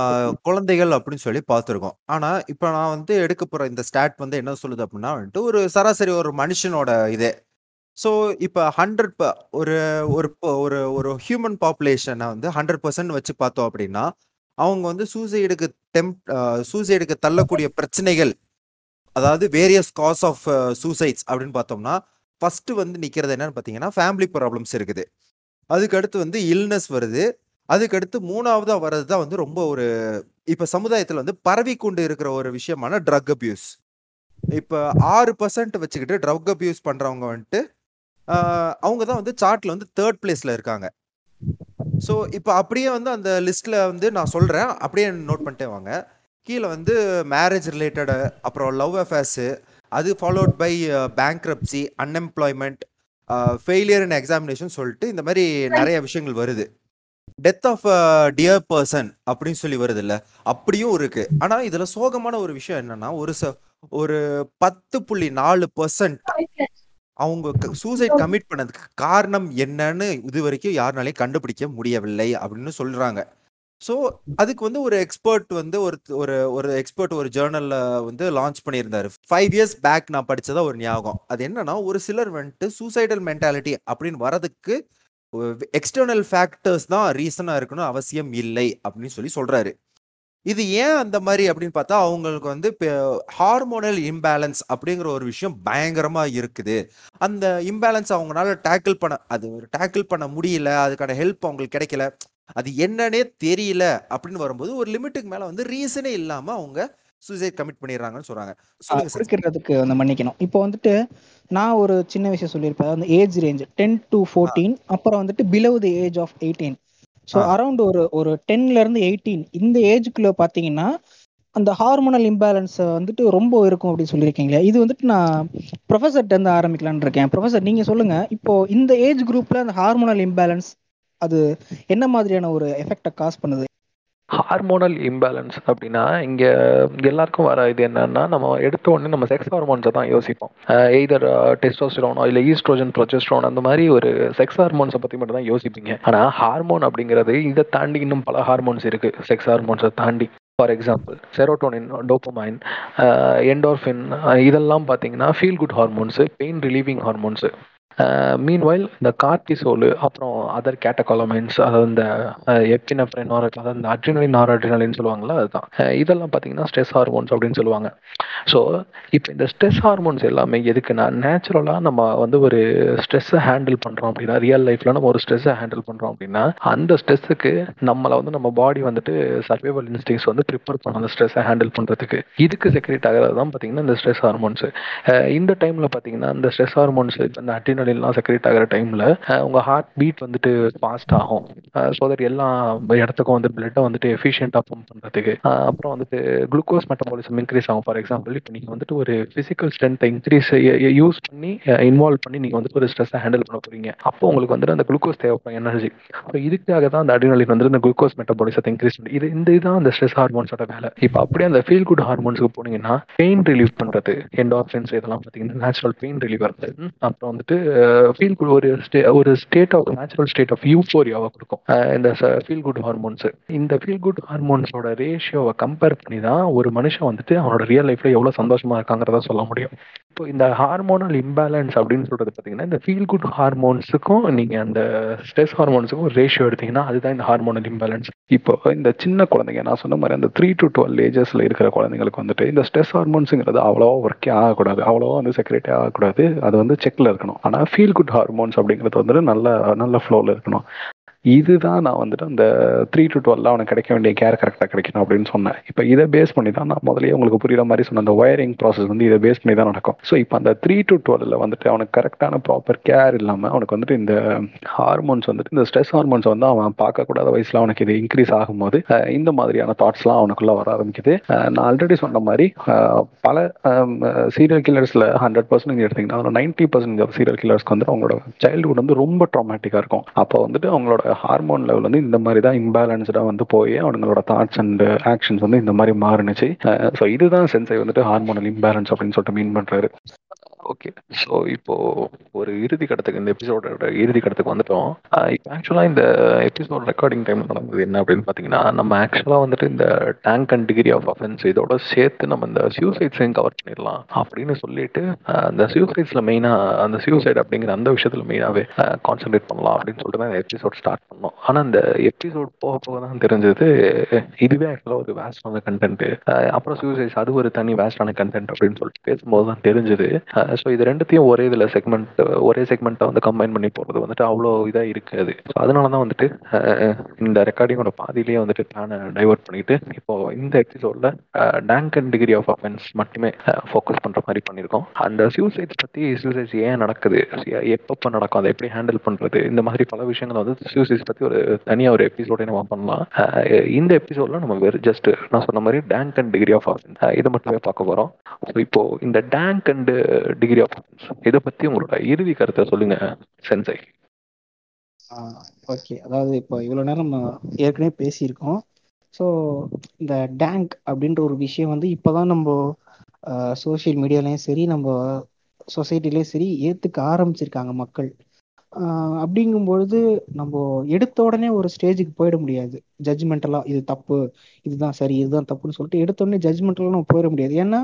குழந்தைகள் அப்படின்னு சொல்லி பார்த்துருக்கோம். ஆனால் இப்போ நான் வந்து எடுக்க போகிற இந்த ஸ்டாட் வந்து என்ன சொல்லுது அப்படின்னா வந்துட்டு, ஒரு சராசரி ஒரு மனுஷனோட இதே. ஸோ, இப்போ ஹண்ட்ரட் ப ஒரு ஒரு ஒரு ஒரு ஹியூமன் பாப்புலேஷனை வந்து 100% வச்சு பார்த்தோம் அப்படின்னா, அவங்க வந்து சூசைடுக்கு டெம்ப் சூசைடுக்கு தள்ளக்கூடிய பிரச்சனைகள், அதாவது வேரியஸ் காஸ் ஆஃப் சூசைட்ஸ் அப்படின்னு பார்த்தோம்னா, ஃபர்ஸ்ட்டு வந்து நிற்கிறது என்னன்னு பார்த்தீங்கன்னா, ஃபேமிலி ப்ராப்ளம்ஸ் இருக்குது. அதுக்கடுத்து வந்து இல்னஸ் வருது. அதுக்கடுத்து மூணாவதாக வர்றது தான் வந்து ரொம்ப ஒரு இப்போ சமுதாயத்தில் வந்து பரவி கொண்டு இருக்கிற ஒரு விஷயமான ட்ரக் அபியூஸ். இப்போ ஆறு பர்சன்ட் வச்சுக்கிட்டு ட்ரக் அபியூஸ் பண்ணுறவங்க வந்துட்டு, அவங்க தான் வந்து சார்ட்டில் வந்து தேர்ட் பிளேஸில் இருக்காங்க. ஸோ, இப்போ அப்படியே வந்து அந்த லிஸ்ட்டில் வந்து நான் சொல்கிறேன் அப்படியே நோட் பண்ணிட்டே வாங்க. கீழே வந்து மேரேஜ் ரிலேட்டடு அப்புறம் லவ் அஃபேர்ஸு, அது followed by bankruptcy, unemployment failure in examination சொல்லிட்டு இந்த மாதிரி நிறைய விஷயங்கள் வருது. Death of a dear person அப்படின்னு சொல்லி வருதுல்ல, அப்படியும் இருக்கு. ஆனால் இதில் சோகமான ஒரு விஷயம் என்னன்னா, ஒரு ச ஒரு 10.4% அவங்க சூசைட் கமிட் பண்ணதுக்கு காரணம் என்னன்னு இது வரைக்கும் யாருனாலையும் கண்டுபிடிக்க முடியவில்லை அப்படின்னு சொல்றாங்க. ஸோ, அதுக்கு வந்து ஒரு எக்ஸ்பர்ட் வந்து ஒரு ஒரு ஒரு எக்ஸ்பர்ட் ஒரு ஜேர்னலில் வந்து லான்ச் பண்ணியிருந்தாரு. ஃபைவ் இயர்ஸ் பேக் நான் படிச்சதா ஒரு ஞாபகம். அது என்னன்னா, ஒரு சிலர் வந்துட்டு சூசைடல் மென்டாலிட்டி அப்படின்னு வரதுக்கு எக்ஸ்டர்னல் ஃபேக்டர்ஸ் தான் ரீசனாக இருக்கணும் அவசியம் இல்லை அப்படின்னு சொல்லி சொல்கிறாரு இது ஏன் அந்த மாதிரி அப்படின்னு பார்த்தா, அவங்களுக்கு வந்து ஹார்மோனல் இம்பேலன்ஸ் அப்படிங்கிற ஒரு விஷயம் பயங்கரமாக இருக்குது. அந்த இம்பேலன்ஸ் அவங்களால டேக்கிள் பண்ண அது ஒரு டேக்கிள் பண்ண முடியல. அதுக்கான ஹெல்ப் அவங்களுக்கு கிடைக்கல. அது என்னன்னே தெரியல அப்படின்னு வரும்போது, ஒரு லிமிட்டுக்கு மேல வந்து ரீசனே இல்லாம அவங்க சூசைட் கமிட் பண்ணிடுறாங்கன்னு சொல்றாங்க. குறுக்கிடுறதுக்கு வந்து மன்னிக்கணும். இப்போ வந்துட்டு நான் ஒரு சின்ன விஷயம் சொல்லியிருப்பேன். அதாவது ஏஜ் ரேஞ்ச் 10 டூ. 14 அப்புறம் வந்துட்டு below the age of 18. So, ah. Around ஒரு ஒரு 10லருந்து 18 இந்த ஏஜ்க்குள்ள பார்த்தீங்கன்னா, அந்த ஹார்மோனல் இம்பேலன்ஸ் வந்துட்டு ரொம்ப இருக்கும் அப்படின்னு சொல்லியிருக்கீங்களே. இது வந்துட்டு நான் புரொஃபசர்ட்ட இருந்து ஆரம்பிக்கலாம்னு இருக்கேன். புரொஃபசர் நீங்க சொல்லுங்க. இப்போ இந்த ஏஜ் குரூப்ல அந்த ஹார்மோனல் இம்பேலன்ஸ் அது என்ன மாதிரியான ஒரு எஃபெக்டை காஸ் பண்ணுது? ஹார்மோனல் இம்பேலன்ஸ் அப்படின்னா, இங்கே எல்லாருக்கும் வர இது என்னன்னா, நம்ம எடுத்த உடனே நம்ம செக்ஸ் ஹார்மோன்ஸை தான் யோசிப்போம். எய்தர் டெஸ்டோஸ்டிரோனோ இல்லை ஈஸ்ட்ரோஜன், ப்ரொஜெஸ்ட்ரோன் அந்த மாதிரி ஒரு செக்ஸ் ஹார்மோன்ஸை பற்றி மட்டும் தான் யோசிப்பீங்க. ஆனால் ஹார்மோன் அப்படிங்கிறது இதை தாண்டி இன்னும் பல ஹார்மோன்ஸ் இருக்குது செக்ஸ் ஹார்மோன்ஸை தாண்டி. For example serotonin, dopamine, endorphin இதெல்லாம் பார்த்தீங்கன்னா, feel good hormones pain relieving hormones Uh, meanwhile இந்த கார்டிசோலு அப்புறம் அதர் கேட்டகாலமைன்ஸ் அதாவது இந்த uh, எப்பினப்ரைன் எப்டினெஃப்ரின், அதாவது இந்த அட்ரினலின், நார் அட்ரினலின்னு சொல்லுவாங்களா அதுதான். Uh, இதெல்லாம் பார்த்தீங்கன்னா, ஸ்ட்ரெஸ் ஹார்மோன்ஸ் அப்படின்னு சொல்லுவாங்க. ஸோ, இப்போ இந்த ஸ்ட்ரெஸ் ஹார்மோன்ஸ் எல்லாமே எதுக்குன்னா, நேச்சுரலாக நம்ம வந்து ஒரு ஸ்ட்ரெஸ்ஸை ஹேண்டில் பண்ணுறோம் அப்படின்னா, ரியல் லைஃப்பில் நம்ம ஒரு ஸ்ட்ரெஸ்ஸை ஹேண்டில் பண்ணுறோம் அப்படின்னா, அந்த ஸ்ட்ரெஸ்ஸுக்கு நம்மளை வந்து நம்ம பாடி வந்துட்டு சர்வைவல் இன்ஸ்டிங்ஸ் வந்து ப்ரிப்பேர் பண்ணோம் அந்த ஸ்ட்ரெஸ்ஸை ஹேண்டில் பண்ணுறதுக்கு இதுக்கு செக்ரேட் ஆகுறது தான் பார்த்தீங்கன்னா, இந்த ஸ்ட்ரெஸ் ஹார்மோன்ஸ். இந்த டைமில் பார்த்தீங்கன்னா, இந்த ஸ்ட்ரெஸ் ஹார்மோன்ஸ் இந்த அட்ரினலின்லாம் செக்ரேட் ஆகுற டைம்ல உங்க ஹார்ட் பீட் வந்துட்டு ஃபாஸ்ட் ஆகும். ஸோ தட் எல்லா இடத்துக்கும் வந்து பிளட்டை வந்துட்டு எஃபிஷியன்ட்டா பம்ப் பண்றதுக்கு. அப்புறம் வந்துட்டு குளுக்கோஸ் மெட்டபாலிசம் இன்க்ரீஸ் ஆகும். ஃபார் எக்ஸாம்பிள் இப்போ நீங்க வந்துட்டு ஒரு பிசிக்கல் ஸ்ட்ரென்த்த இன்க்ரீஸ் யூஸ் பண்ணி இன்வால்வ் பண்ணி நீங்க வந்துட்டு ஒரு ஸ்ட்ரெஸ்ஸை ஹேண்டில் பண்ண போறீங்க. அப்போ உங்களுக்கு வந்துட்டு அந்த குளுக்கோஸ் தேவைப்படும் எனர்ஜி. ஸோ இதுக்காக தான் அந்த அட்ரினலின் வந்துட்டு இந்த குளுக்கோஸ் மெட்டபாலிசத்தை இன்க்ரீஸ் பண்ணி இது இந்த இதுதான் அந்த ஸ்ட்ரெஸ் ஹார்மோன்ஸோட வேலை. இப்போ அப்படியே அந்த ஃபீல் குட் ஹார்மோன்ஸுக்கு போனீங்கன்னா, பெயின் ரிலீவ் பண்றது, என்டார்ஃபின்ஸ் இதெல்லாம் பார்த்தீங்கன்னா, நேச்சுரல் பெயின் ரிலீவர். வருது அப்புறம் வந்துட்டு ஃபீல் குட் ஒரு ஸ்டே ஒரு state of natural state of யூஃபோரியாவை குடுக்கும். இந்த ஃபீல் குட் ஹார்மோன்ஸ். இந்த ஃபீல் குட் ஹார்மோன்ஸோட ரேஷியோவை கம்பேர் பண்ணி தான் ஒரு மனுஷன் வந்துட்டு அவனோட ரியல் லைஃப்ல எவ்வளவு சந்தோஷமா இருக்காங்கிறத சொல்ல முடியும். இப்போ இந்த ஹார்மோனல் இம்பேலன்ஸ் அப்படின்னு சொல்றது பார்த்தீங்கன்னா, இந்த ஃபீல் குட் ஹார்மோன்ஸுக்கும் நீங்க அந்த ஸ்ட்ரெஸ் ஹார்மோன்ஸுக்கும் ஒரு ரேஷியோ எடுத்தீங்கன்னா, அதுதான் இந்த ஹார்மோனல் இம்பேலன்ஸ். இப்போ இந்த சின்ன குழந்தைங்க நான் சொன்ன மாதிரி அந்த த்ரீ டு டுவெல் ஏஜஸ்ல இருக்கிற குழந்தைங்களுக்கு வந்துட்டு இந்த ஸ்ட்ரெஸ் ஹார்மோன்ஸுங்கிறது அவ்வளோவா ஒர்க்கே ஆகக்கூடாது. அவ்வளோவா வந்து செக்ரேட்டே ஆகக்கூடாது. அது வந்து செக்ல இருக்கணும். ஆனால் ஃபீல் குட் ஹார்மோன்ஸ் அப்படிங்கிறது வந்துட்டு நல்ல நல்ல ஃப்ளோவில் இருக்கணும். இதுதான் நான் வந்துட்டு அந்த 3 டூ 12ல அவனுக்கு கிடைக்க வேண்டிய கேர் கரெக்டாக கிடைக்கணும் அப்படின்னு சொன்னேன். இப்போ இதை பேஸ் பண்ணி தான் நான் முதலே உங்களுக்கு புரியுற மாதிரி சொன்ன அந்த ஒயரிங் ப்ராசஸ் வந்து இதை பேஸ் பண்ணி தான் நடக்கும். ஸோ இப்போ அந்த த்ரீ டு டுவெல்ல வந்துட்டு அவனுக்கு கரெக்டான ப்ராப்பர் கேர் இல்லாமல் அவனுக்கு வந்துட்டு இந்த ஹார்மோன்ஸ் வந்துட்டு இந்த ஸ்ட்ரெஸ் ஹார்மோன்ஸ் வந்து அவன் பார்க்கக்கூடாத வயசுல அவனுக்கு இது இன்க்ரீஸ் ஆகும்போது, இந்த மாதிரியான தாட்ஸ்லாம் அவனுக்குள்ள வர ஆரம்பிக்குது. நான் ஆல்ரெடி சொன்ன மாதிரி பல சீரியல் கில்லர்ஸ்ல ஹண்ட்ரட் பர்சன்ட் எடுத்தீங்கன்னா, ஒரு 90% ஆஃப் சீரியல் கில்லர்ஸ்க்கு வந்து அவங்களோட சைல்டுஹுட் வந்து ரொம்ப ட்ராமேட்டிக்காக இருக்கும். அப்போ வந்துட்டு அவங்களோட ஹார்மோன் லெவல் வந்து இந்த மாதிரி தான் இம்பேலன்ஸ்டாக வந்து போய் அவங்களோட தாட்ஸ் அண்ட் ஆக்ஷன்ஸ் வந்து இந்த மாதிரி மாறுனுச்சு. ஸோ இதுதான் சென்சை வந்துட்டு ஹார்மோனல் இம்பேலன்ஸ் அப்படின்னு சொல்லிட்டு மீன் பண்றாரு. ஓகே. ஸோ இப்போ ஒரு இறுதி கடத்துக்கு இந்த எபிசோடோட இறுதி கடத்துக்கு வந்துட்டோம். இப்போ ஆக்சுவலா இந்த எபிசோட் ரெக்கார்டிங் டைம் நடந்தது என்ன அப்படின்னு பார்த்தீங்கன்னா, நம்ம ஆக்சுவலா வந்துட்டு இந்த dank and degree of offence இதோட சேர்த்து நம்ம இந்த சூசைட்ஸையும் கவர் பண்ணிடலாம் அப்படின்னு சொல்லிட்டு, அந்த சூசைட்ஸ்ல மெயினா அந்த சூசைட் அப்படிங்கிற அந்த விஷயத்துல மெயினாவே கான்சென்ட்ரேட் பண்ணலாம் அப்படின்னு சொல்லிட்டு தான் எபிசோட் ஸ்டார்ட் பண்ணோம். ஆனா இந்த எபிசோட் போக போக தான் தெரிஞ்சது, இதுவே ஆக்சுவலா ஒரு வேஸ்டான கன்டென்ட். அப்புறம் சூசைட்ஸ் அது ஒரு தனி வேஸ்டான கன்டென்ட் அப்படின்னு சொல்லிட்டு பேசும்போது தான் தெரிஞ்சது. ஸோ இது ரெண்டுத்தையும் ஒரே இதில் செக்மெண்ட் ஒரே செக்மெண்ட்டை வந்து கம்பைன் பண்ணி போகிறது வந்துட்டு அவ்வளோ இதாக இருக்காது. ஸோ அதனால தான் வந்துட்டு இந்த ரெக்கார்டிங்கோட பாதியிலேயே வந்துட்டு பிளான டைவர்ட் பண்ணிட்டு, இப்போ இந்த எபிசோட்ல dank and degree of offence மட்டுமே ஃபோக்கஸ் பண்ணுற மாதிரி பண்ணியிருக்கோம். அந்த சூசைட்ஸ் பற்றி சூசைட்ஸ் ஏன் நடக்குது? எப்பப்போ நடக்கும்? அதை எப்படி ஹேண்டில் பண்றது? இந்த மாதிரி பல விஷயங்கள வந்து சூசைட்ஸ் பற்றி ஒரு தனியாக ஒரு எபிசோடே நம்ம பண்ணலாம். இந்த எபிசோட்ல நம்ம வெறும் ஜஸ்ட் நான் சொன்ன மாதிரி dank and degree of offence இதை மட்டுமே பார்க்க போகிறோம் ஸோ இப்போ இந்த டேங்க் அண்ட் டிகிரி ஆஃப் இதை இத பத்தி உங்களோட இறுதி கருத்தை சொல்லுங்க சென்சை. ஓகே. அதாவது இப்போ இவ்வளோ நேரம் நம்ம ஏற்கனவே பேசியிருக்கோம். ஸோ இந்த டேங்க் அப்படின்ற ஒரு விஷயம் வந்து இப்போ தான் நம்ம சோசியல் சோஷியல் மீடியாலயும் சரி, நம்ம சொசைட்டிலையும் சரி ஏத்துக்க ஆரம்பிச்சிருக்காங்க மக்கள். அப்படிங்கும்பொழுது நம்ம எடுத்த உடனே ஒரு ஸ்டேஜுக்கு போயிட முடியாது. ஜட்ஜ்மெண்டலா இது தப்பு, இதுதான் சரி, இதுதான் தப்புன்னு சொல்லிட்டு எடுத்த உடனே ஜட்ஜ்மெண்டலாம் நம்ம போயிட முடியாது. ஏன்னா,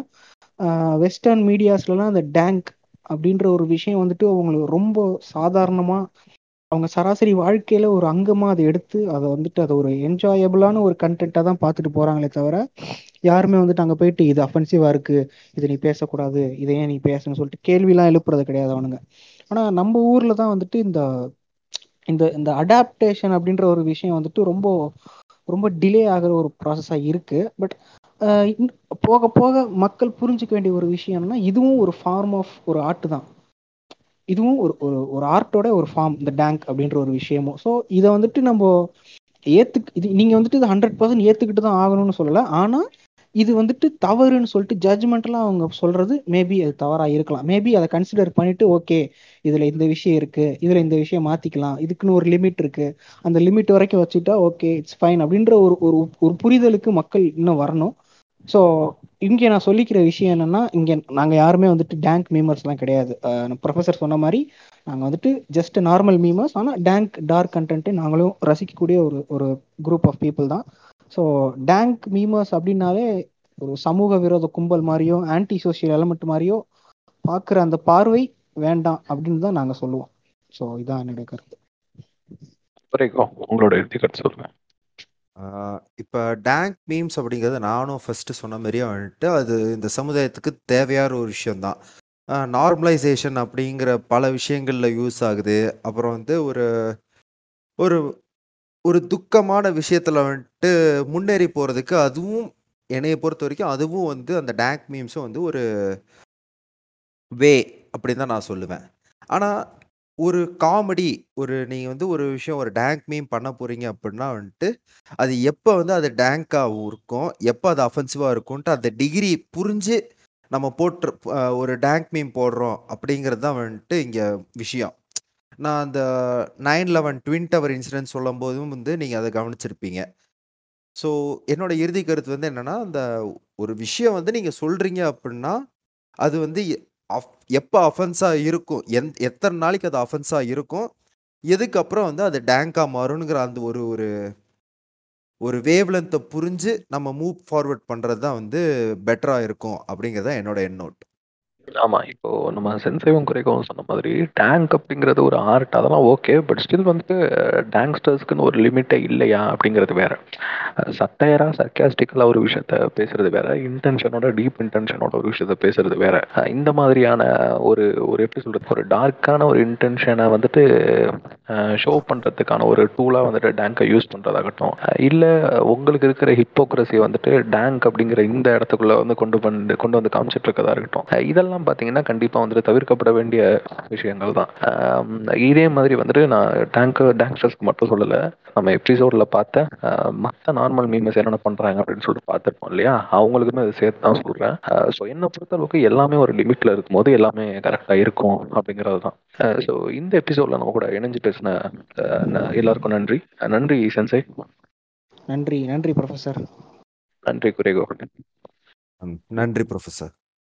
வெஸ்டர்ன் மீடியாஸ்லலாம் அந்த டேங்க் அப்படின்ற ஒரு விஷயம் வந்துட்டு அவங்களுக்கு ரொம்ப சாதாரணமா, அவங்க சராசரி வாழ்க்கையில ஒரு அங்கமா அதை எடுத்து, அதை வந்துட்டு அதை ஒரு என்ஜாயபிளான ஒரு கன்டென்ட்டா தான் பார்த்துட்டு போறாங்களே தவிர, யாருமே வந்துட்டு அங்க போயிட்டு இது அஃபென்சிவா இருக்கு, இதை நீ பேசக்கூடாது, இதை ஏன் நீ பேசணும்னு சொல்லிட்டு கேள்விலாம் எழுப்புறது கிடையாது அவனுங்க. ஆனா நம்ம ஊர்ல தான் வந்துட்டு இந்த இந்த இந்த அடாப்டேஷன் அப்படின்ற ஒரு விஷயம் வந்துட்டு ரொம்ப ரொம்ப டிலே ஆகிற ஒரு ப்ராசஸாக இருக்கு. பட் இன் போக போக மக்கள் புரிஞ்சுக்க வேண்டிய ஒரு விஷயம்னா இதுவும் ஒரு ஃபார்ம் ஆஃப் ஒரு ஆர்ட் தான். இதுவும் ஒரு ஒரு ஒரு ஆர்ட்டோட ஒரு ஃபார்ம் இந்த டேங்க் அப்படின்ற ஒரு விஷயமும். ஸோ இதை வந்துட்டு நம்ம ஏத்துக் இது நீங்க வந்துட்டு இது ஹண்ட்ரட் பர்சன்ட் ஏத்துக்கிட்டு தான் ஆகணும்னு சொல்லல. ஆனா, இது வந்துட்டு தவறுன்னு சொல்லிட்டு ஜட்ஜ்மெண்ட்லாம் அவங்க சொல்றது மேபி அது தவறா இருக்கலாம். மேபி அதை கன்சிடர் பண்ணிட்டு ஓகே, இதுல இந்த விஷயம் இருக்கு. இதுல இந்த விஷயம் மாத்திக்கலாம். இதுக்குன்னு ஒரு லிமிட் இருக்கு. அந்த லிமிட் வரைக்கும் வச்சுட்டா ஓகே, இட்ஸ் ஃபைன் அப்படின்ற ஒரு ஒரு ஒரு புரிதலுக்கு மக்கள் இன்னும் வரணும். ஸோ இங்க நான் சொல்லிக்கிற விஷயம் என்னன்னா, இங்க நாங்க யாருமே வந்துட்டு டேங்க் மீமர்ஸ்லாம் கிடையாது. ப்ரொஃபஸர் சொன்ன மாதிரி நாங்க வந்துட்டு ஜஸ்ட் நார்மல் மீமர்ஸ். ஆனா டேங்க் டார்க் கன்டென்ட் நாங்களும் ரசிக்கக்கூடிய ஒரு ஒரு குரூப் ஆஃப் பீப்பிள் தான். ஸோ டேங்க் மீமர்ஸ் அப்படின்னாலே ஒரு சமூக விரோத கும்பல் மாரியோ, ஆன்டி சோசியல் எலமெண்ட் மாரியோ பார்க்குற அந்த பார்வை வேண்டாம் அப்படின்னு தான் நாங்க சொல்லுவோம். ஸோ இதான் என்னுடைய கருத்து. உங்களோட கருத்து சொல்லுங்க. இப்ப டேங்க் மீம்ஸ் அப்படிங்கிறது நானும் ஃபர்ஸ்ட் சொன்ன மாதிரியே வந்துட்டு அது இந்த சமுதாயத்துக்கு தேவையான ஒரு விஷயம் தான் நார்மலைசேஷன் அப்படிங்கிற பல விஷயங்கள்ல யூஸ் ஆகுது அப்புறம் வந்து ஒரு ஒரு ஒரு துக்கமான விஷயத்தில் வந்துட்டு முன்னேறி போகிறதுக்கு அதுவும் என்னையை பொறுத்த வரைக்கும் அதுவும் வந்து அந்த டேங்க் மீம்ஸும் வந்து ஒரு வே அப்படின்னு தான் நான் சொல்லுவேன். ஆனால் ஒரு காமெடி ஒரு நீங்கள் வந்து ஒரு விஷயம் ஒரு டேங்க் மீம் பண்ண போகிறீங்க அப்படின்னா வந்துட்டு அது எப்போ வந்து அது டேங்காகவும் இருக்கும் எப்போ அது அஃபென்சிவாக இருக்கும்ன்ட்டு அந்த டிகிரி புரிஞ்சு நம்ம போட்டு ஒரு டேங்க் மீம் போடுறோம் அப்படிங்கிறது தான் வந்துட்டு இங்கே விஷயம். நான் அந்த nine eleven twin tower incident சொல்லும் போதும் வந்து நீங்கள் அதை கவனிச்சிருப்பீங்க. ஸோ என்னோட இறுதி கருத்து வந்து என்னன்னா அந்த ஒரு விஷயம் வந்து நீங்கள் சொல்றீங்க அப்படின்னா அது வந்து எ- அஃப்- எப்போ அஃபென்ஸாக இருக்கும் எந் எத்தனை நாளைக்கு அது அஃபென்ஸாக இருக்கும் எதுக்கப்புறம் வந்து அது டேங்காக மாறுங்கிற அந்த ஒரு ஒரு ஒரு வேவ்லென்த்தை புரிஞ்சு நம்ம மூவ் ஃபார்வர்ட் பண்ணுறது தான் வந்து பெட்டராக இருக்கும் அப்படிங்கிறது தான் என்னோட எண்ணோட். ஆமா. இப்போ நம்ம சென்சைவும் குறைக்கவும் சொன்ன மாதிரி, டேங்க் அப்படிங்கிறது ஒரு ஆர்ட் அதெல்லாம் ஓகே. பட் ஸ்டில் வந்துட்டு டேங்க்ஸ்டர்ஸ்க்குன்னு ஒரு லிமிட்டே இல்லையா? அப்படிங்கிறது வேற. சட்டையரா சர்க்காஸ்டிக்கலா ஒரு விஷயத்த பேசுறது வேற. இன்டென்ஷனோட டீப் இன்டென்ஷனோட ஒரு விஷயத்த பேசுறது வேற. இந்த மாதிரியான ஒரு ஒரு எப்படி சொல்றது? ஒரு டார்க்கான ஒரு இன்டென்ஷனை வந்துட்டு ஷோ பண்றதுக்கான ஒரு டூலா வந்துட்டு டேங்கை யூஸ் பண்றதாகட்டும், இல்ல உங்களுக்கு இருக்கிற ஹிப்போக்ரஸி வந்துட்டு டேங்க் அப்படிங்கிற இந்த இடத்துக்குள்ள வந்து கொண்டு வந்து கொண்டு வந்து காமிச்சிட்டு இருக்கதா இருக்கட்டும். இதெல்லாம் இதெல்லாம் பார்த்தீங்கன்னா, கண்டிப்பா வந்துட்டு தவிர்க்கப்பட வேண்டிய விஷயங்கள் தான். இதே மாதிரி வந்துட்டு நான் டேங்க் டேங்க்ஸ்டர்ஸ்க்கு மட்டும் சொல்லல. நம்ம எபிசோட்ல பார்த்த மத்த நார்மல் மீமர்ஸ் என்னென்ன பண்றாங்க அப்படின்னு சொல்லிட்டு பார்த்துருப்போம் இல்லையா? அவங்களுக்குமே அத சேர்த்து தான் சொல்றேன். அ ஸோ என்ன பொறுத்தளவுக்கு எல்லாமே ஒரு லிமிட்ல இருக்கும்போது எல்லாமே கரெக்ட்டா இருக்கும் அப்படிங்கிறது தான். ஸோ இந்த எபிசோட்ல நம்ம கூட இணைஞ்சு பேசின எல்லாருக்கும் நன்றி. நன்றி சென்சை. நன்றி நன்றி ப்ரொஃபசர். நன்றி குரேகோ. நன்றி ப்ரொஃபஸர்